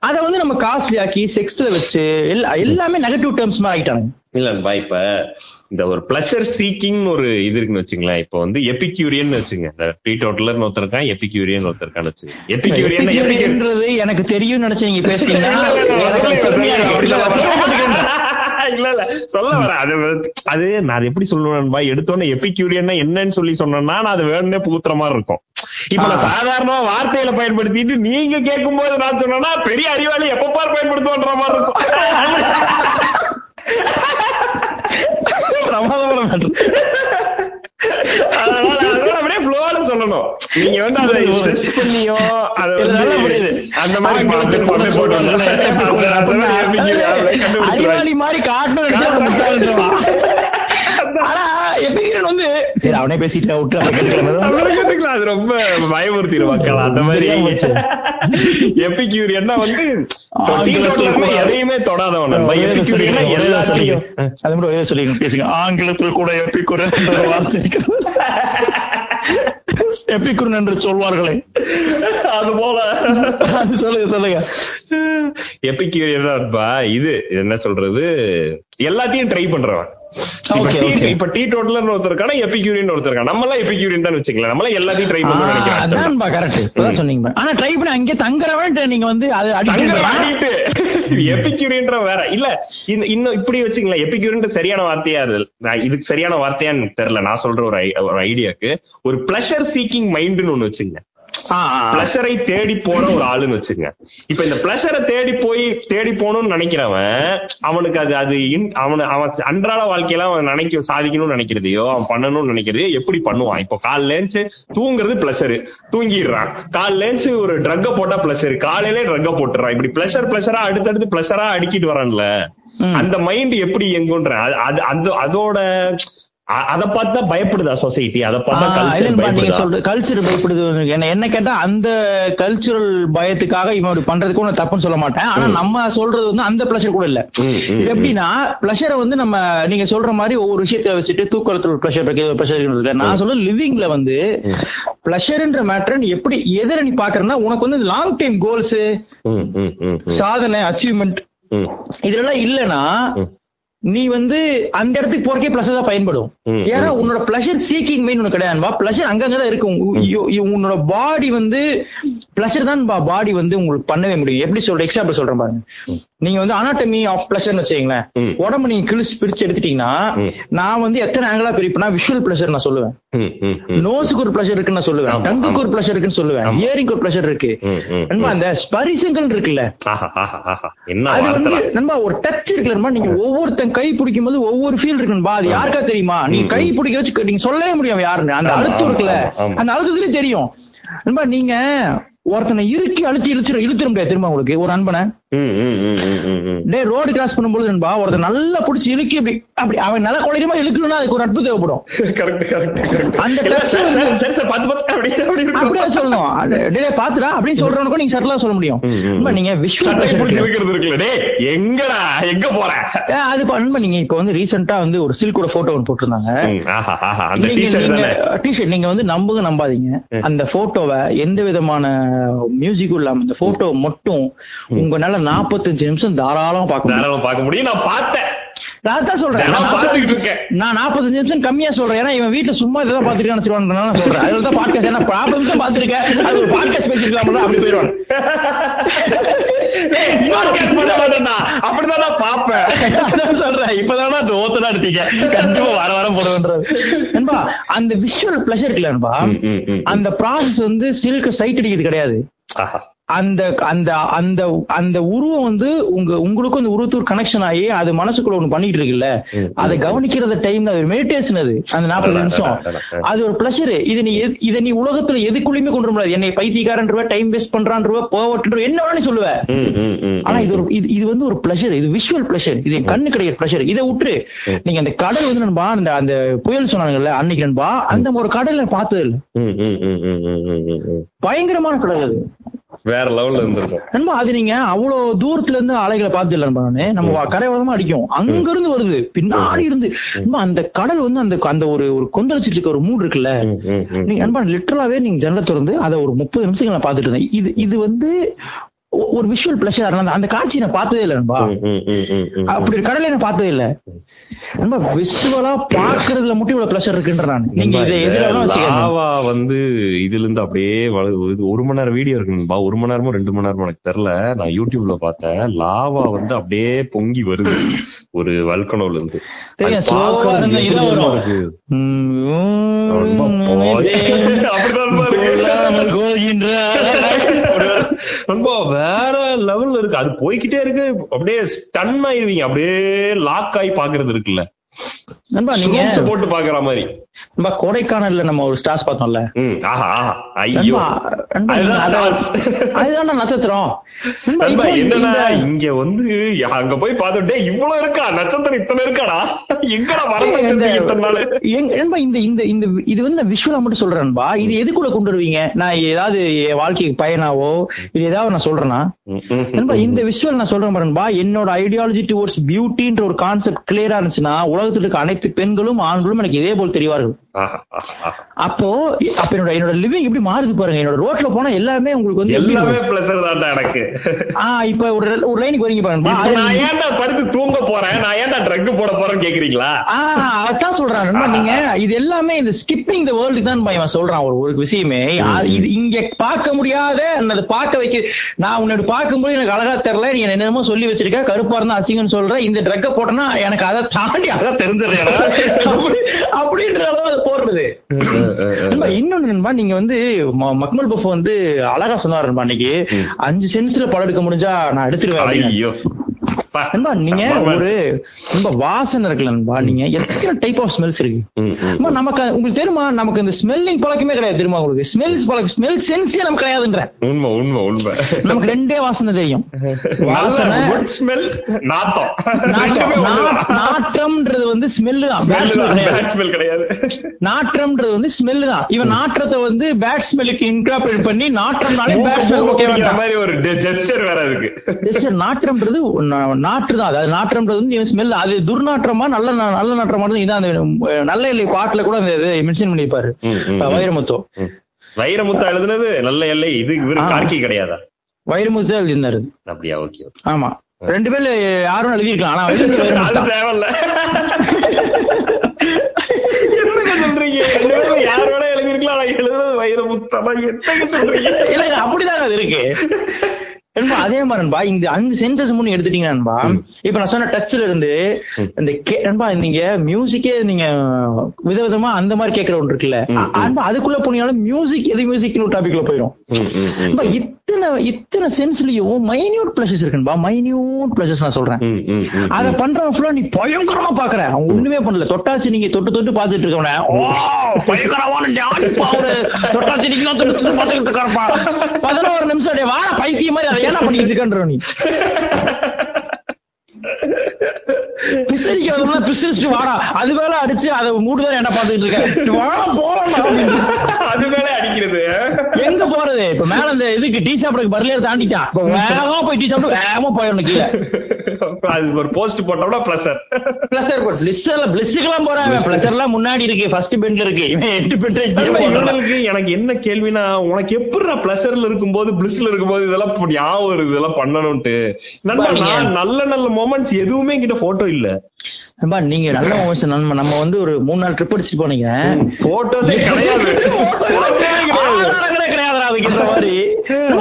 அத வந்து நம்ம காஸ்ட்லி ஆக்கி செக்ஸ்ல வச்சு எல்லா எல்லாமே நெகட்டிவ் டேர்ம்ஸ் மாதிரி ஆயிட்டானுங்க இல்லன்பா இப்ப இந்த ஒரு பிளஷர் சீக்கிங் ஒரு இது இருக்குன்னு வச்சுங்களேன். இப்ப வந்து எபிக்யூரியன் வச்சுங்க. இந்த டீ டோட்டலர் ஒருத்தர் இருக்கான் எபிக்யூரியன் ஒருத்தர் இருக்கான்னு எபிக்யூரியன் எபிக்யூரியன்றது எனக்கு தெரியும் நினைச்சு நீங்க சொல்ல இல்ல இல்ல சொல்ல வர அது அது நான் எப்படி சொல்லுவேன்பா எடுத்தோன்னே எபிக்யூரியன்னா என்னன்னு சொல்லி சொன்னேன்னா நான் அது வேணும்னே புகுத்துற மாதிரி இருக்கும். இப்ப நான் சாதாரணமா வார்த்தையில பயன்படுத்திட்டு நீங்க கேட்கும் போது நான் சொன்னேன்னா பெரிய அறிவாளி எப்ப பார் பயன்படுத்துவோன்ற மாதிரி இருக்கும். பிரமாதமான matter. அதனால அதனால அப்படியே ஃப்ளோல சொல்லணும். நீங்க வந்து அதை ஸ்ட்ரெஸ் பண்ணியோ அதை இது நல்லா வந்து புரியுது. அந்த மாதிரி போட்டு அறிவாளி மாதிரி காட்டணும். ஆனா வந்து சரி அவனே பேசிட்டு விட்டு. அது ரொம்ப பயமுறுத்திடும் மக்கள் அந்த மாதிரி. போச்சு. எபிக்யூரியன்னா வந்து எதையுமே தொடாதவன். அது மட்டும் ஒரே சொல்லிக்கிறேன், பேசுங்க. ஆங்கிலத்தில் கூட ஒரு வார்த்தை எபிக்குரன் என்று சொல்வார்களே. அது போல சொல்லுங்க. சொல்லுங்க எபிக்யூரியன்பா இது என்ன சொல்றது? எல்லாத்தையும் ட்ரை பண்றவன். இப்ப டீ- டோட்டலர் ஒருத்தர் இருக்கானா எபிக்யூரியன் ஒருத்தர் நம்ம எல்லாம் எபிக்யூரியன் தான் வச்சுக்கலாம் நம்ம எல்லாத்தையும் ட்ரை நினைக்கிறேன். கரெக்ட் சொன்னீங்க. பாரு. ஆனா ட்ரை பண்ணி அங்கே தங்குறவன் நீங்க வந்து அது அடிக்ட் எபிக்யூரியன்ற வேற. இல்ல இன்னும் இப்படி வச்சுங்களேன் எபிக்யூரியன்ற சரியான வார்த்தையா இதுக்கு சரியான வார்த்தையான்னு தெரியல. நான் சொல்ற ஒரு ஐடியாக்கு. ஒரு பிளஷர் சீக்கிங் மைண்ட்னு ஒண்ணு வச்சுங்க பிளஷரை தேடி போற ஒரு ஆளுன்னு வச்சுங்க. இப்ப இந்த பிளஷரை தேடி போய் தேடி போகணும்னு நினைக்கிறவன் அவனுக்கு அது அது அவன அவன் அன்றாட வாழ்க்கையில அவன் நினைக்க சாதிக்கணும்னு நினைக்கிறதையோ அவன் பண்ணணும்னு நினைக்கிறதையோ எப்படி பண்ணுவான்? இப்போ எழுந்துச்சு தூங்குறது பிளஷரு தூங்கிடுறான். காலைல எழுந்துச்சு ஒரு ட்ரக்க போட்டா பிளஷர் காலையிலே ட்ரக்க போட்டுறான். இப்படி பிளஷர் பிளஷரா அடுத்தடுத்து பிளஷரா அடிக்கிட்டு வரான்ல. அந்த மைண்ட் எப்படி இயங்குன்ற அது- அது அதோட அத பார்த்தா பயப்படுதா சொசைட்டி அத பார்த்தா கல்ச்சர் கல்ச்சர் பயப்படுது? என்ன என்ன கேட்டா அந்த கல்ச்சுரல் பயத்துக்காக இவன் இப்படி பண்றதுக்கு ஒண்ணு தப்புன்னு சொல்ல மாட்டேன். ஆனா நம்ம சொல்றது வந்து அந்த பிளஷர் கூட இல்ல. எப்படின்னா பிளஷரை வந்து நம்ம நீங்க சொல்ற மாதிரி ஒவ்வொரு விஷயத்தை வச்சுட்டு தூக்கத்துல ஒரு பிளஷர் இருக்கு ஒரு பிளஷர் இருக்கு நான் சொல்ல லிவிங்ல வந்து பிளஷர்ன்ற மேட்டர் எப்படி எதிர நீ பாக்குறேன்னா உனக்கு வந்து லாங் டைம் கோல்ஸ் சாதனை அச்சீவ்மெண்ட் ம். இதெல்லாம் இல்லனா ம். நீ வந்து அந்த இடத்துக்கு போறக்கே பிளஸ் தான் பயன்படும். ஏன்னா உன்னோட பிளஷர் சீக்கிங் மெயின் உனக்கு கிடையாதுபா பிளஷர் அங்கங்கதான் இருக்கு. உ- you- you- உன்னோட பாடி வந்து பிளஷர் தான் பாடி வந்து உங்களுக்கு பண்ணவே முடியும். எப்படி சொல்ற எக்ஸாம்பிள் சொல்றேன் பாருங்க. நீங்க வந்து அனாட்டமி ஆஃப் பிளஷர்னு வச்சுக்கீங்களேன். உடம்பு நீங்க கிழிச்சு பிரிச்சு எடுத்துட்டீங்கன்னா. நான் வந்து எத்தனை ஆங்கிளா பிரிப்பேன்னா விஷுவல் பிளஷர் நான் சொல்லுவேன். நோஸுக்கு ஒரு பிளஷர் இருக்குன்னு நான் சொல்லுவேன். டங்குக்கு. ஒரு பிளஷர் இருக்குன்னு சொல்லுவேன். ஆமா. இயரிங் ஒரு பிளஷர் இருக்கு. நண்பா அந்த ஸ்பரிசங்கள் இருக்குல்ல. அது வந்து நண்பா ஒரு டச் இருக்குல்ல நீங்க ஒவ்வொருத்தன் கை பிடிக்கும் போது ஒவ்வொரு ஃபீல் இருக்கு நண்பா. அது யாருக்கா தெரியுமா? நீங்க கை பிடிக்க வச்சு நீங்க சொல்லவே முடியும் யாருன்னு. அந்த அழுத்தம் இருக்குல்ல. அந்த அழுத்தத்துலயே தெரியும். நீங்க ஒருத்தனை இறுக்கி அழுத்தி இழுச்சிட இழுத்துற முடியாது திரும்ப உங்களுக்கு? ஒரு அன்பனை. டே ரோடு கிராஸ் பண்ணும்போது நண்பா ஒருத்தன் நல்லா பிடிச்சி இழுக்கி அப்படி அப்படி அவன் நல்லா குழையமா இழுக்கணும்னா அதுக்கு ஒரு நட்பு தேவைப்படும். அந்த. அப்படியே சொல்லணும். டே பாத்துடா அப்படின்னு சொல்றவனுக்கும் நீங்க சட்டலா சொல்ல முடியும். நீங்க விஷுவல் எங்கடா எங்க போற? அது நண்பா நீங்க இப்ப வந்து ரீசெண்டா வந்து ஒரு சில்கோட போட்டோ ஒன்று போட்டிருந்தாங்க. அந்த நீங்க- வந்து நம்புங்க நம்பாதீங்க. அந்த போட்டோவை எந்த விதமான மியூசிக்கும் இல்லாம இந்த போட்டோ மட்டும் 45 நிமிஷம் தாராளமா பார்க்க தாராளமா பார்க்க முடியும். நான் பார்த்தேன். நான் தான் சொல்றேன். நான் 45 நிமிஷம் கம்மியா சொல்றேன். ஏன்னா இவன் வீட்டுல சும்மா இதான் பாத்துருக்கான்னு சொல்லுவாங்க நான் சொல்றேன். அதுல தான் பாட்காஸ்ட் ஏன்னா 40 நிமிஷம் பாத்துருக்கேன் அது ஒரு பாட்காஸ்ட் பேசிருக்கலாம் அப்படி போயிடுவான். அப்படிதான் நான் அதான் சொல்றேன். இப்பதானா ஓத்தனா எடுத்தீங்க. கண்டிப்பா வர வர போடுவேன்றது. நண்பா அந்த விஷுவல் பிளஷர் இருக்குல்ல நண்பா. அந்த ப்ராசஸ் வந்து சில்க் சைட் அடிக்கிறது கிடையாது. அந்த அந்த அந்த அந்த உருவம் வந்து உங்க உங்களுக்கும் அந்த உருவத்துக்கு கனெக்ஷன் ஆகி அது மனசுக்குள்ள ஒண்ணு பண்ணிட்டு இருக்குல்ல? அதை கவனிக்கிறத டைம் அது மெடிடேஷன் அது. அந்த நாற்பது நிமிஷம். அது ஒரு பிளஷர் இது நீ இதை நீ உலகத்துல எதுக்குள்ளயுமே கொண்டு முடியாது. என்னை பைத்தியக்காரன்றவ டைம் வேஸ்ட் பண்றான்றவ போவட்டுன்ற என்ன வேணா நீ சொல்லுவ. ஆனா இது ஒரு இது இது வந்து ஒரு பிளஷர் இது விஷுவல் பிளஷர் இது என் கண்ணு கிடைக்கிற பிளஷர் இதை விட்டுரு. நீங்க அந்த கடல் வந்து நண்பா அந்த அந்த புயல் சொன்னாங்கல்ல அன்னைக்கு நண்பா அந்த ஒரு கடல் பார்த்தது இல்ல. பயங்கரமான கடல் அது. வேற லெவல்ல இருந்திருக்கும். நண்பா அது நீங்க அவ்வளவு தூரத்துல இருந்து அலைகளை பார்த்து இல்ல நண்பா நானு. நம்ம கரையோரமா அடிக்கும். அங்க இருந்து வருது. பின்னாடி இருந்து. அந்த கடல் வந்து அந்த அந்த ஒரு ஒரு கொந்தளிச்சிட்டு இருக்க ஒரு மூடு இருக்குல்ல. நீங்க நண்பா லிட்டரலாவே நீங்க ஜன்னலை திறந்து அதை ஒரு முப்பது நிமிஷம் நான் பார்த்துட்டு இருந்தேன். இது இது வந்து ஒரு விஷுவல் பிளஷர் அந்த அந்த காட்சி நான் பார்த்ததே இல்லை நண்பா. அப்படி ஒரு கடலை நான் பார்த்ததே இல்ல. நண்பா விஷுவலா பாக்குறதுல மட்டும் இவ்வளவு பிளஷர் இருக்குன்ற நான் நீங்க இதை எதிராக வந்து இதுல இருந்து அப்படியே ஒரு மணி நேரம் வீடியோ இருக்குன்பா ஒரு மணி நேரமோ ரெண்டு மணி நேரமோ எனக்கு தெரியல நான் யூடியூப்ல பார்த்தேன். லாவா வந்து அப்படியே பொங்கி வருது. ஒரு வல்கனோல இருந்து தெரியும், நண்பா வேற லெவல்ல இருக்கு. அது போய்கிட்டே இருக்கு. அப்படியே ஸ்டன் ஆயிருவீங்க. அப்படியே லாக் ஆகி பாக்குறது இருக்குல்ல. நண்பா நீங்க Strokes போட்டு பாக்குற மாதிரி. நண்பா கொடைக்கானல்ல நம்ம ஒரு ஸ்டார்ஸ் பார்த்தோம்ல. ம் ஆஹா ஆஹா. ஐயோ. நண்பா நண்பா, நீங்க அதுதான் அதான் stars. அதுதான் நட்சத்திரம். நண்பா, நண்பா, இப்போ என்னடா இந்த- இங்க வந்து அங்க போய் பார்த்துட்டே இவ்வளவு இருக்கா? நட்சத்திரம் இத்தனை இருக்காடா? எங்கடா வர இந்த- நண்பா, இது வந்து நான் விஷுவலா மட்டும் சொல்றேன்பா இது எதுக்குள்ள கொண்டு வருவீங்க? நான் ஏதாவது என் வாழ்க்கைக்கு பயனாவோ இது ஏதாவது நான் சொல்றேன்னா. நண்பா இந்த விஷுவல் நான் சொல்றேன் பாருன்பா என்னோட ஐடியாலஜி டுவர்ட்ஸ் பியூட்டின்ற ஒரு கான்செப்ட் கிளியரா இருந்துச்சுன்னா உலகத்துல இருக்க அனைத்து பெண்களும் ஆண்களும் எனக்கு இதே போல் தெரிவார்கள். ஆஹா, ஆஹா, ஆஹா. அப்போ அப்ப என்னோட என்னோட லிவிங் எப்படி மாறுது பாருங்க. என்னோட ரோட்ல போனா எல்லாமே உங்களுக்கு வந்து எல்லாமே? பிளஸர் தான்டா எனக்கு. ஆ இப்ப ஒரு ஒரு லைனுக்கு வரீங்க பாருங்க. நான் ஏன்டா படுத்து தூங்க போறேன்? நான் ஏன்டா ட்ரக் போட போறேன்னு கேக்குறீங்களா? ஆ அதான் சொல்றேன். நீங்க இது எல்லாமே இந்த ஸ்கிப்பிங் த வேர்ல்டு தான் இவன் சொல்றான். ஒரு ஒரு விஷயமே. இது இங்க பார்க்க முடியாத அதை பார்க்க வைக்க நான் உன்னோட பார்க்கும்போது எனக்கு அழகா தெரியல. நீ என்னமோ சொல்லி வச்சிருக்க. கருப்பா இருந்தா அசிங்கன்னு சொல்ற. இந்த ட்ரக்க போட்டனா எனக்கு அதை தாண்டி அழகா தெரிஞ்சிடுறேன் அப்படி அப்படின்ற அளவு அது போடுறது. நண்பா, இன்னொன்னு நண்பா நீங்க வந்து மக்மல் பஃப் வந்து அழகா சொன்னாரு நண்பா அன்னைக்கு. அஞ்சு சென்ஸ்ல படம் எடுக்க முடிஞ்சா நான் எடுத்துருவேன். நண்பா நீங்க ஒரு ரொம்ப வாசனை இருக்குல்ல நண்பா நீங்க எத்தனை டைப் ஆஃப் ஸ்மெல்ஸ் இருக்கு? நமக்கு உங்களுக்கு தெரியுமா நமக்கு இந்த ஸ்மெல்லிங் பழக்கமே கிடையாது தெரியுமா உங்களுக்கு? ஸ்மெல்ஸ் பழக்கம் ஸ்மெல் சென்ஸே நமக்கு கிடையாதுன்ற. உண்மை உண்மை உண்மை. நமக்கு ரெண்டே வாசனை தெரியும். வாசனை குட் ஸ்மெல் வந்து ஸ்மெல் தான். Smell bad smell தான், கிடையாது. நாற்றம்ன்றது வந்து ஸ்மெல் தான். இவன் நாற்றத்தை வந்து பேட் ஸ்மெல்லுக்கு இன்கார்பரேட் பண்ணி நாற்றம்னாலே பேட் ஸ்மெல் ஓகே மாதிரி ஒரு ஜெஸ்டர் வேற Yes, sir. நாற்றம்ன்றது நாற்று தான். அதாவது நாற்றம்ன்றது வந்து ஸ்மெல் அது துர்நாற்றமா நல்ல நல்ல நாற்றமா இதான் அந்த நல்ல இல்லை பாட்டுல கூட அந்த இதை மென்ஷன் பண்ணிருப்பாரு. வைரமுத்தோ. வைரமுத்தா எழுதுனது நல்ல எல்லை. இது இவரு. கார்கி கிடையாதா? வைரமுத்து தான் எழுதியிருந்தாரு. அப்படியா? ஓகே. ஆமா. ரெண்டு பேர்ல யாரும் எழுதியிருக்கலாம் ஆனா. தேவையில்ல. என்னங்க சொல்றீங்க? ரெண்டு பேரும் யார் வேணா எழுதிருக்கலாம் ஆனா எழுதுறது வைரமுத்தமா என்னங்க சொல்றீங்க? இல்லங்க அப்படிதாங்க அது இருக்கு. நண்பா, அதே மாதிரி நண்பா இந்த அஞ்சு சென்சஸ் முன்னு எடுத்துட்டீங்க நண்பா. இப்ப நான் சொன்ன டச்ல இருந்து இந்த நண்பா நீங்க மியூசிக்கே நீங்க விதவிதமா அந்த மாதிரி கேட்கற ஒன்று இருக்குல்ல. நண்பா, அதுக்குள்ள போனீங்கனாலும் மியூசிக் எது மியூசிக்னு ஒரு டாபிக்ல போயிடும் இத்தனை இத்தனை சென்ஸ்லயும் மைன்யூட் பிளஸஸ் இருக்குன்பா மைன்யூட் பிளஸஸ் நான் சொல்றேன். அத பண்றவன் ஃபுல்லா நீ பயங்கரமா பாக்குற. அவன் ஒண்ணுமே பண்ணல. தொட்டாச்சி நீங்க தொட்டு தொட்டு பாத்துட்டு இருக்கவன. ஓ பயங்கரமான தொட்டாச்சி நீங்க தொட்டு பாத்துக்கிட்டு இருக்காருப்பா. பதினோரு நிமிஷம் அப்படியே வாழ பைத்தியம் மாதிரி அதை ஏன்னா பண்ணிட்டு இருக்கன்ற நீ. பிசரிக்கிறதுல பிசரிச்சு வாடா. அது மேல அடிச்சு அதை மூடுதான் என்ன பாத்துக்கிட்டு இருக்க? வாடா போலாம் அது மேல அடிக்கிறது. எங்க போறது? இப்ப மேல இந்த இதுக்கு டீ சாப்பிடக்கு பர்லியர் தாண்டிட்டான் வேகமா போய் டீ சாப்பிட்டு வேகமா போயிடணும் கீழே. அது ஒரு போஸ்ட் போட்டோம்னா பிளஸர் பிளஸர் பிளிஸ்ல பிளிஸ்க்குலாம் போறாங்க. பிளஸர் எல்லாம் முன்னாடி இருக்கு. ஃபர்ஸ்ட் பெஞ்ச்ல இருக்கு. எட்டு பெஞ்ச் எனக்கு என்ன கேள்வினா உனக்கு எப்படி பிளஷர்ல இருக்கும்போது பிளிஸ்ல இருக்கும்போது இதெல்லாம் ஞாபகம் இதெல்லாம் பண்ணணும்ட்டு நல்ல நல்ல மொமெண்ட்ஸ் எதுவுமே கிட்ட போட்டோ இல்ல நண்பா நீங்க நல்ல moments நம்ம நம்ம வந்து ஒரு மூணு நாள் ட்ரிப் அடிச்சுட்டு போனீங்க. போட்டோஸே கிடையாது. மாதிரி.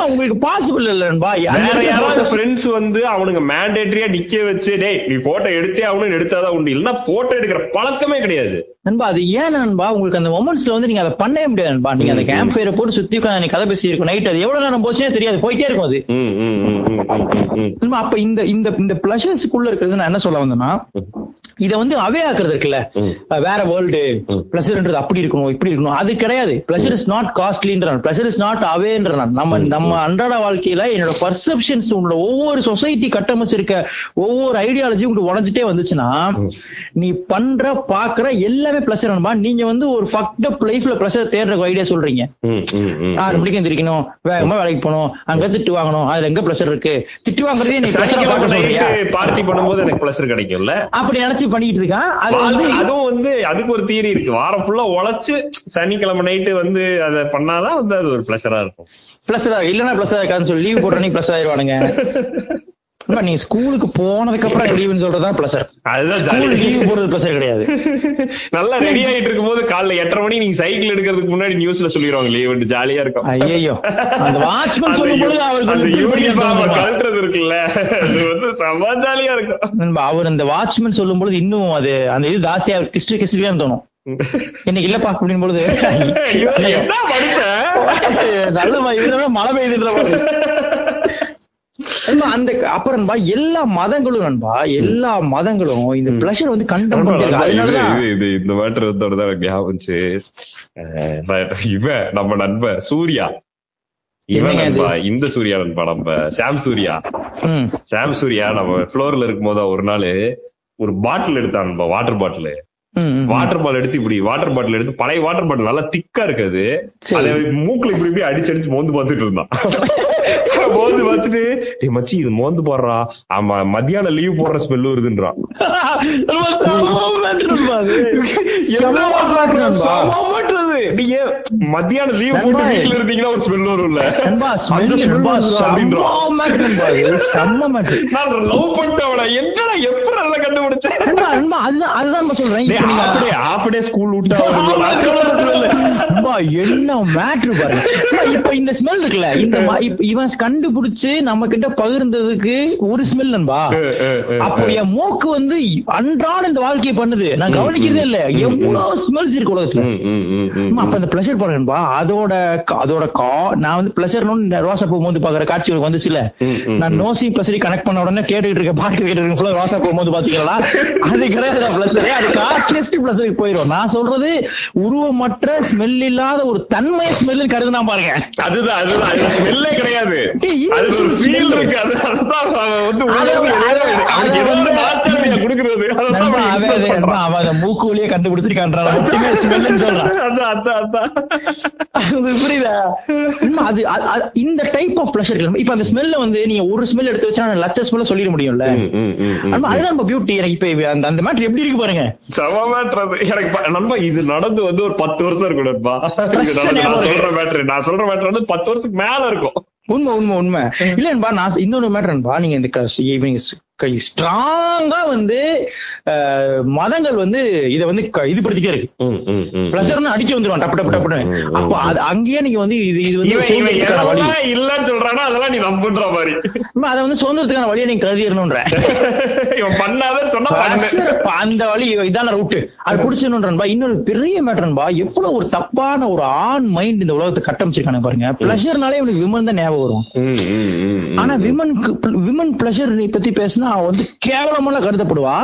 உங்களுக்கு பாசிபிள் இல்ல நண்பா வேற யாராவது ஃப்ரெண்ட்ஸ் வந்து அவனுங்க மேண்டேட்டரியா நிக்க வச்சு டேய் நீ போட்டோ எடுத்தே அவனு எடுத்தாதான் உண்டு. இல்லன்னா போட்டோ எடுக்கிற பழக்கமே கிடையாது. நண்பா அது ஏன் நண்பா உங்களுக்கு அந்த மொமெண்ட்ஸ்ல வந்து நீங்க அதை பண்ணவே முடியாது நண்பா நீங்க அந்த கேம்ப் ஃபயரை போட்டு சுத்தி உட்காந்து நீ கதை பேசி இருக்கும் நைட் அது எவ்வளவு நேரம் போச்சுனே தெரியாது போயிட்டே இருக்கும் அது. நண்பா, அப்ப இந்த இந்த இந்த பிளஷர்ஸ்க்குள்ள இருக்கிறது நான் என்ன சொல்ல வந்தேன்னா இத வந்து அவே ஆக்குறது இருக்குல்ல? வேற வேர்ல்டு பிளஷர்ன்றது அப்படி இருக்கணும் இப்படி இருக்கணும். அது கிடையாது. பிளஷர் இஸ் நாட் காஸ்ட்லின்ற பிளஷர் இஸ் நாட் அவேன்ற நம்ம நம்ம அன்றாட வாழ்க்கையில என்னோட பர்செப்ஷன்ஸ் உள்ள ஒவ்வொரு சொசைட்டி கட்டமைச்சிருக்க ஒவ்வொரு ஐடியாலஜி உங்களுக்கு உடஞ்சிட்டே வந்துச்சுன்னா நீ பண்ற பாக்குற எல்லாமே பிளஷர் நண்பா நீங்க வந்து ஒரு ஃபக்ட் அப் லைஃப்ல பிளஷர் தேடுற ஐடியா சொல்றீங்க. ஆறு மணிக்கு எந்திரிக்கணும். வேகமா வேலைக்கு போகணும். அங்க திட்டு வாங்கணும். அதுல எங்க ப்ரெஷர் இருக்கு? திட்டு வாங்குறதே நீ பார்ட்டி பண்ணும்போது எனக்கு பிளஸர் கிடைக்கும்ல. அப்படி நினைச்சு பண்ணிட்டு இருக்கான் அது வந்து அது- அதுவும் வந்து அதுக்கு ஒரு தியரி இருக்கு. வாரம் ஃபுல்லா உழைச்சு சனிக்கிழமை நைட்டு வந்து அதை பண்ணாதான் வந்து அது ஒரு பிளஸரா இருக்கும். பிளஸரா இல்லன்னா பிளஸரா இருக்கான்னு சொல்லி லீவ் போடுற நீ பிளஸ் ஆயிருவானுங்க நண்பா, நீ ஸ்கூலுக்கு போனதுக்கு அப்புறம் லீவுன்னு சொல்றதா பிளஸர் அதுதான் லீவ் போடுறது பிளஸர் கிடையாது. நல்லா ரெடி ஆயிட்டு இருக்கும்போது காலைல எட்டரை மணி நீங்க சைக்கிள் எடுக்கிறதுக்கு முன்னாடி நியூஸ்ல சொல்லிடுவாங்க லீவ் ஜாலியா இருக்கும். ஐயோ அந்த வாட்ச்மேன் அந்த சொல்லும் பொழுது யூ- அவருக்கு அந்த யூனிஃபார்ம்? கழட்டுறது இருக்குல்ல. அது வந்து செம்ம ஜாலியா இருக்கும். அவர் அந்த வாட்ச்மேன் சொல்லும் பொழுது இன்னும் அது அந்த இது ஜாஸ்தியா கிஸ்ட் கிஸ்டியா தோணும். இன்னைக்கு இல்லப்பா அப்படின் பொழுது. நல்ல மழை. நண்பா, அந்த அப்புறம் நண்பா, எல்லா மதங்களும் நண்பா எல்லா மதங்களும் இந்த பிளஷர் வந்து கண்டம் நண்பா, நண்பா, இது இந்த மேட்டர் தான் ஞாபகம் இவன் நம்ம நண்பன் சூர்யா. இவன்? நண்பா இந்த சூர்யா நண்பா நம்ம சாம் சூர்யா. சாம் சூர்யா நம்ம ஃப்ளோர்ல இருக்கும்போது ஒரு நாள் ஒரு பாட்டில் எடுத்தான் வாட்டர் பாட்டில். வாட்டர் பால் எடுத்து இப்படி வாட்டர் பாட்டில் எடுத்து பழைய வாட்டர் பாட்டில் நல்லா திக்கா இருக்காது. அதை மூக்குல இப்படி இப்படி அடிச்சு அடிச்சு மோந்து பார்த்துட்டு இருந்தான். மோந்து பார்த்துட்டு மச்சி இது மோந்து போடுறா. ஆமா மத்தியானம் லீவ் போடுற ஸ்மெல் வருதுன்றான் மத்தியானம் லீவ் போட்டு இருந்தீங்கன்னா ஒரு ஸ்மெல் வரும்ல. நண்பா, smell அந்த smell நண்பா, வருதுடா செம அப்படின்றான். matter நண்பா இது. செம matter. நான் லவ் பண்ணிட்டவன என்னடா எப்ப நல்லா கண்டுபிடிச்சேன்? அதுதான் அதுதான் சொல்றேன். day school விட்டா நண்பா, என்ன மேட்ரு பாருங்க. இப்ப இந்த ஸ்மெல் இருக்குல்ல இந்த இவன் கண்டுபிடிச்சு நம்ம கிட்ட பகிர்ந்ததுக்கு ஒரு ஸ்மெல் நண்பா? அப்போ. என் மூக்கு வந்து அன்றாட இந்த வாழ்க்கையை பண்ணுது. நான் கவனிக்கிறதே இல்ல. எவ்வளவு ஸ்மெல்ஸ் இருக்கு உலகத்துல. அப்ப அந்த பிளஷர் பாருங்கப்பா அதோட அதோட கா நான் வந்து பிளஷர் ரோசா போகும்போது பாக்குற காட்சி எனக்கு வந்துச்சுல? நான் நோசி பிளஸரி கனெக்ட் பண்ண உடனே கேட்டுக்கிட்டு இருக்க பாட்டு கேட்டு ஆ ரோசா போகும்போது பாத்தீங்களா அது கிடையாது பிளஸர் அது காஸ்ட்லியஸ்ட் பிளஸருக்கு போயிடும் நான் சொல்றது உருவமற்ற ஸ்மெல் இல்லாத ஒரு தன்மை ஸ்மெல் கருதுனா பாருங்க. அதுதான் அதுதான். ஸ்மெல்லே கிடையாது. டேய், இது அது ஒரு smell ஃபீல் இருக்கு. அது அதுதான் அவன் வந்து அது- உணர்வு அது- ஏதோ அது அவனுக்கு ஏதோ ஒரு வந்து- நாஸ்டாலஜியா கொடுக்கிறது. அதான் நண்பா, அவன் அவன் express அது- நண்பா, பண்றான். அவன் அதை மூக்கு வழியே கண்டுபிடிச்சிட்டு காட்டுறான் மட்டுமே ஸ்மெல்னு சொல்றான். அதான் அதான் அதான் அது புரியுதா? அது இந்த டைப் ஆஃப் பிளஷர் இப்ப அந்த ஸ்மெல்ல வந்து நீங்க ஒரு ஸ்மெல் எடுத்து வச்சா லட்ச ஸ்மெல்ல சொல்லிட முடியும்ல? அதுதான் நம்ம பியூட்டி எனக்கு இப்ப அந்த அந்த மேட்டர் எப்படி இருக்கு பாருங்க? செம அது. எனக்கு நண்பா இது நடந்து வந்து ஒரு பத்து வருஷம் இருக்கும் நான் சொல்ற மேட்ரு நான் சொல்ற மேட்ரு வந்து பத்து வருஷத்துக்கு மேல இருக்கும். உண்மை உண்மை உண்மை. இல்ல நண்பா நான் இன்னொரு மேட்டர் நண்பா நீங்க இந்த ஸ்ட்ராங்கா வந்து மதங்கள் வந்து இத வந்து இது படுத்திட்டே இருக்கு. பிளஷர்னு அடிச்சு வந்துருவான் டப்பு டப்பு டப்புன்னு. அப்ப அது அங்கேயே நீங்க வந்து இது இது வந்து இல்லன்னு சொல்றானோ அதெல்லாம் நீ நம்புன்ற மாதிரி. அதை வந்து சுதந்திரத்துக்கான வழியை நீங்க கருதிடணும்ன்ற இவன் சொன்னா அந்த வழி இதான ரூட் அது பிடிச்சிடணுன்றன்பா இன்னொரு பெரிய மேட்டர்ன்பா எவ்வளவு ஒரு தப்பான ஒரு ஆண் மைண்ட் இந்த உலகத்தை கட்டமைச்சிருக்கானு பாருங்க. பிளஷர்னாலே இவனுக்கு விமன் தான் ஞாபகம் வரும். ஆனா விமனுக்கு விமன் பிளஷர் பத்தி பேசினா வந்து கேவலமெல்லாம் கருதப்படுவா.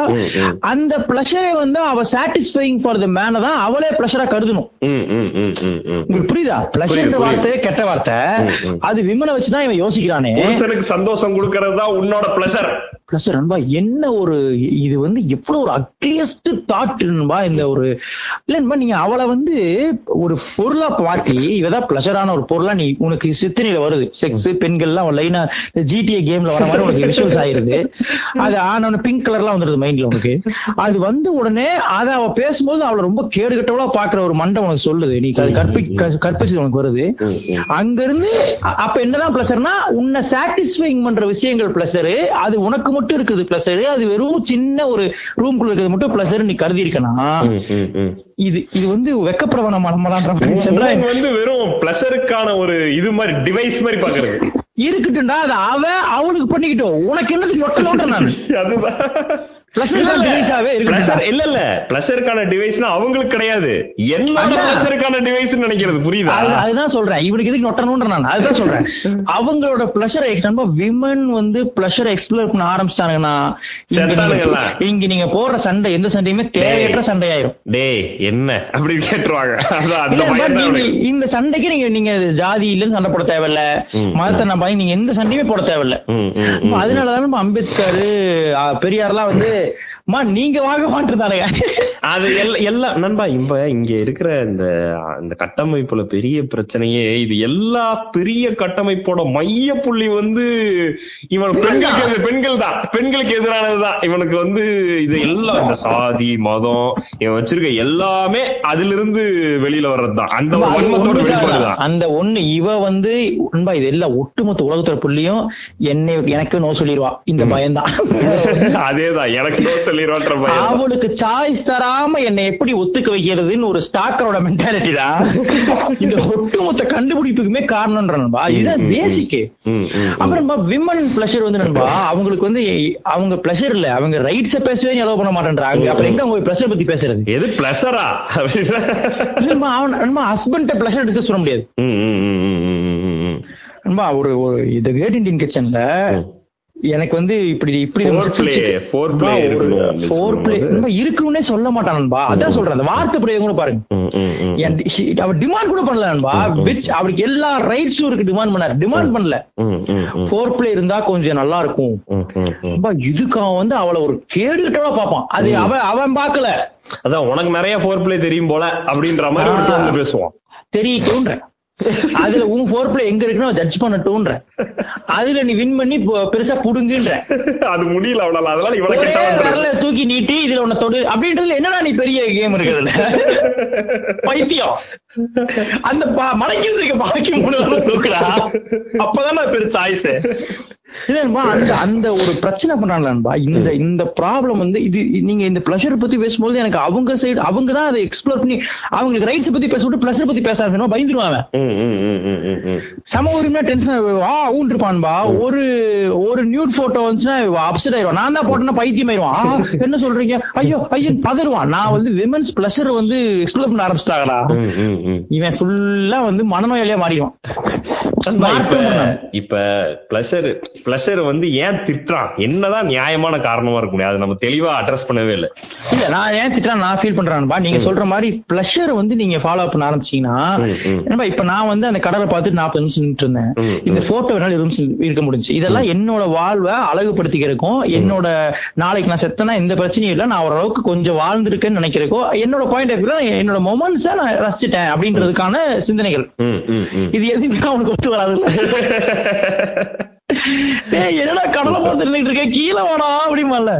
அந்த பிளஷரை வந்து அவ சாட்டிஸ்ஃபைங் ஃபார் த மேன தான் அவளே பிளஷரா கருதணும். உங்களுக்கு புரியுதா பிளஷர் புரியுது. வார்த்தை கெட்ட வார்த்தை. அது விமனை வச்சுதான் இவன் யோசிக்கிறானே சந்தோஷம் கொடுக்கறது தான் உன்னோட பிளஷர் பிளஸ் நண்பா என்ன ஒரு இது வந்து எவ்வளவு ஒரு அக்லியஸ்ட் தாட் நண்பா இந்த ஒரு இல்ல நண்பா நீங்க அவளை வந்து ஒரு பொருளா மாத்தி இவதான் பிளஷரான ஒரு பொருளா நீ உனக்கு சித்தனையில வருது. செக்ஸ் பெண்கள்லாம் லைனா ஜிடிஏ கேம்ல வர மாதிரி உனக்கு விஷுவல்ஸ் ஆயிருது. அது ஆன பிங்க் கலர்லாம் வந்துருது மைண்ட்ல உனக்கு. அது வந்த உடனே அதை அவ பேசும்போது அவளை ரொம்ப கேடு கட்டவளா பாக்குற ஒரு மண்டை உனக்கு சொல்லுது. நீ அது கற்பி க- கற்பிச்சது உனக்கு வருது. அங்க இருந்து அப்ப என்னதான் பிளஸர்னா உன்னை சாட்டிஸ்ஃபைங் பண்ற விஷயங்கள் பிளஸரு அது உனக்கு மட்டும் இருக்குது. பிளஸரு அது வெறும் சின்ன ஒரு ரூம்குள்ள இருக்கிறது மட்டும் பிளஸர் நீ கருதி இருக்கனா. இது இது வந்து வெக்கப்பிரவணம் நம்மளான்ற மாதிரி உனக்கு சொல்றேன் வந்து வெறும் பிளஷருக்கான ஒரு இது மாதிரி டிவைஸ் மாதிரி பாக்குறது இருக்கட்டும்டா அது அவ அவனுக்கு பண்ணிக்கிட்டோம். உனக்கு என்னது நான்? அதுதான். இல்ல, இல்ல. பிளஷருக்கான டிவைஸ்னா அவங்களுக்கு கிடையாது. என்னோட. பிளஷருக்கான டிவைஸ் நினைக்கிறது புரியுதா? அது- அதுதான் சொல்றேன். இவனுக்கு எதுக்கு நொட்டணும்ன்ற நான். அதுதான் சொல்றேன். அவங்களோட பிளஷர் நண்பா விமன் வந்து பிளஷர் எக்ஸ்ப்ளோர் பண்ண ஆரம்பிச்சிட்டாங்கன்னா இங்க. நீங்க- இங்க நீங்க போடுற சண்டை எந்த சண்டையுமே தேவையற்ற சண்டையாயிரும். டேய் என்ன? அப்படி கேட்டுருவாங்க. இந்த சண்டைக்கு நீங்க நீங்க ஜாதி இல்லைன்னு சண்டை போட தேவையில்ல. மதத்தை நம்ப நீங்க எந்த சண்டையுமே போட தேவையில்ல. அதனாலதான் நம்ம அம்பேத்கர் பெரியார்லாம் வந்து it. மா நீங்க வாங்க மாட்டிருந்தானுங்க அது எல்ல- எல்லாம் நண்பா இப்ப இங்க இருக்கிற இந்த இந்த கட்டமைப்புல பெரிய பிரச்சனையே இது. எல்லா பெரிய கட்டமைப்போட மைய புள்ளி வந்து இவன் பெண்களுக்கு பெண்கள் தான். பெண்களுக்கு எதிரானதுதான் இவனுக்கு வந்து இது எல்லாம் இந்த சாதி மதம் இவன் வச்சிருக்க எல்லாமே அதுல இருந்து வெளியில வர்றதுதான் அந்த வன்மத்தோட. வெளிப்பாடுதான் அந்த ஒண்ணு இவ வந்து நண்பா இது எல்லாம் ஒட்டுமொத்த உலகத்தோட புள்ளியும் என்னை எனக்கு நோ சொல்லிடுவா இந்த பயம்தான். அதேதான். எனக்கு சொல்லிடுவான்ற அவளுக்கு சாய்ஸ் தராம என்னை எப்படி ஒத்துக்க வைக்கிறதுன்னு ஒரு ஸ்டாக்கரோட மென்டாலிட்டி தான். இந்த ஒட்டுமொத்த கண்டுபிடிப்புக்குமே காரணம்ன்ற நண்பா. இதுதான் ம், ம், பேசிக் ம், ம், ம். அப்புறம் விமன் பிளஷர் வந்து நண்பா அவங்களுக்கு வந்து அவங்க பிளஷர் இல்ல. அவங்க ரைட்ஸ பேசவே அலோவ் பண்ண மாட்டேன்றாங்க. அப்புறம் எங்க அவங்க பிளஷர் பத்தி பேசுறது? எது இல்லம்மா அவன் நண்பா ஹஸ்பண்ட் பிளஷர் டிஸ்கஸ் பண்ண முடியாது. நண்பா ஒரு ஒரு இந்த கிரேட் இண்டியன் கிச்சன்ல எனக்கு வந்து இப்படி இப்படி இருக்கணும் அப்படின்னு ஃபோர் பிளே. இருக்குன்னே சொல்ல மாட்டான் நண்பா. அதான் சொல்றேன் அந்த வார்த்தை பிரயோகம் கூட பாருங்க. அவர் டிமாண்ட் கூட பண்ணல நண்பா. விச் அவருக்கு எல்லா ரைட்ஸும் இருக்கு டிமாண்ட் பண்ணாரு. டிமாண்ட் பண்ணல. ஃபோர் பிளே இருந்தா கொஞ்சம் நல்லா இருக்கும். இதுக்கு அவன் வந்து அவளை ஒரு கேடுகிட்டோட பாப்பான் அது அவன் அவன் பாக்கல அதான் உனக்கு நிறைய ஃபோர் பிளே தெரியும் போல அப்படின்ற மாதிரி பேசுவான். தெரியட்டும்ன்ற அதுல உன் ஃபோர் பிளே எங்க இருக்குன்னு ஜட்ஜ் பண்ணட்டும்ன்ற. அதுல நீ வின் பண்ணி பெருசா புடுங்குன்ற. அது முடியல அவனால அதனால. வரல தூக்கி நீட்டி இதுல உன்னை தொடு அப்படின்றதுல என்னடா நீ பெரிய கேம் இருக்குதுல பைத்தியம். அந்த பா- மலைக்கு இருக்க பாக்கி மூணு தூக்குடா அப்பதான் பெரிய சாய்ஸ் இல்லன்பா அந்த அந்த ஒரு பிரச்சனை பண்றாங்களான்பா இந்த இந்த ப்ராப்ளம் வந்து இது நீங்க இந்த பிளஷர் பத்தி பேசும்போது எனக்கு அவங்க சைடு அவங்க தான் அதை எக்ஸ்ப்ளோர் பண்ணி அவங்களுக்கு ரைட்ஸ் பத்தி பேச விட்டு பிளஷர் பத்தி பேச ஆரம்பிக்கணும். பயந்துருவாங்க. சம உரிமையா டென்ஷன் ஆ ஊன் இருப்பான்பா ஒரு ஒரு நியூட் போட்டோ வந்துச்சுன்னா அப்செட் ஆயிடுவான் நான் தான் போட்டேன்னா பைத்தியம் ஆயிடுவான் என்ன சொல்றீங்க? ஐயோ ஐயோ பதறுவான். நான் வந்து விமன்ஸ் பிளஷர் வந்து எக்ஸ்ப்ளோர் பண்ண ஆரம்பிச்சிட்டாங்கடா. இவன் ஃபுல்லா வந்து மனநோயாளியா மாறிடுவான். இப்ப பிளஷர் பிளஷர் வந்து ஏன் திட்டுறான்? என்னதான் நியாயமான காரணமா இருக்க முடியாது நம்ம தெளிவா அட்ரஸ் பண்ணவே இல்ல. இல்ல நான் ஏன் திட்டா நான் ஃபீல் பண்றேன்பா. நீங்க சொல்ற மாதிரி பிளஷர் வந்து நீங்க ஃபாலோ பண்ண ஆரம்பிச்சீங்கன்னா இப்ப நான் வந்து அந்த கடலை பார்த்துட்டு நாற்பது நிமிஷம் நின்னுட்டு இருந்தேன் இந்த போட்டோ என்னால இருபது நிமிஷம் இருக்க முடிஞ்சு இதெல்லாம் என்னோட வாழ்வை அழகுபடுத்திக்கிறதுக்கும் என்னோட நாளைக்கு நான் செத்தனா எந்த பிரச்சனையும் இல்ல. நான் ஓரளவுக்கு கொஞ்சம் வாழ்ந்திருக்கேன்னு நினைக்கிறதுக்கோ என்னோட பாயிண்ட் ஆஃப் வியூல என்னோட மொமெண்ட்ஸை நான் ரசிச்சிட்டேன் அப்படின்றதுக்கான சிந்தனைகள். இது எதுவுமே அவனுக்கு ஒத்து வராது டேய், என்னடா கடலை பார்த்து நின்னுட்டு இருக்கேன் கீழே வாடா அப்படிமால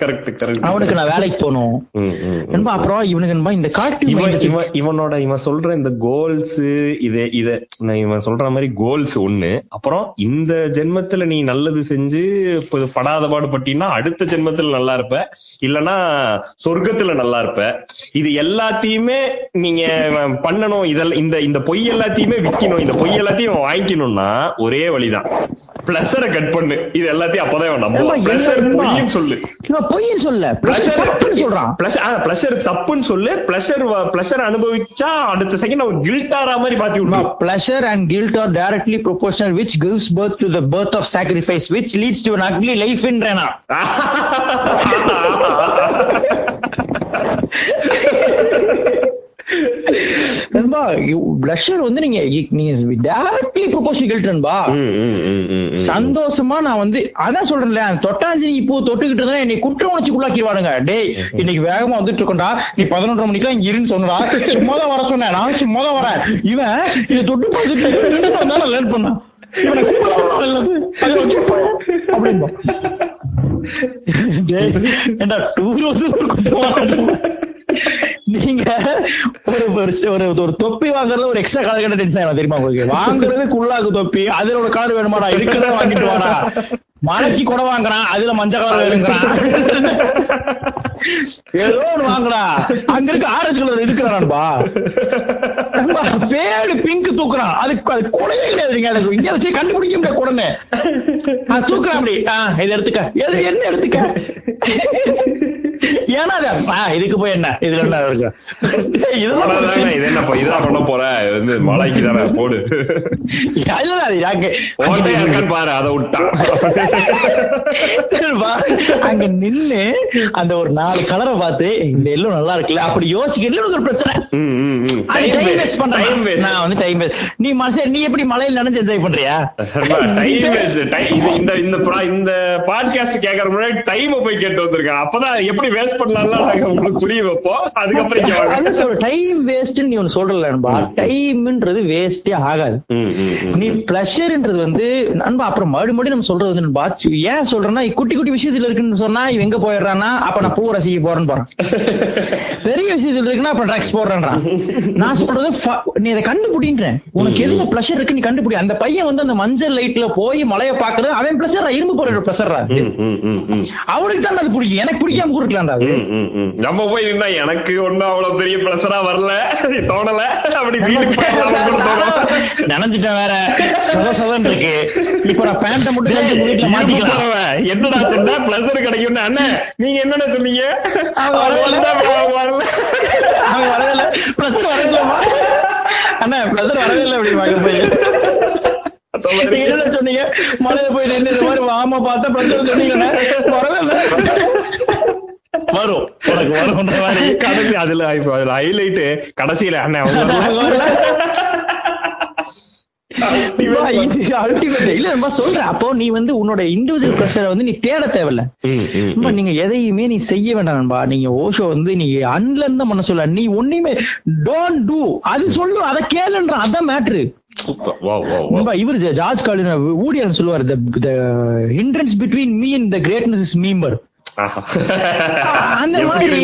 கரெக்ட் கரெக்ட் அவனுக்கு நான் வேலைக்கு போகணும். ம், ம், ம். என்பா அப்புறம் இவனுக்கு என்பா இந்த கலெக்டிவ் இவன் இவன் இவனோட இவன் சொல்ற இந்த கோல்ஸ் இது இத நான் இவன் சொல்ற மாதிரி கோல்ஸ் ஒண்ணு. அப்புறம் இந்த ஜென்மத்துல நீ நல்லது செஞ்சு படாத பாடு பட்டினா அடுத்த ஜென்மத்துல நல்லா இருப்ப. இல்லனா சொர்க்கத்துல நல்லா இருப்ப. இது எல்லாத்தையுமே நீங்க பண்ணணும். இதெல்லாம் இந்த இந்த பொய் எல்லாத்தையுமே விக்கணும். இந்த பொய் எல்லாத்தையும் வாங்கிக்கணும்னா ஒரே வழிதான். பிளஸரை கட் பண்ணு. இது எல்லாத்தையும் அப்பதான் இவன் நம்புவான். ஏம்மா? பொய்ன்னு சொல்லு. பொய்ன்னு சொல்ல தப்புன்னு சொல்றான். பிளஷர் தப்புன்னு சொல்லு. பிளஷர் பிளஷர் அனுபவிச்சா அடுத்த செகண்ட் அவன் கில்ட் ஆற மாதிரி மாத்தி விட்டு pleasure and guilt are directly proportional which gives birth to the birth of sacrifice which leads to an ugly life Rena. நண்பா பிளஷர் வந்து நீங்க நீங்க டைரக்ட்லி. சந்தோஷமா நான் வந்து அதான் சொல்றேன்ல அந்த தொட்டாஞ்சினி பூ தொட்டுக்கிட்டு இருந்தா என்னை குற்ற உணர்ச்சிக்குள்ளாக்கிடுவானுங்க டேய் இன்னைக்கு வேகமா வந்துட்டு இருக்கோம்டா நீ பதினொன்றரை மணிக்கெல்லாம் இங்க இருன்னு சொன்னடா சும்மா தான் வர சொன்னேன் நான் சும்மா தான் வரேன் இவன் இதை தொட்டு பார்த்துட்டு லேர்ன் பண்ணான். அப்படின்பா. டூர் வந்து நீங்க ஒரு ஒரு ஒரு ஒரு தொப்பி வாங்குறதுல ஒரு எக்ஸ்ட்ரா கலர் கட்ட டென்ஷன் ஆகும் தெரியுமா உங்களுக்கு? வாங்குறது குள்ளாக்கு தொப்பி அதுல ஒரு கலர் வேணுமாடா இருக்கிறத வாங்கிட்டு வாடா. மலைக்கு கூட வாங்குறான் அதுல மஞ்சள் கலர் வேணுங்கிறான் ஏதோ ஒண்ணு வாங்குறா. அங்க இருக்க ஆரஞ்சு கலர் இருக்கிறான்பா பேடு பிங்க் தூக்குறான் அதுக்கு அது கூடவே கிடையாதுங்க அதுக்கு இங்க வச்சு கண்டுபிடிக்க முடியாது கூடனே. அது தூக்குறேன் அப்படி. ஆஹ் இதை எடுத்துக்க. எது என்ன எடுத்துக்க? ஏன்னா இதுக்கு போய் என்ன? இதுல என்ன இருக்கு. இது என்ன இது இதான் பண்ண போற? வந்து மலைக்கு தானே போடு. இல்ல, அது இருக்கான்னு பாரு அதை விட்டான் அங்க நின்னு அந்த ஒரு நாலு கலரை பார்த்து இந்த எல்லோ நல்லா இருக்குல்ல அப்படி யோசிக்க ஒரு பிரச்சனை. டைம் வேஸ்ட் பண்றேன். நான் வந்து டைம் வேஸ்ட் நீ மனுஷன் நீ எப்படி மலையில நினைச்சு என்ஜாய் பண்றியா? டைம் வேஸ்ட் இந்த இந்த பாட்காஸ்ட் கேக்குற முன்னாடி டைம் போய் கேட்டு வந்திருக்கேன். அப்பதான் எப்படி வேஸ்ட் பண்ணலாம்லாம் நாங்க உங்களுக்கு புரிய வைப்போம். அதுக்கப்புறம் டைம் வேஸ்ட் நீ சொல்றல நண்பா. டைம்ன்றது வேஸ்டே ஆகாது. நீ பிளஷர்ன்றது வந்து நண்பா அப்புறம் மறுபடியும் நம்ம சொல்றது வந்து நண்பா ஏன் சொல்றேன்னா குட்டி குட்டி விஷயத்துல இருக்குன்னு சொன்னா இவன் எங்க போயிடுறான்னா அப்ப நான் பூ ரசிக்க போறேன்னு போறேன் பெரிய விஷயத்துல இருக்குன்னா அப்ப ட்ரக்ஸ் போடுறேன்றான். நான் சொல்றது நீ அதை கண்டுபிடின்றேன். உனக்கு எதுல பிளஷர் இருக்கு நீ கண்டுபிடி. அந்த பையன் வந்து அந்த மஞ்சள் லைட்ல போய் மலையை பாக்குறது அவன் பிளஷர் இரும்பு போற ம். அவனுக்கு தான் அது பிடிக்கும். எனக்கு பிடிக்காம கூட ம். நம்ம போய் நின்னா எனக்கு ஒண்ணும் அவ்வளவு பெரிய பிளஸரா வரல. தோணல. அப்படி வீட்டுக்கு. நினைச்சிட்டேன் வேற. சத சதன் இருக்கு. இப்ப நான் பேண்ட மட்டும் வீட்டுல மாட்டிக்கலாம். என்னடா சொன்ன? பிளஸர் கிடைக்கும்னு. அண்ணன் நீங்க என்னென்ன சொன்னீங்க? அவன் வரல. வரல. பிரஷர் வரவே இல்லம்மா அண்ணா பிரஷர் வரவே இல்ல அப்படி மகன் போய். நீங்க என்ன சொன்னீங்க? மலையில போய் நின்று இந்த மாதிரி வாம பார்த்தா பிரஷர் சொன்னீங்க வரவே இல்ல. வரும். உனக்கு வரும்ன்ற மாதிரி கடைசி அதுல இப்ப அதுல ஹைலைட் கடைசியில அண்ணன் அப்போ நீ வந்து உன்னோட இண்டிவிஜுவல் ப்ரெஷரை வந்து நீ தேட தேவையில்ல. நீங்க எதையுமே நீ செய்ய வேண்டாம் நண்பா நீங்க ஓஷோ வந்து நீ அன்லன் தான் பண்ண சொல்ல நீ ஒண்ணுமே டோன்ட் டூ அது சொல்லு அதை கேளுன்ற அதான் மேட்ரு இவர் ஜார்ஜ் காலின் ஊடியன் சொல்லுவார் the hindrance between me and the greatness is மீம்பர். அந்த மாதிரி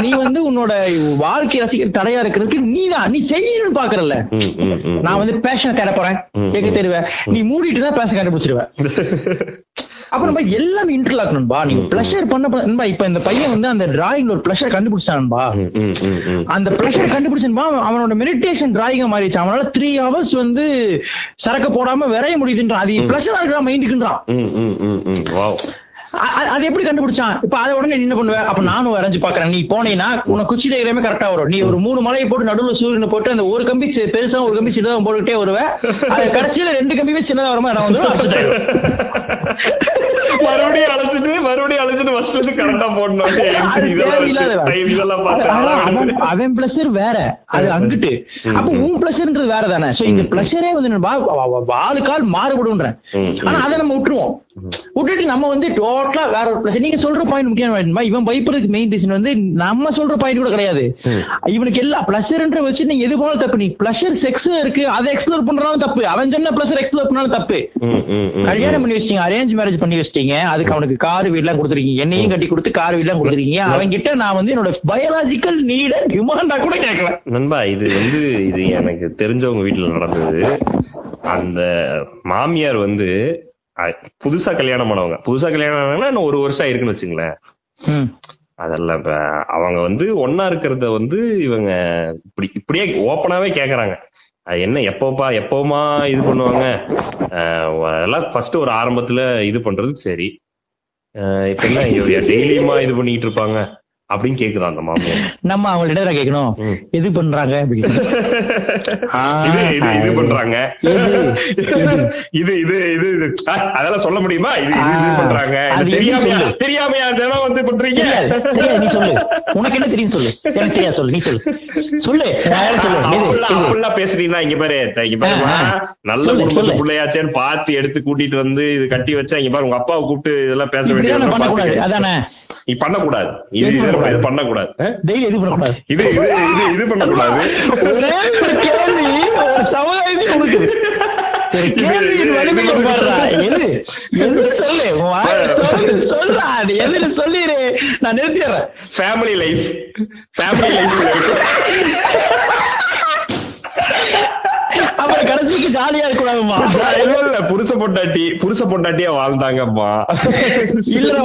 நீ வந்து உன்னோட வாழ்க்கை ரசிகர் தடையா இருக்கிறதுக்கு நீதான் நீ செய்யணும்னு ம். நான் வந்து பேஷன் தேட போறேன். கேட்க தேடுவேன். நீ மூடிட்டு தான் பேஷன் கண்டுபிடிச்சிருவேன் அப்ப நம்ம எல்லாமே இன்டர்லாக் நண்பா. நீங்க பிளஷர் பண்ண நண்பா இப்ப இந்த பையன் வந்து அந்த டிராயிங்ல ஒரு பிளஷர் கண்டுபிடிச்சான்பா. அந்த பிளஷர் கண்டுபிடிச்சன்பா அவனோட மெடிடேஷன் டிராயிங்க மாறிடுச்சு அவனால த்ரீ ஹவர்ஸ் வந்து சரக்கு போடாம விரைய முடியுதுன்றான். அது பிளஷரா இருக்கிற மைண்டுக்குன்றான் அது எப்படி கண்டுபிடிச்சான்? இப்ப அதை உடனே என்ன பண்ணுவ. அப்ப நானும் வரைஞ்சு பாக்குறேன். நீ போனீங்கன்னா உனக்கு குச்சி டயக்ராமே கரெக்டா வரும். நீ ஒரு மூணு மலையை போட்டு நடுவுல சூரியனை போட்டு அந்த ஒரு கம்பி பெருசா ஒரு கம்பி சின்னதா போட்டுக்கிட்டே வருவ. அது கடைசியில ரெண்டு கம்பியுமே சின்னதா வருமா நான் வந்து ஆயிடுவேன். மறுபடியும் அழைச்சிட்டு மறுபடியும் அழைச்சிட்டு ஃபர்ஸ்ட் வந்து கரெக்டா போடணும். அவன் பிளஷர் வேற. அது அங்கிட்டு. அப்ப உன் பிளஷர்ன்றது வேற தானே சோ இந்த பிளஷரே வந்து நம்ம வா- வா- வா- ஆளுக்கால் மாறுபடும்ன்றேன். ம், ஆனா அதை நம்ம விட்டுருவோம். விட்டுட்டு நம்ம வந்து டோட்டலா வேற ஒரு பிளஷர் நீங்க சொல்ற பாயிண்ட் முக்கியமா இவன் பயப்படுறதுக்கு மெயின் ரீசன் வந்து நம்ம சொல்ற பாயிண்ட் கூட கிடையாது. இவனுக்கு எல்லா பிளஷர்ன்ற வச்சு நீங்க எது போனாலும் தப்பு. நீ பிளஷர் செக்ஸ் இருக்கு அதை எக்ஸ்ப்ளோர் பண்றதுனாலும் தப்பு. அவன் சொன்ன பிளஷர் எக்ஸ்ப்ளோர் பண்ணாலும் தப்பு. கல்யாணம் பண்ணி வச்சிட்டீங்க அரேஞ்ச் மேரேஜ் பண்ணி வச்சிட்டீங்க அதுக்கு அவனுக்கு கார் வீடுலாம் கொடுத்துருக்கீங்க. என்னையும் கட்டி கொடுத்து கார் வீடுலாம் கொடுத்துருக்கீங்க. அவன் கிட்ட நான் வந்து என்னோட பயாலஜிக்கல் நீட டிமாண்டா கூட கேட்கல நண்பா இது வந்து இது எனக்கு தெரிஞ்சவங்க வீட்டுல நடந்தது. அந்த மாமியார் வந்து புதுசா கல்யாணம் பண்ணவங்க. புதுசா கல்யாணம் ஆனாங்கன்னா இன்னும் ஒரு வருஷம் இருக்குன்னு வச்சுங்களேன். அதெல்லாம் இப்ப அவங்க வந்து ஒன்னா இருக்கிறத வந்து இவங்க இப்படி இப்படியே ஓப்பனாவே கேக்குறாங்க. அது என்ன எப்பப்பா எப்பவுமா இது பண்ணுவாங்க? அதெல்லாம் ஃபர்ஸ்ட் ஒரு ஆரம்பத்துல இது பண்றது சரி. இப்ப என்ன டெய்லியுமா இது பண்ணிட்டு இருப்பாங்க? அப்படின்னு கேக்குதான் அந்த மாமியார்? நம்ம அவங்கள்ட்ட கேட்கணும். எது பண்றாங்க? இது இது பண்றாங்க? இது இது. இது இது அதெல்லாம் சொல்ல முடியுமா? இது இது பண்றாங்க. எது தெரியாமையா தினம் வந்து பண்றீங்க? நீ சொல்லு. உனக்கு என்ன தெரியும் சொல்லு. எனக்கு தெரியாது சொல்லு. நீ சொல்லு. சொல்லு. சொல்லு. பேசுறீங்கன்னா இங்க பாரு இங்க ஆ. நல்ல குடும்பத்து. பிள்ளையாச்சேன்னு பார்த்து எடுத்து கூட்டிட்டு வந்து இது கட்டி வச்சா இங்க பாரு உங்க அப்பாவை கூப்பிட்டு இதெல்லாம் பேச பண்ணக்கூடாது. அதானே? நீ பண்ணக்கூடாது. இது இது பண்ணக்கூடாது? இது? டெய்லி எது பண்ணக்கூடாது. இது இது இது இது பண்ணக்கூடாது. ஒரே ஒரு கேள்வி ஒரு சமுதாயத்தை கொடுக்குது. நான் நிறுத்திடுறேன். ஃபேமிலி லைஃப் ஃபேமிலி லைஃப் அப்புறம் கடைசிக்கு ஜாலியா இருக்கக்கூடாதுமா இல்ல இல்ல புருஷ பொண்டாட்டி புருஷ பொண்டாட்டியா வாழ்ந்தாங்கம்மா. இல்லற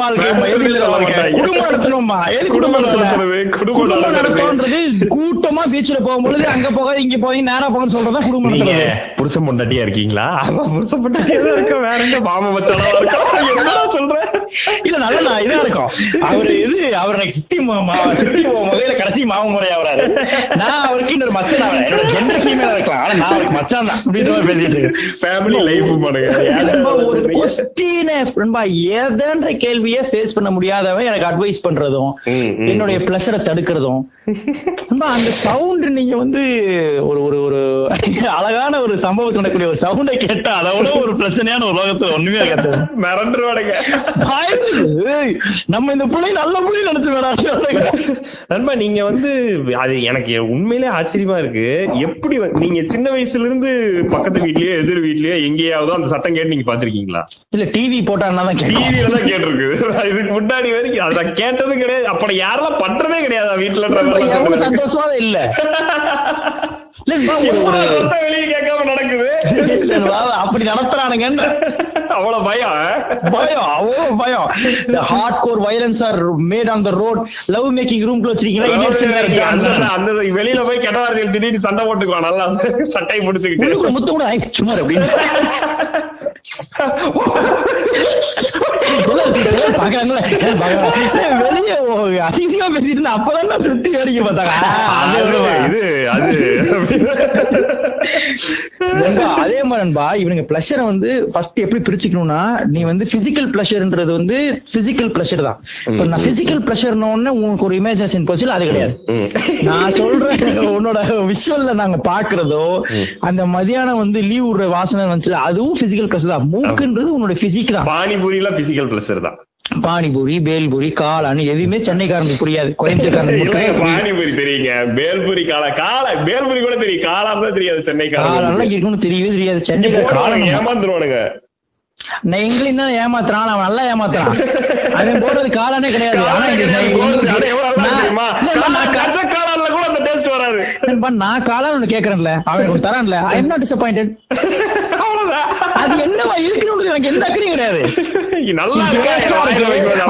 எது இல்லற வாழ்க்கை. குடும்பம் நடத்தணும்மா. எது குடும்பம் நடத்துறது, குடும்பம். நடத்தணுன்றது கூட்டமா பீச்ல போகும்பொழுது அங்க போக இங்க போய் நேரா போகன்னு சொல்றதா குடும்பம் நடத்துறது. புருஷ பொண்டாட்டியா இருக்கீங்களா? ஆமா புருஷ பொண்டாட்டியா தான் இருக்க வேற எங்க மாம மச்சானா இருக்கோம்? என்னடா சொல்ற? இல்ல நல்ல இதா இருக்கும். அவரு இது அவர் எனக்கு சித்தி மாமா சித்தி முகையில கடைசி மாமன் முறை ஆகுறாரு நான் அவருக்கு இன்னொரு மச்சான் ஆகிறேன் என்னோட ஜெண்டர் ஃபீமேலா இருக்கலாம். ஆனா நான் அவருக்கு மச்சான் தான். அப்படின்ற மாதிரி பேசிட்டு ஃபேமிலி லைஃப் பண்ணுங்க கேள்வியை ஃபேஸ் பண்ண முடியாதவன் எனக்கு அட்வைஸ் பண்றதும். என்னுடைய பிளஸரை தடுக்கிறதும். அந்த சவுண்ட் நீங்க வந்து ஒரு ஒரு ஒரு அழகான ஒரு சம்பவத்தில் நடக்கக்கூடிய ஒரு சவுண்டை கேட்டா அதை விட ஒரு பிரச்சனையான உலகத்துல ஒண்ணுமே இருக்காது மிரண்டுருவானுங்க ஏய், நம்ம இந்த பிள்ளை நல்ல பிள்ளை நினைச்சு வேணாம் நண்பா நீங்க வந்து அது எனக்கு உண்மையிலே ஆச்சரியமா இருக்கு. எப்படி நீங்க சின்ன வயசுல இருந்து பக்கத்து வீட்லயோ எதிர் வீட்லயோ எங்கேயாவது அந்த சத்தம் கேட்டு நீங்க பாத்திருக்கீங்களா இல்ல டிவி போட்டான்னா டிவில தான் கேட்டிருக்கு இதுக்கு முன்னாடி வரைக்கும் அதை கேட்டதும் கிடையாது. அப்ப யாரெல்லாம் பண்றதே கிடையாது. வீட்டுல சந்தோஷமாவே இல்ல. அப்படி நடத்துறானுங்கன்னு அவ்வளவு பயம்? பயம் அவ்வளவு பயம். Hard core violence are made on the road love making ரூம்ல வச்சிருக்கீங்களா அந்த வெளியில போய் கெட்ட வார்த்தைகள் திடீர்னு சண்டை போட்டுக்குவான். நல்லா சட்டை பிடிச்சுக்கிட்டு முத்து கூட சும்மா அப்படின்னு. வெளியே அசிங்கமா பேசிட்டு அப்பதான் சுத்தி வேடிக்கை பார்த்தாங்க இது அது அதே மாதிரி இவனுங்க பிளஷரை வந்து ஃபர்ஸ்ட் எப்படி பிரிச்சுக்கணும்னா நீ வந்து பிசிக்கல் பிளஷர்ன்றது வந்து பிசிக்கல் பிளஷர் தான். இப்ப நான் பிசிக்கல் பிளஷர்னு உடனே உங்களுக்கு ஒரு இமேஜினேஷன் போச்சு அது கிடையாது நான் சொல்றேன் உன்னோட விஷுவல்ல நாங்க பாக்குறதோ அந்த மதியானம் வந்து லீவ் விடுற வாசனை வந்துச்சு அதுவும் பிசிக்கல் பிளஷர் தான் மூக்குன்றது உன்னோட பிசிக் தான். பானிபூரிலாம் பிசிக்கல் பிளஸர் தான் பானிபூரி பேல்பூரி காளான் எதுவுமே சென்னைக்காரனுக்கு புரியாது. கோயம்புத்தூர்காரனுக்கு. பானிபூரி தெரியுங்க. பேல்பூரி காளா காளை பேல்பூரி கூட தெரியும். காளான் தான் தெரியாது சென்னைக்காரங்க காளான்லாம் இருக்குன்னு தெரியவே தெரியாது. காளான் ஏமாந்துருவானுங்க. நான் ஏமாத்துறான். அவன் நல்லா ஏமாத்துறான். அவன் போடுறது காளானே கிடையாது. ஆனா காளான் நான் காளான், காளான் கேக்குறேன்ல. அவன் தரான்ல. ஐ எம் நாட் டிசப்பாயிண்டட் என்னவா இருக்குன்னு எனக்கு எந்த அக்கறையும் கிடையாது. நல்லா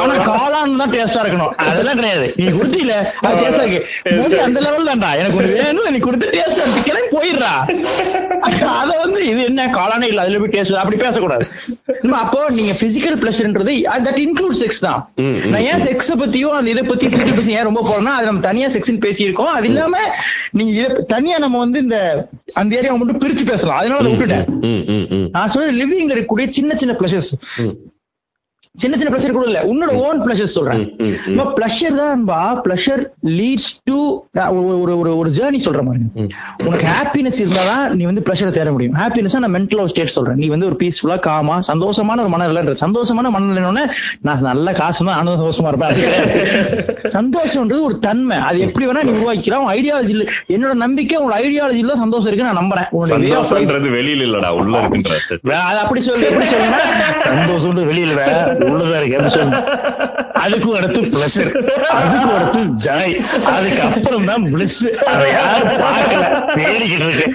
ஆனா. காளான் தான் டேஸ்டா இருக்கணும். அதெல்லாம் கிடையாது. நீ குடுத்தீல அது டேஸ்டா இருக்கு. அந்த லெவல் தான்டா. எனக்கு ஒண்ணு வேணும் நீ கொடுத்து டேஸ்டா இருக்கு. கிளம்பி போயிடுறா. அத வந்து இது என்ன? காளானே இல்ல. அதுல போய் டேஸ்ட் அப்படி பேசக்கூடாது. அப்போ நீங்க பிசிக்கல் பிளஷர்ன்றது தட் இன்க்ளூட் செக்ஸ் தான். நான் ஏன் செக்ஸ பத்தியும் அந்த இதை பத்தி பத்தி ஏன் ரொம்ப போறேன்னா அது நம்ம தனியா செக்ஸ்னு பேசியிருக்கோம். அது இல்லாம நீங்க இதை தனியா நம்ம வந்து இந்த அந்த ஏரியாவை மட்டும் பிரிச்சு பேசலாம். அதனால அதை விட்டுட்டேன். நான் சொல்ற லிவிங்ல இருக்கக்கூடிய சின்ன சின்ன பிளஷர்ஸ். சின்ன சின்ன ப்ளஷர் கூட இல்ல உன்னோட ஓன் ப்ளஷர் சொல்றேன். ம், ம், ம். ப்ளஷர் தான்பா ப்ளஷர் லீட்ஸ் டு ஒரு ஒரு ஒரு ஜேர்னி சொல்ற மாதிரி. உனக்கு ஹாப்பினஸ் இருந்தாதான் நீ வந்து ப்ளஷரை தேட முடியும். ஹாப்பினஸ் நான் மென்டல் ஸ்டேட் சொல்றேன். நீ வந்து ஒரு பீஸ்ஃபுல்லா காமா சந்தோஷமான ஒரு மனநிலை சந்தோஷமான மனநிலைன்னு நான் நல்ல காசு தான் ஆனந்த சந்தோஷமா இருப்பேன். சந்தோஷம்ன்றது ஒரு தன்மை. அது எப்படி வேணா நீ உருவாக்கலாம் ஐடியாலஜி என்னோட நம்பிக்கை உன்னோட ஐடியாலஜில தான் சந்தோஷம் இருக்கு நான் நம்புறேன். வெளியில இல்லடா உள்ள இருக்குன்ற அப்படி சொல்லு எப்படி சொல்லுங்க சந்தோஷம் வெளியில உள்ளதா இருக்கு அதுக்கும் அடுத்து பிளஷர் அதுக்கும் அடுத்து ஜாய். அதுக்கு அப்புறம் தான் பிளஸ் அதை யாரும் பார்க்கல. தேடிக்கிட்டு இருக்கு.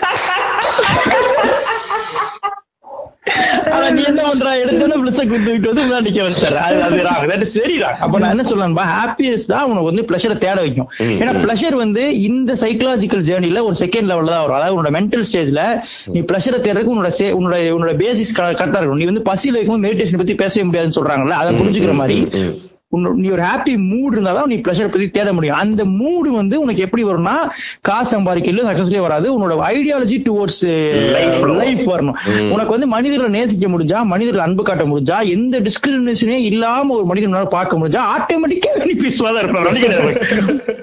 ஆனா நீ என்ன பண்ற? எடுத்தோட பிளஸ் வந்து முன்னாடி நிக்க வச்சாரு அது அது wrong that is very wrong அப்ப நான் என்ன சொல்லணும்பா ஹாப்பியஸ் தான் உனக்கு வந்து பிளஷரை தேட வைக்கும். ஏன்னா. பிளஷர் வந்து இந்த சைக்கலாஜிக்கல் ஜேர்னில ஒரு செகண்ட் லெவல்ல தான் வரும். அதாவது உன்னோட மென்டல் ஸ்டேஜ்ல நீ பிளஷரை தேடுறதுக்கு உன்னோட உன்னோட உன்னோட பேசிஸ் கரெக்டா இருக்கும். நீ வந்து பசியில இருக்கும் மெடிடேஷன் பத்தி பேசவே முடியாதுன்னு சொல்றாங்கல்ல? அதை புரிஞ்சுக்கிற மாதிரி நீ ஒரு ஹாப்பி மூட் இருந்தாதான் நீ பிளஷர் பத்தி தேட முடியும். அந்த மூடு வந்து உனக்கு எப்படி வரும்னா காசு சம்பாதிக்கல சக்சஸ்லயே வராது. உன்னோட ஐடியாலஜி டுவோர்ட்ஸ். லைஃப் வரணும். உனக்கு வந்து மனிதர்களை நேசிக்க முடிஞ்சா மனிதர்கள் அன்பு காட்ட முடிஞ்சா எந்த டிஸ்கிரிமினேஷனே இல்லாம ஒரு மனிதனால பார்க்க முடிஞ்சா ஆட்டோமேட்டிக்கா நீ பீஸ்ஃபுல்லா தான் இருப்பான்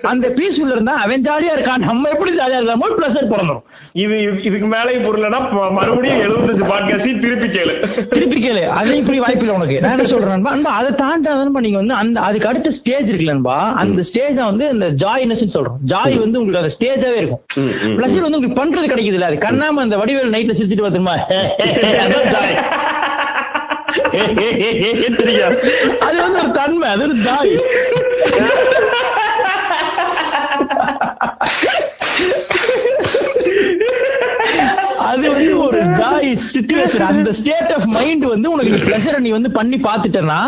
அந்த பீஸ்ஃபுல் இருந்தா அவன் ஜாலியா இருக்கான். நம்ம எப்படி ஜாலியா இருக்காமோ பிளஸர் பிறந்துரும். இது இது- இதுக்கு மேலே புரியலன்னா ப- மறுபடியும் எழுபத்தஞ்சு பாட்காஸ்டையும் திருப்பி கேளு. திருப்பி கேளு. அது இப்படி வாய்ப்பு இல்லை உனக்கு. நான் என்ன சொல்றேன் அதை தாண்டாதான் நீங்க வந்து அந்த அதுக்கு அடுத்த ஸ்டேஜ் இருக்குல்லன்பா அந்த ஸ்டேஜ் தான் வந்து இந்த ஜாய்னஸ் சொல்றோம். ஜாய் வந்து உங்களுக்கு அந்த ஸ்டேஜாவே இருக்கும். பிளஷர் வந்து உங்களுக்கு பண்றது கிடைக்குது இல்ல. அது கண்ணாம அந்த வடிவேல் நைட்ல சிரிச்சிட்டு அதான் ஜாய் அது வந்து ஒரு தன்மை அது ஒரு ஜாய் அது வந்து ஒரு சிச்சுவேஷன் அந்த ஸ்டேட் ஆஃப் மைண்ட் வந்து உனக்கு பிளஷரை நீ வந்து பண்ணி பாத்துட்டனா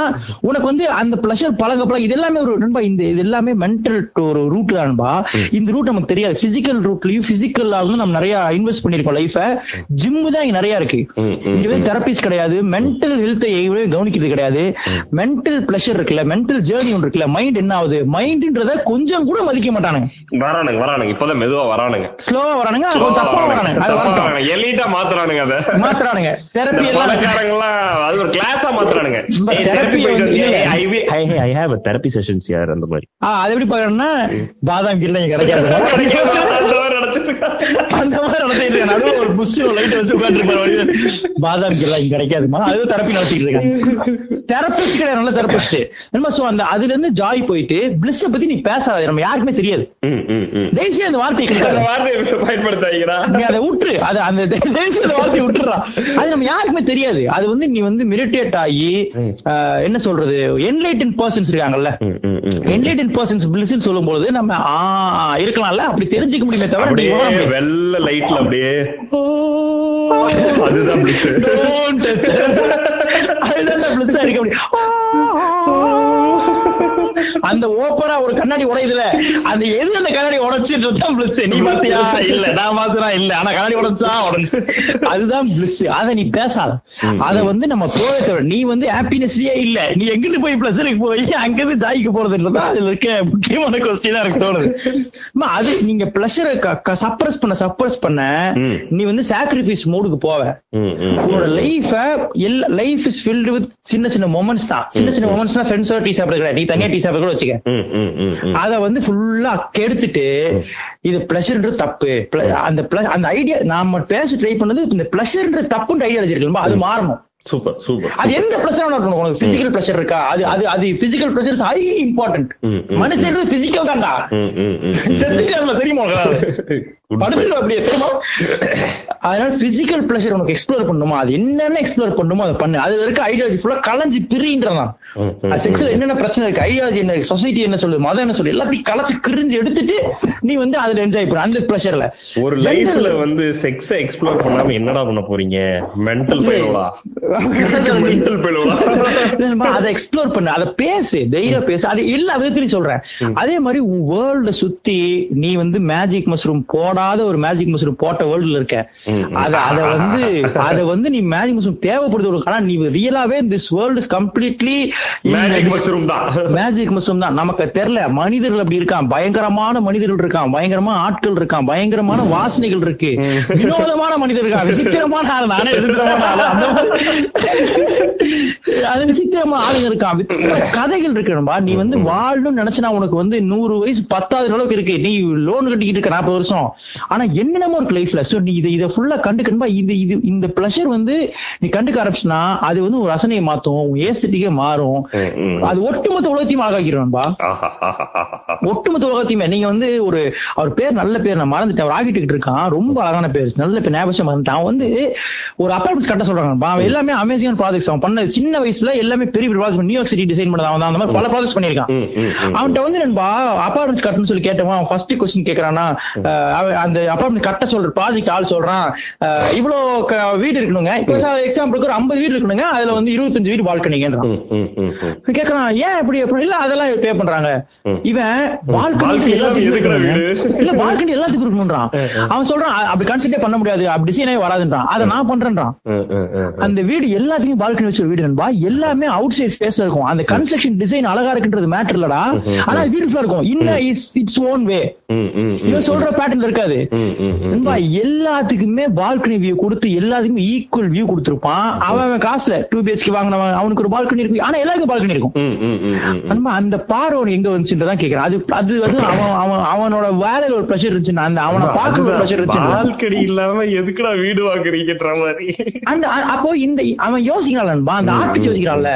உனக்கு வந்து அந்த பிளஷர் பழக பழக இது எல்லாமே ஒரு நண்பா இந்த இது எல்லாமே மென்டல் ஒரு ரூட் தான்பா இந்த ரூட் நமக்கு தெரியாது. பிசிக்கல் ரூட்லயும் பிசிக்கலாகவும் நம்ம நிறைய இன்வெஸ்ட் பண்ணிருக்கோம் லைஃப ஜிம் தான் இங்க நிறைய இருக்கு. ம், ம், இங்க வந்து தெரபிஸ் கிடையாது. மென்டல் ஹெல்த்தை கவனிக்கிறது கிடையாது. மென்டல் பிளஷர் இருக்குல்ல மென்டல் ஜேர்னி ஒன்று இருக்குல்ல மைண்ட் என்ன ஆகுது? மைண்ட்ன்றத கொஞ்சம் கூட மதிக்க மாட்டானுங்க. வரானுங்க வரானுங்க. இப்பதான் மெதுவா வரானுங்க. ஸ்லோவா வரானுங்க தப்பா வரானுங்க. எலிட்டா மாத்துறானுங்க. அத மாத்துறானுங்க. தெரப்பி எல்லாம் அது ஒரு கிளாஸா மாத்துறானுங்க. I have a therapy sessions யார் அந்த மாதிரி. அது எப்படி பாக்கணும்னா பாதாம் இங்க கிடைக்காது. அந்த மாதிரி நினைச்சிட்டு அந்த மாதிரி நினைச்சிட்டு இருக்காங்க. நடுவுல ஒரு புஷ் லைட் வச்சு உட்காந்துருப்பாரு பாதாம் கீரை இங்க கிடைக்காதுமா? அது தெரப்பி நினைச்சிட்டு இருக்காங்க. தெரபிஸ்ட் கிடையாது நல்ல தெரபிஸ்ட் நம்ம சோ அந்த அதுல இருந்து ஜாய் போயிட்டு பிளிஸ் பத்தி நீ பேசாத. நம்ம யாருக்குமே தெரியாது. ம், ம், ம். தேசிய அந்த வார்த்தையை அந்த வார்த்தையை பயன்படுத்தாதீங்கடா. நீ அதை விட்டுரு அது அந்த தேசிய வார்த்தையை விட்டுறா அது நம்ம யாருக்குமே தெரியாது. அது வந்து நீ வந்து மிரிட்டேட் ஆகி ஆஹ், என்ன சொல்றது? என்லைட்டன் பர்சன்ஸ் இருக்காங்கல்ல. என்லைட்டன் பர்சன்ஸ் பிளிஸ்ன்னு சொல்லும்போது நம்ம ஆ இருக்கலாம்ல? அப்படி தெரிஞ்சுக்க முடியுமே தவிர அப்படியே. வெள்ள லைட்ல அப்படியே. அதுதான் touch. அதுதான் ஆ இருக்க முடியும். அந்த ஓப்பரா ஒரு கண்ணாடி உடையுதுல. அந்த எது அந்த கண்ணாடி உடைச்சிட்டு தான் பிளஸ் நீ பாத்தியா? இல்ல நான் பாத்துறா இல்ல ஆனா கண்ணாடி உடைச்சா உடஞ்சு. அதுதான் பிளஸ் அத நீ பேசாத. அத வந்து நம்ம தவிர நீ வந்து ஹாப்பினஸ்லயே இல்ல. நீ எங்கிட்டு போய் பிளஸருக்கு போய் அங்கிருந்து ஜாய்க்கு போறதுன்றதான் அதுல இருக்க முக்கியமான கொஸ்டினா எனக்கு தோணுது. அது நீங்க பிளஷரை சப்ரஸ் பண்ண சப்ரஸ் பண்ண. நீ வந்து சாக்ரிஃபைஸ் மோடுக்கு போவ. உன்னோட லைஃப எல்லா லைஃப் இஸ் ஃபில்டு வித் சின்ன சின்ன மொமெண்ட்ஸ் தான். சின்ன சின்ன மொமெண்ட்ஸ்னா ஃப்ரெண்ட்ஸோட டீ சாப்பிடுற நீ தனியா டீ சாப்பிட கூட வச்சுக்க. அத வந்து ஃபுல்லா கெடுத்துட்டு இது பிளஷர்ன்றது தப்பு. அந்த plus- அந்த ஐடியா நாம பேச ட்ரை பண்ணது இந்த பிளஷர்ன்றது தப்புன்ற ஐடியா வச்சிருக்கோம் அது மாறணும். சூப்பர் சூப்பர் அது எந்த பிரஷர் இருக்கணும். உனக்கு பிசிக்கல் பிரஷர் இருக்கா? அது அது அது பிசிக்கல் பிரஷர் ஹை இம்பார்ட்டன்ட் ம், ம். மனுஷன்றது பிசிக்கல் தான்டா. ம், ம், ம், ம். செத்துட்டான்ல தெரியுமா? படுத்துட்டு அப்படியே தெரியுமா? அதனால பிசிக்கல் பிளஷர் உனக்கு எக்ஸ்ப்ளோர் பண்ணுமா அது என்னென்ன எக்ஸ்ப்ளோர் பண்ணுமோ அதை பண்ணு. அது இருக்க ஐடியாலஜி ஃபுல்லா கலைஞ்சு பிரின்றதான் செக்ஸ்ல என்னென்ன பிரச்சனை இருக்கு? ஐடியாலஜி என்ன சொசைட்டி என்ன சொல்லுது? மதம் என்ன சொல்லுது? எல்லாத்தையும் கலைச்சு கிரிஞ்சு எடுத்துட்டு நீ வந்து அதுல என்ஜாய் பண்ண. அந்த பிரஷர்ல ஒரு லைஃப்ல வந்து செக்ஸ எக்ஸ்ப்ளோர் பண்ணாம என்னடா பண்ண போறீங்க? மென்டல் அதை எக்ஸ்ப்ளோர் பண்ணு. அதை பேசு. தைரியம் பேசு. அது எல்லா விதத்திலையும் சொல்றேன். அதே மாதிரி வேர்ல்ட சுத்தி நீ வந்து மேஜிக் மஷ்ரூம் போடாத ஒரு மேஜிக் மஷ்ரூம் போட்ட வேர்ல்ட்ல இருக்க. அத அத வந்து அத வந்து நீ மேஜிக் மஷ்ரூம் தேவைப்படுது. உனக்கு ஆனா நீ ரியலாவே this world is completely magic mushroom தான். மேஜிக் மஷ்ரூம் தான். நமக்கு தெரியல. மனிதர்கள் அப்படி இருக்கான். பயங்கரமான மனிதர்கள் இருக்கான். பயங்கரமான ஆட்கள் இருக்கான். பயங்கரமான வாசனைகள் இருக்கு. வினோதமான மனிதர் இருக்கான். விசித்திரமான ஆள். நானே விசித்திரமான அது விசித்திரமான ஆளுங்க இருக்கான் கதைகள் இருக்கணும்பா நீ வந்து வாழணும்னு நினைச்சனா உனக்கு வந்து நூறு வயசு பத்தாவது அளவுக்கு இருக்கு. நீ லோன் கட்டிக்கிட்டு இருக்க நாற்பது வருஷம். ஆனா என்னென்னமோ இருக்கு லைஃப்ல சோ நீ இதை இதை ஃபுல்லா கண்டுக்கணும்பா இது இது இந்த பிளஷர் வந்து நீ கண்டுக்க ஆரம்பிச்சுனா அது வந்து ஒரு ரசனையை மாத்தும். உன் ஏஸ்தட்டிக்கே மாறும். அது ஒட்டுமொத்த உலகத்தையும் ஆகாக்கிறோம்பா. ஒட்டுமொத்த உலகத்தையுமே. நீங்க வந்து ஒரு அவர் பேர் நல்ல பேர் நான் மறந்துட்டேன். அவர் ஆகிட்டு இருக்கான். ரொம்ப அழகான பேர். நல்ல பேர் ஞாபகம் மறந்துட்டான் வந்து ஒரு அப்பார்ட்மெண்ட்ஸ் கட்ட சொல்றாங்க அவன் எல்லாமே அமேசிங்கான ப்ராஜெக்ட்ஸ் அவன் பண்ண சின்ன வயசுல எல்லாமே பெரிய பெரிய ப்ராஜெக்ட் நியூயார்க் சிட்டி டிசைன் பண்ணது அவன் அந்த மாதிரி பல ப்ராஜெக்ட்ஸ் பண்ணிருக்கான். அவன்கிட்ட வந்து நண்பா அப்பார்ட்மெண்ட்ஸ் கட்டணும்னு சொல்லி கேட்டவன் அவன் ஃபர்ஸ்ட் கொஸ்டின் அவன் அந்த அப்பார்ட்மெண்ட் கட்ட சொல்ற ப்ராஜெக்ட் ஆள் சொல்றான். இவ்வளவு வீடு இருக்கணுங்க. இப்போ எக்ஸாம்பிளுக்கு ஒரு ஐம்பது வீடு இருக்கணுங்க. அதுல வந்து இருபத்தஞ்சு வீடு ம். கேக்குறான் ஏன் இப்படி அப்படி இல்ல அதெல்லாம் பே பண்றாங்க. இவன் பால்கனி வீடு? இல்ல பால்கனி எல்லாத்துக்கும் இருக்கணும்ன்றான். அவன் சொல்றான் அப்படி கன்சிடர் பண்ண முடியாது. அப்படி டிசைனே வராதுன்றான். அதை நான் பண்றேன்றான். அந்த வீடு எல்லாத்துக்கும் பால்கனி வச்ச வீடு நண்பா எல்லாமே அவுட் சைட் ஸ்பேஸ் இருக்கும். அந்த கன்ஸ்ட்ரக்ஷன் டிசைன் அழகா இருக்குன்றது மேட்டர் இல்லடா. ஆனா பியூட்டிஃபுல்லா இருக்கும். இன்னும் இட்ஸ் ஓன் வே. இவன் சொல்ற பேட்டர்ன் இருக்காது. நண்பா எல்லாத்துக்குமே பால்கனி வியூ கொடுத்து எல்லாத்துக்குமே ஈக்குவல் வியூ கொடுத்திருப்பான். அவன் அவன் காசுல டூ பிஹெச்கே வாங்கினவன் அவனுக்கு ஒரு பால்கனி இருக்கு. ஆனா எல்லாருக்கும் பால்கனி இருக்கும். நண்பா அந்த பார்வை எங்க வந்துச்சுன்றதான் கேக்குறேன். அது அது வந்து அவன் அவன் அவனோட வேலையில ஒரு ப்ரெஷர் இருந்துச்சுன்னா அந்த அவனை பார்க்க ஒரு ப்ரெஷர் இருந்துச்சு பால்கனி இல்லாம எதுக்குடா வீடு வாங்குறீங்கன்ற மாதிரி. அந்த அப்போ இந்த அவன் யோசிக்கிறான் நண்பா அந்த ஆர்டிஸ்ட் யோசிக்கிறான்ல.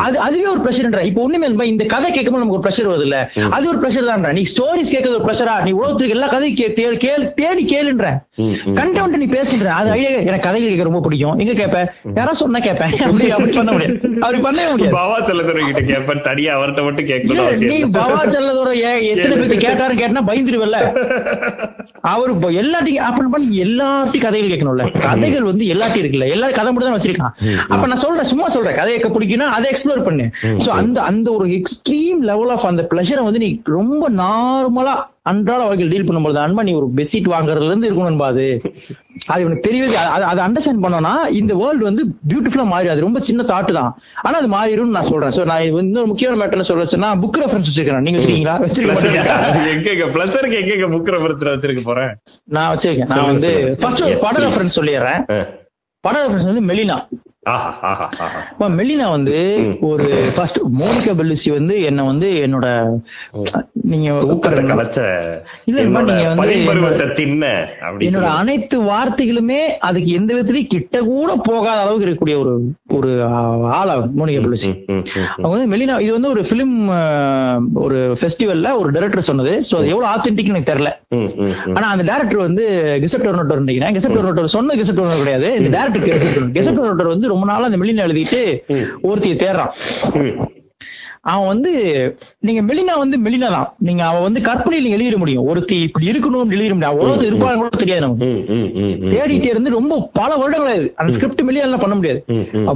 அது அதுவே ஒரு ப்ரெஷர்ன்ற இப்போ ஒண்ணுமே நண்பா இந்த கதை கேட்கும்போது நமக்கு ஒரு ப்ரெஷர் வருது இல்ல அது ஒரு ப்ரெஷர் தான்டா நீ ஸ்டோரிஸ் கேட்கறது ஒரு ப்ரெஷரா நீ உலகத்துக்கு எல்லா கதையும் கேள் தேடி கேளுன்ற. கண்டவன்ட்டு நீ பேசுன்ற. அது ஐடியா எனக்கு கதைகள் கேட்க ரொம்ப பிடிக்கும். எங்க கேட்ப யாரா சொன்னா கேட்பேன் அப்படி அப்படி பண்ண முடியாது. அப்படி பண்ணவே முடியாது. பாவா செல்லத்துறை கிட்ட கேட்பேன் தனியா அவர்கிட்ட மட்டும் கேட்கணும் நீ. பவா செல்லதோட ஏ- எத்தனை பேருக்கு கேட்டாரு கேட்டா பயந்துருவல்ல அவரு எல்லாத்தையும் அப்ப பண்ணி எல்லாத்தையும் கதைகள் கேட்கணும்ல. கதைகள் வந்து எல்லாத்தையும் இருக்குல்ல. எல்லாரும் கதை மட்டும் தான் வச்சிருக்கான். அப்ப நான் சொல்றேன் சும்மா சொல்றேன் கதையை பிடிக்கும்னா அதை எக்ஸ்ப்ளோர் பண்ணு. சோ அந்த அந்த ஒரு எக்ஸ்ட்ரீம் லெவல் ஆஃப் அந்த பிளஷரை வந்து நீ ரொம்ப நார்மலா அன்றாட வாழ்க்கையில் டீல் பண்ணும்போது அன்பா நீ ஒரு பெட்ஷீட் வாங்குறதுல இருந்து இருக்கணும் அது. அது உனக்கு தெரியவே அது அண்டர்ஸ்டாண்ட் பண்ணோம்னா இந்த வேர்ல்டு வந்து பியூட்டிஃபுல்லா மாறி அது ரொம்ப சின்ன தாட்டு தான். ஆனா அது மாறிடும்னு நான் சொல்றேன். சோ நான் இன்னொரு முக்கியமான மேட்டர் சொல்ல வச்சேன்னா புக் ரெஃபரன்ஸ் வச்சிருக்கேன் நீங்க வச்சிருக்கீங்களா? வச்சிருக்க மாட்டீங்க எங்க பிளஸருக்கு எங்க புக் ரெஃபரன்ஸ் வச்சிருக்க போறேன்? நான் வச்சிருக்கேன். நான் வந்து. ஃபர்ஸ்ட் ஒரு பட. ரெஃபரன்ஸ் சொல்லிடுறேன். படம் வந்து மெலினா. மெலினா வந்து ஒரு ஃபர்ஸ்ட் மோனிகா பெல்லுசி வந்து என்ன வந்து என்னோட நீங்க கலைச்ச இல்ல, நீங்க வந்து என்னோட அனைத்து வார்த்தைகளுமே அதுக்கு எந்த விதத்திலையும் கிட்ட கூட போகாத அளவுக்கு இருக்கக்கூடிய ஒரு ஒரு ஆளா மோனிகா பெல்லுசி. அவங்க வந்து மெலினா இது வந்து ஒரு பிலிம் ஒரு ஃபெஸ்டிவல்ல ஒரு டைரக்டர் சொன்னது. சோ அது எவ்வளவு ஆத்தென்டிக் எனக்கு தெரியல. ஆனா அந்த டேரக்டர் வந்து கெசப்ட் நோட்டர் நினைக்கிறேன். கெசப்ட் நோட்டர் சொன்ன கெசப்ட் நோட்டர் கிடையாது. இந்த டேரக்டர் கெசப்ட் நோட்டர் வந்து ரொம்ப நாளா அந்த மெலினா எழுதிட்டு ஒருத்தியை தேடுறான். அவன் வந்து நீங்க மெலினா வந்து மெலினா தான். நீங்க அவன் வந்து கற்பனையில எழுதிட முடியும். ஒருத்தி இப்படி இருக்கணும் எழுதிட முடியும் உலகத்தில் இருப்பாங்க கூட தெரியாது நமக்கு. தேடிட்டே இருந்து ரொம்ப பல வருடங்கள் அந்த ஸ்கிரிப்ட் எல்லாம் பண்ண முடியாது.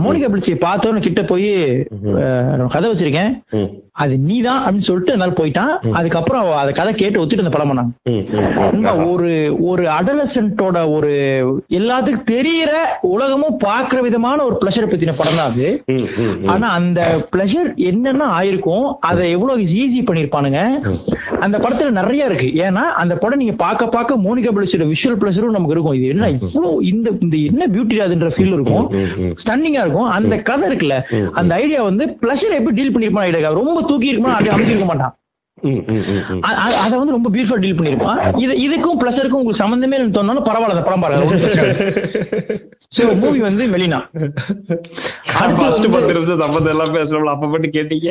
மோனிகா பிடிச்சி பார்த்தோன்னு கிட்ட போய் கதை வச்சிருக்கேன். அது நீதான் அப்படின்னு சொல்லிட்டு அதனால போயிட்டான். அதுக்கப்புறம் அந்த கதை கேட்டு ஒத்துட்டு அந்த படம் பண்ணாங்க. ஒரு ஒரு அடலசன்ட்டோட ஒரு எல்லாத்துக்கும் தெரியற உலகமும் பாக்குற விதமான ஒரு பிளஷரை பத்தின படம் தான் அது. ஆனா அந்த பிளஷர் என்னென்ன ஆயிருக்கும். அதை எவ்வளவு ஈஸி பண்ணிருப்பானுங்க. அந்த படத்துல நிறைய இருக்கு. ஏன்னா அந்த படம் நீங்க பார்க்க பார்க்க மோனிகா பிளஸோட விஷுவல் பிளஷரும் நமக்கு இருக்கும். இது என்ன இவ்வளவு இந்த இந்த என்ன பியூட்டி அதுன்ற ஃபீல் இருக்கும். ஸ்டன்னிங்கா இருக்கும். அந்த கதை இருக்குல்ல. அந்த ஐடியா வந்து பிளஷர் எப்படி டீல் பண்ணிருப்பான் ஐடியா ரொம்ப தூக்கி இருக்குமா அப்படி அமைச்சிருக்க மாட்டான். அத வந்து ரொம்ப பியூட்டிஃபுல்லா டீல் பண்ணிருப்பான் இது இதுக்கும் பிளஸருக்கும் உங்களுக்கு சம்பந்தமே இல்லைன்னு தோணுனாலும் பரவாயில்ல அந்த படம் பாருங்க சோ மூவி வந்து மெலினா First பத்து நிமிஷம் சம்பந்தம் எல்லாம் பேசுறோம்ல அப்ப மட்டும் கேட்டீங்க.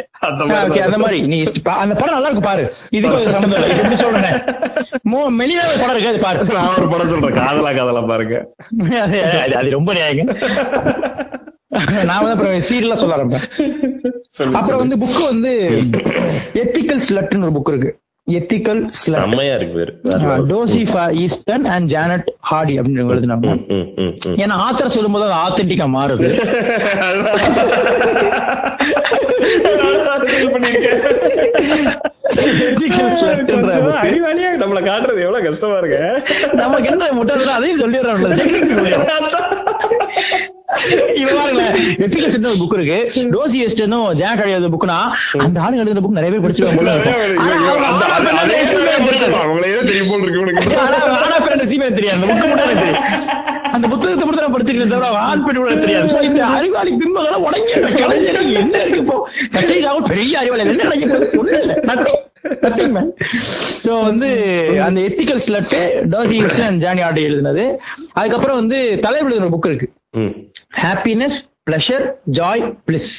அந்த மாதிரி நீ அந்த படம் நல்லா இருக்கு பாரு. இதுக்கும் இது சம்பந்தம் இல்லை. எப்படி சொல்றேன்? மோ மெலினா படம் இருக்கு அது பாரு. நான் ஒரு படம் சொல்றேன் காதலா காதலா பாருங்க. அது ரொம்ப நியாயங்க. நான் வந்து அப்புறம் சீரியலா சொல்ல ஆரம்பிப்பேன். அப்புறம் வந்து புக் வந்து எத்திக்கல் ஸ்லட்னு ஒரு புக் இருக்கு. எத்திக்கல் செம்மையா இருக்கு பேரு. Dossie Easton and Janet Hardy அப்படின்னு எழுதினாங்க. ஏன்னா ஆத்தர் சொல்லும்போது அது ஆத்தென்டிக்கா மாறுது. நம்மள காட்டுறது எவ்வளவு கஷ்டமா இருக்கு. நமக்கு என்ன முட்டாள் அதையும் சொல்லிடுறோம்ல. ஒரு புக் இருக்கு. டோசி ஜானட் ஹார்டி எழுதின புக்னா அந்த ஆளுங்க எழுதின புக் நிறைய பேர் போல இருக்கும். அவங்க அந்த- ஆனா அந்த- தெரியாது. மட்டும் தெரியும். புத்தகத்தை மட்டும் நான் படிச்சிருக்கேன் தவிர ஆண் பெண் கூட தெரியாது. சோ இந்த அறிவாளி பிம்பங்களை உடங்கி கலைஞர் என்ன இருக்கு இப்போ? சச்சை ராகுல் பெரிய அறிவாளி என்ன நினைக்க போகுது ஒண்ணும் இல்ல. நத்திங் நத்திங் மேன் சோ வந்து அந்த எத்திக்கல் ஸ்லட் டோசி ஜானி ஆடி எழுதினது. அதுக்கப்புறம் வந்து தலைவர் ஒரு புக் இருக்கு. Happiness pleasure joy bliss.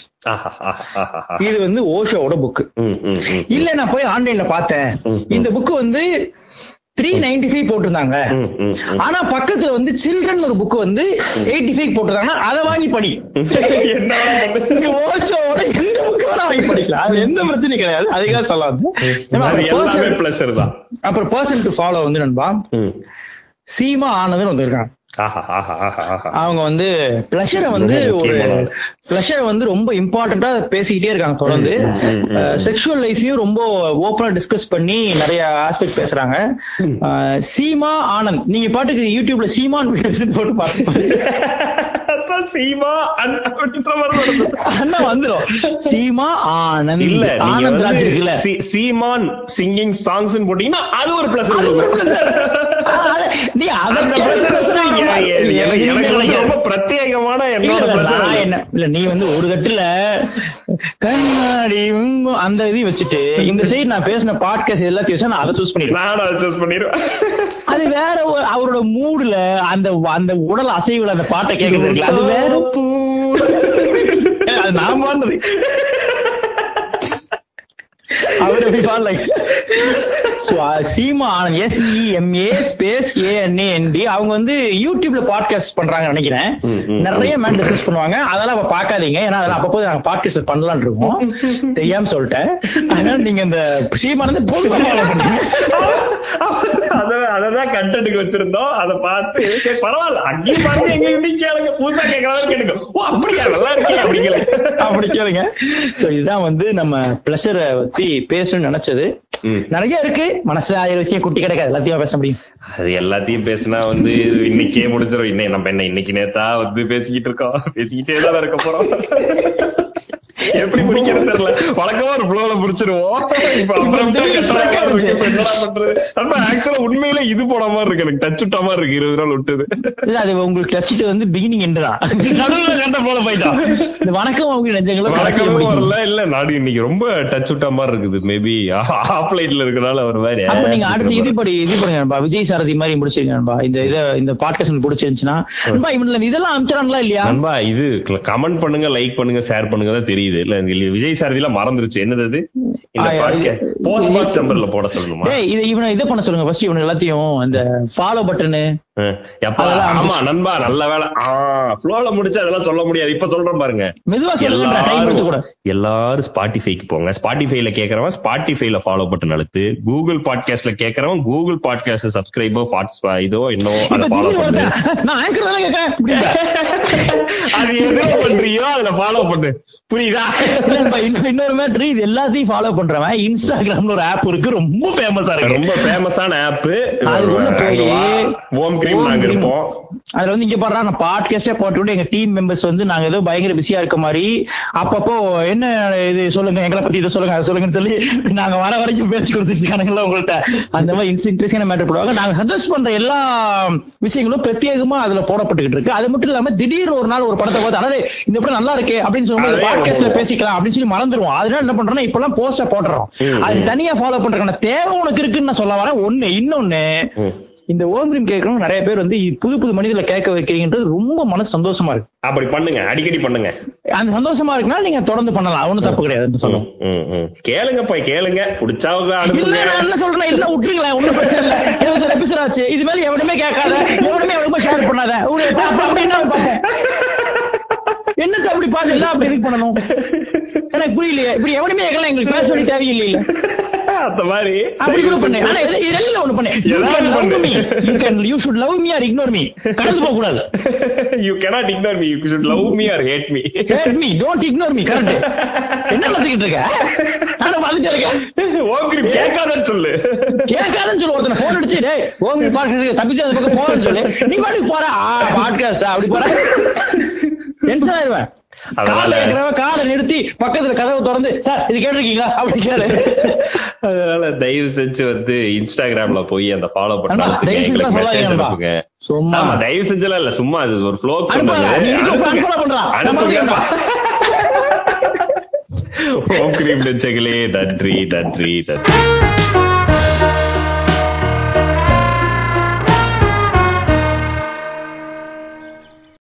இது வந்து ஓஷோவோட புக் ம், ம், ம். இல்ல நான் போய் ஆன்லைன்ல பார்த்தேன். இந்த புக் வந்து த்ரீ நைன்டி ஃபைவ் போட்டிருந்தாங்க. ஆனா பக்கத்துல வந்து சில்ட்ரன் ஒரு புக் வந்து எயிட்டி ஃபைவ் போட்டிருந்தாங்கன்னா அதை வாங்கி படி. ஓஷோவோட எந்த புக் வேணா வாங்கி படிக்கலாம். அது எந்த பிரச்சனையும் கிடையாது. அதுக்காக சொல்லாது அப்புறம் பர்சன் டு ஃபாலோ வந்து நண்பா. சீமா ஆனதுன்னு வந்து அவங்க வந்து பிளஷரை வந்து ஒரு. பிளஷரை வந்து ரொம்ப இம்பார்ட்டண்டா பேசிக்கிட்டே இருக்காங்க தொடர்ந்து. செக்ஷுவல் லைஃபையும் ரொம்ப ஓப்பனா டிஸ்கஸ் பண்ணி நிறைய ஆஸ்பெக்ட் பேசுறாங்க. சீமா ஆனந்த். நீங்க பாட்டுக்கு யூடியூப்ல சீமான் போட்டு பாத்து அதான் சீமா அண்ணா அப்படின்ற மாதிரி வருது. அண்ணா வந்துரும். சீமா ஆனந்த். இல்ல ஆனந்த் ராஜ் இருக்குல்ல. சீமான் சிங்கிங் சாங்ஸ் போட்டீங்கன்னா அது ஒரு பிளஸ் நீ அதை எனக்கு. ரொம்ப பிரத்யேகமான என்னோட இல்ல, நீ வந்து ஒரு தட்டுல கண்ணாடி அந்த இதையும் வச்சுட்டு இந்த சைடு நான் பேசின பாட்காஸ்ட் எல்லாத்தையும் நான் அதை சூஸ் பண்ணிடுவேன். அதை choose பண்ணிடுவேன். அது வேற ஒரு அவரோட மூடுல அந்த அந்த உடல் அசைவுல அந்த பாட்டை கேட்கறது அது வேற அது நான் பாடுறது அவர் எப்படி பாடல. Seema Anand S E M A space A N A N D அவங்க வந்து யூடியூப்ல பாட்காஸ்ட் பண்றாங்க நினைக்கிறேன். நிறைய மேன் டிஸ்கஸ் பண்ணுவாங்க. அதெல்லாம் அப்ப பாக்காதீங்க ஏன்னா அதெல்லாம் அப்பப்போ நாங்க பாட்காஸ்ட் பண்ணலாம்னு இருக்கோம். தெரியாம சொல்லிட்டேன். அதனால நீங்க இந்த சீமானந்து போதுமா அததான் கண்டென்ட்டுக்கு வச்சிருந்தோம். அதை பார்த்து சரி பரவாயில்ல. அங்கேயும் பாருங்க எங்க இப்படியும் கேளுங்க. புதுசா கேட்கறாலும் கேளுங்க ஓ அப்படியா? நல்லா இருக்கே அப்படிங்கிற அப்படி கேளுங்க. சோ இதுதான் வந்து நம்ம பிளஷரை பத்தி பேசணும்னு நினைச்சது. ம். நிறைய இருக்கு. மனசுல ஆயிரம் விஷயம் குட்டி கிடைக்காது எல்லாத்தையும் பேச முடியும்? அது எல்லாத்தையும் பேசினா வந்து இது இன்னைக்கே முடிஞ்சிடும் இன்னை நம்ம என்ன இன்னைக்கு நேத்தா வந்து பேசிக்கிட்டு இருக்கோம். பேசிக்கிட்டே தான் இருக்க போறோம். எப்படி முடிக்கிறது தெரியல. வழக்கமா ஒரு ஃப்ளோல முடிச்சிருவோம். ஆக்சுவலா உண்மையில இது போன மாதிரி இருக்கு. எனக்கு டச் விட்ட மாதிரி இருக்கு. இருபது நாள் விட்டது. இல்ல அது உங்களுக்கு டச்சிட்டு வந்து பிகினிங் எண்டு தான். நடுவுல கண்ட போல போயிட்டான் இந்த வணக்கம் அவங்க நெஞ்சங்களை முடிக்கணும். வரல. இல்ல நாடு இன்னைக்கு ரொம்ப டச் விட்ட மாதிரி இருக்குது. மேபி ஆஃப்லைன்ல இருக்கனால ஒரு மாதிரி. அப்ப நீங்க அடுத்து இது படி இது பண்ணுங்க விஜய் சாரதி மாதிரி முடிச்சிருங்க நண்பா. இந்த இத இந்த பாட்காஸ்ட் பிடிச்சிருந்துச்சுன்னா. இதெல்லாம் அனுப்பிச்சாங்களா இல்லையா? இது கமெண்ட் பண்ணுங்க லைக் பண்ணுங்க ஷேர் பண்ணுங்க தான் தெரியுது. இல்ல இந்த விஜய் சாரதிலாம் மறந்துருச்சு. என்னது இந்த இது- போஸ்ட் பாக்ஸ் நம்பர்ல போட சொல்லணுமா இத இவனை இதை பண்ண சொல்லுங்க. ஃபர்ஸ்ட் இவனுக்கு எல்லாத்தையும் இந்த ஃபாலோ பட்டனு ஆமா வந்து- நண்பா நல்ல வேலை. ஃப்ளோல முடிச்சு அதெல்லாம் சொல்ல முடியாது. இப்ப சொல்றேன் பாருங்க. மெதுவா எல்லாரும் எல்லாரும் ஸ்பாட்டிஃபைக்கு போங்க. ஸ்பாட்டிஃபைல கேக்குறவன் ஸ்பாட்டிஃபைல ஃபாலோ பட்டன் அழுத்து கூகுள் பாட்காஸ்ட்ல கேக்குறவன் கூகுள் பாட்காஸ்ட் சப்ஸ்கிரைபோ இதோ இன்னும் அதை ஃபாலோ பண்ணு. அது எது பண்றியோ அதுல ஃபாலோ பண்ணு. புரியுதா? இன்னொரு- மேட்ரு இது எல்லாத்தையும் ஃபாலோ பண்றவன். இன்ஸ்டாகிராம்ல ஒரு ஆப் இருக்கு ரொம்ப ஃபேமஸா இருக்கு. ரொம்ப ஃபேமஸான ஆப் போய் நாங்க Cream. இருப்போம் அதுல வந்து இங்க பாடுறா நான் பாட்காஸ்டே போட்டு எங்க டீம் மெம்பர்ஸ் வந்து நாங்க ஏதோ பயங்கர பிஸியா இருக்க மாதிரி அப்பப்போ என்ன இது சொல்லுங்க எங்களை பத்தி இதை சொல்லுங்க அதை சொல்லுங்கன்னு சொல்லி நாங்க வர வரைக்கும் பேசி கொடுத்துட்டு இருக்கானுங்களா உங்கள்ட்ட அந்த மாதிரி இன்ட்ரெஸ்டிங்கான மேட்டர் போடுவாங்க நாங்க சஜஸ்ட் பண்ற எல்லா விஷயங்களும் பிரத்யேகமா அதுல போடப்பட்டுக்கிட்டு இருக்கு அது மட்டும் இல்லாம திடீர்னு ஒரு நாள் ஒரு படத்தை பார்த்து அதாவது இந்த படம் நல்லா இருக்கே அப்படின்னு சொல்லும்போது பாட்காஸ்ட்ல. பேசிக்கலாம் அப்படின்னு சொல்லி மறந்துருவோம் அதனால என்ன பண்றோம்னா இப்பெல்லாம் போஸ்ட போடுறோம் அது. தனியா ஃபாலோ பண்றதுக்கான தேவை உனக்கு இருக்குன்னு நான் சொல்ல வரேன் ஒண்ணு இன்னொன்னு. இந்த ஓம் கிரீம் கேட்கணும் நிறைய பேர் வந்து புது புது மனிதர்களை கேட்க வைக்கிறீங்கன்றது ரொம்ப மனசு சந்தோஷமா இருக்கு. அப்படி பண்ணுங்க அடிக்கடி பண்ணுங்க. அந்த சந்தோஷமா இருக்குன்னா நீங்க தொடர்ந்து பண்ணலாம். ஒண்ணும் தப்பு கிடையாது சொல்லுங்க. கேளுங்க போய் கேளுங்க. நான் என்ன சொல்றேன் இல்ல விட்டுருங்களேன். ஒண்ணும் பிரச்சனை இல்ல. இருபத்தி எபிசோட் ஆச்சு இது மேல எவனுமே கேட்காத எவனுமே எவனுமே ஷேர் பண்ணாத. என்னத்த அப்படி பார்த்து எல்லாம் அப்படி இது பண்ணணும்? எனக்கு புரியலையே. இப்படி எவனுமே எங்களுக்கு பேச வேண்டிய தேவையில்லை இல்ல அந்த மாதிரி. அப்படி கூட பண்ணு. ஆனா ஒண்ணு should love me or ignore me. கடந்து போக கூடாது you cannot ignore me. You should love me or hate me. Hate me. Don't ignore me. Correct என்ன நினைச்சுக்கிட்டு இருக்க? நானும் வந்துட்டே இருக்கேன் ஓம் கிரீம் கேட்காதன்னு சொல்லு. கேட்காதன்னு சொல்லு. ஒருத்தனை போன் அடிச்சு டேய் ஓங்க பாட்டு தப்பிச்சு அந்த பக்கம் போறேன்னு சொல்லு. நீ பாட்டுக்கு போற பாட்காஸ்டா அப்படி போற டென்ஷன் ஆயிருவேன் அதனால- காலை நிறுத்தி பக்கத்துல கதவை திறந்து சார் இது கேட்டிருக்கீங்களா? அப்படி கேளு. அதனால தயவு செஞ்சு வந்து இன்ஸ்டாகிராம்ல போய் அந்த ஃபாலோ நண்பா, தயவு செஞ்சு பண்ண சொல்லாதீங்க மெசேஜ் நண்பா. அனுப்புங்க. சும்மா. ஆமா தயவு செஞ்சலாம் இல்ல சும்மா அது ஒரு ஃப்ளோ. ஓம் கிரீம் நன்றி நன்றி நன்றி.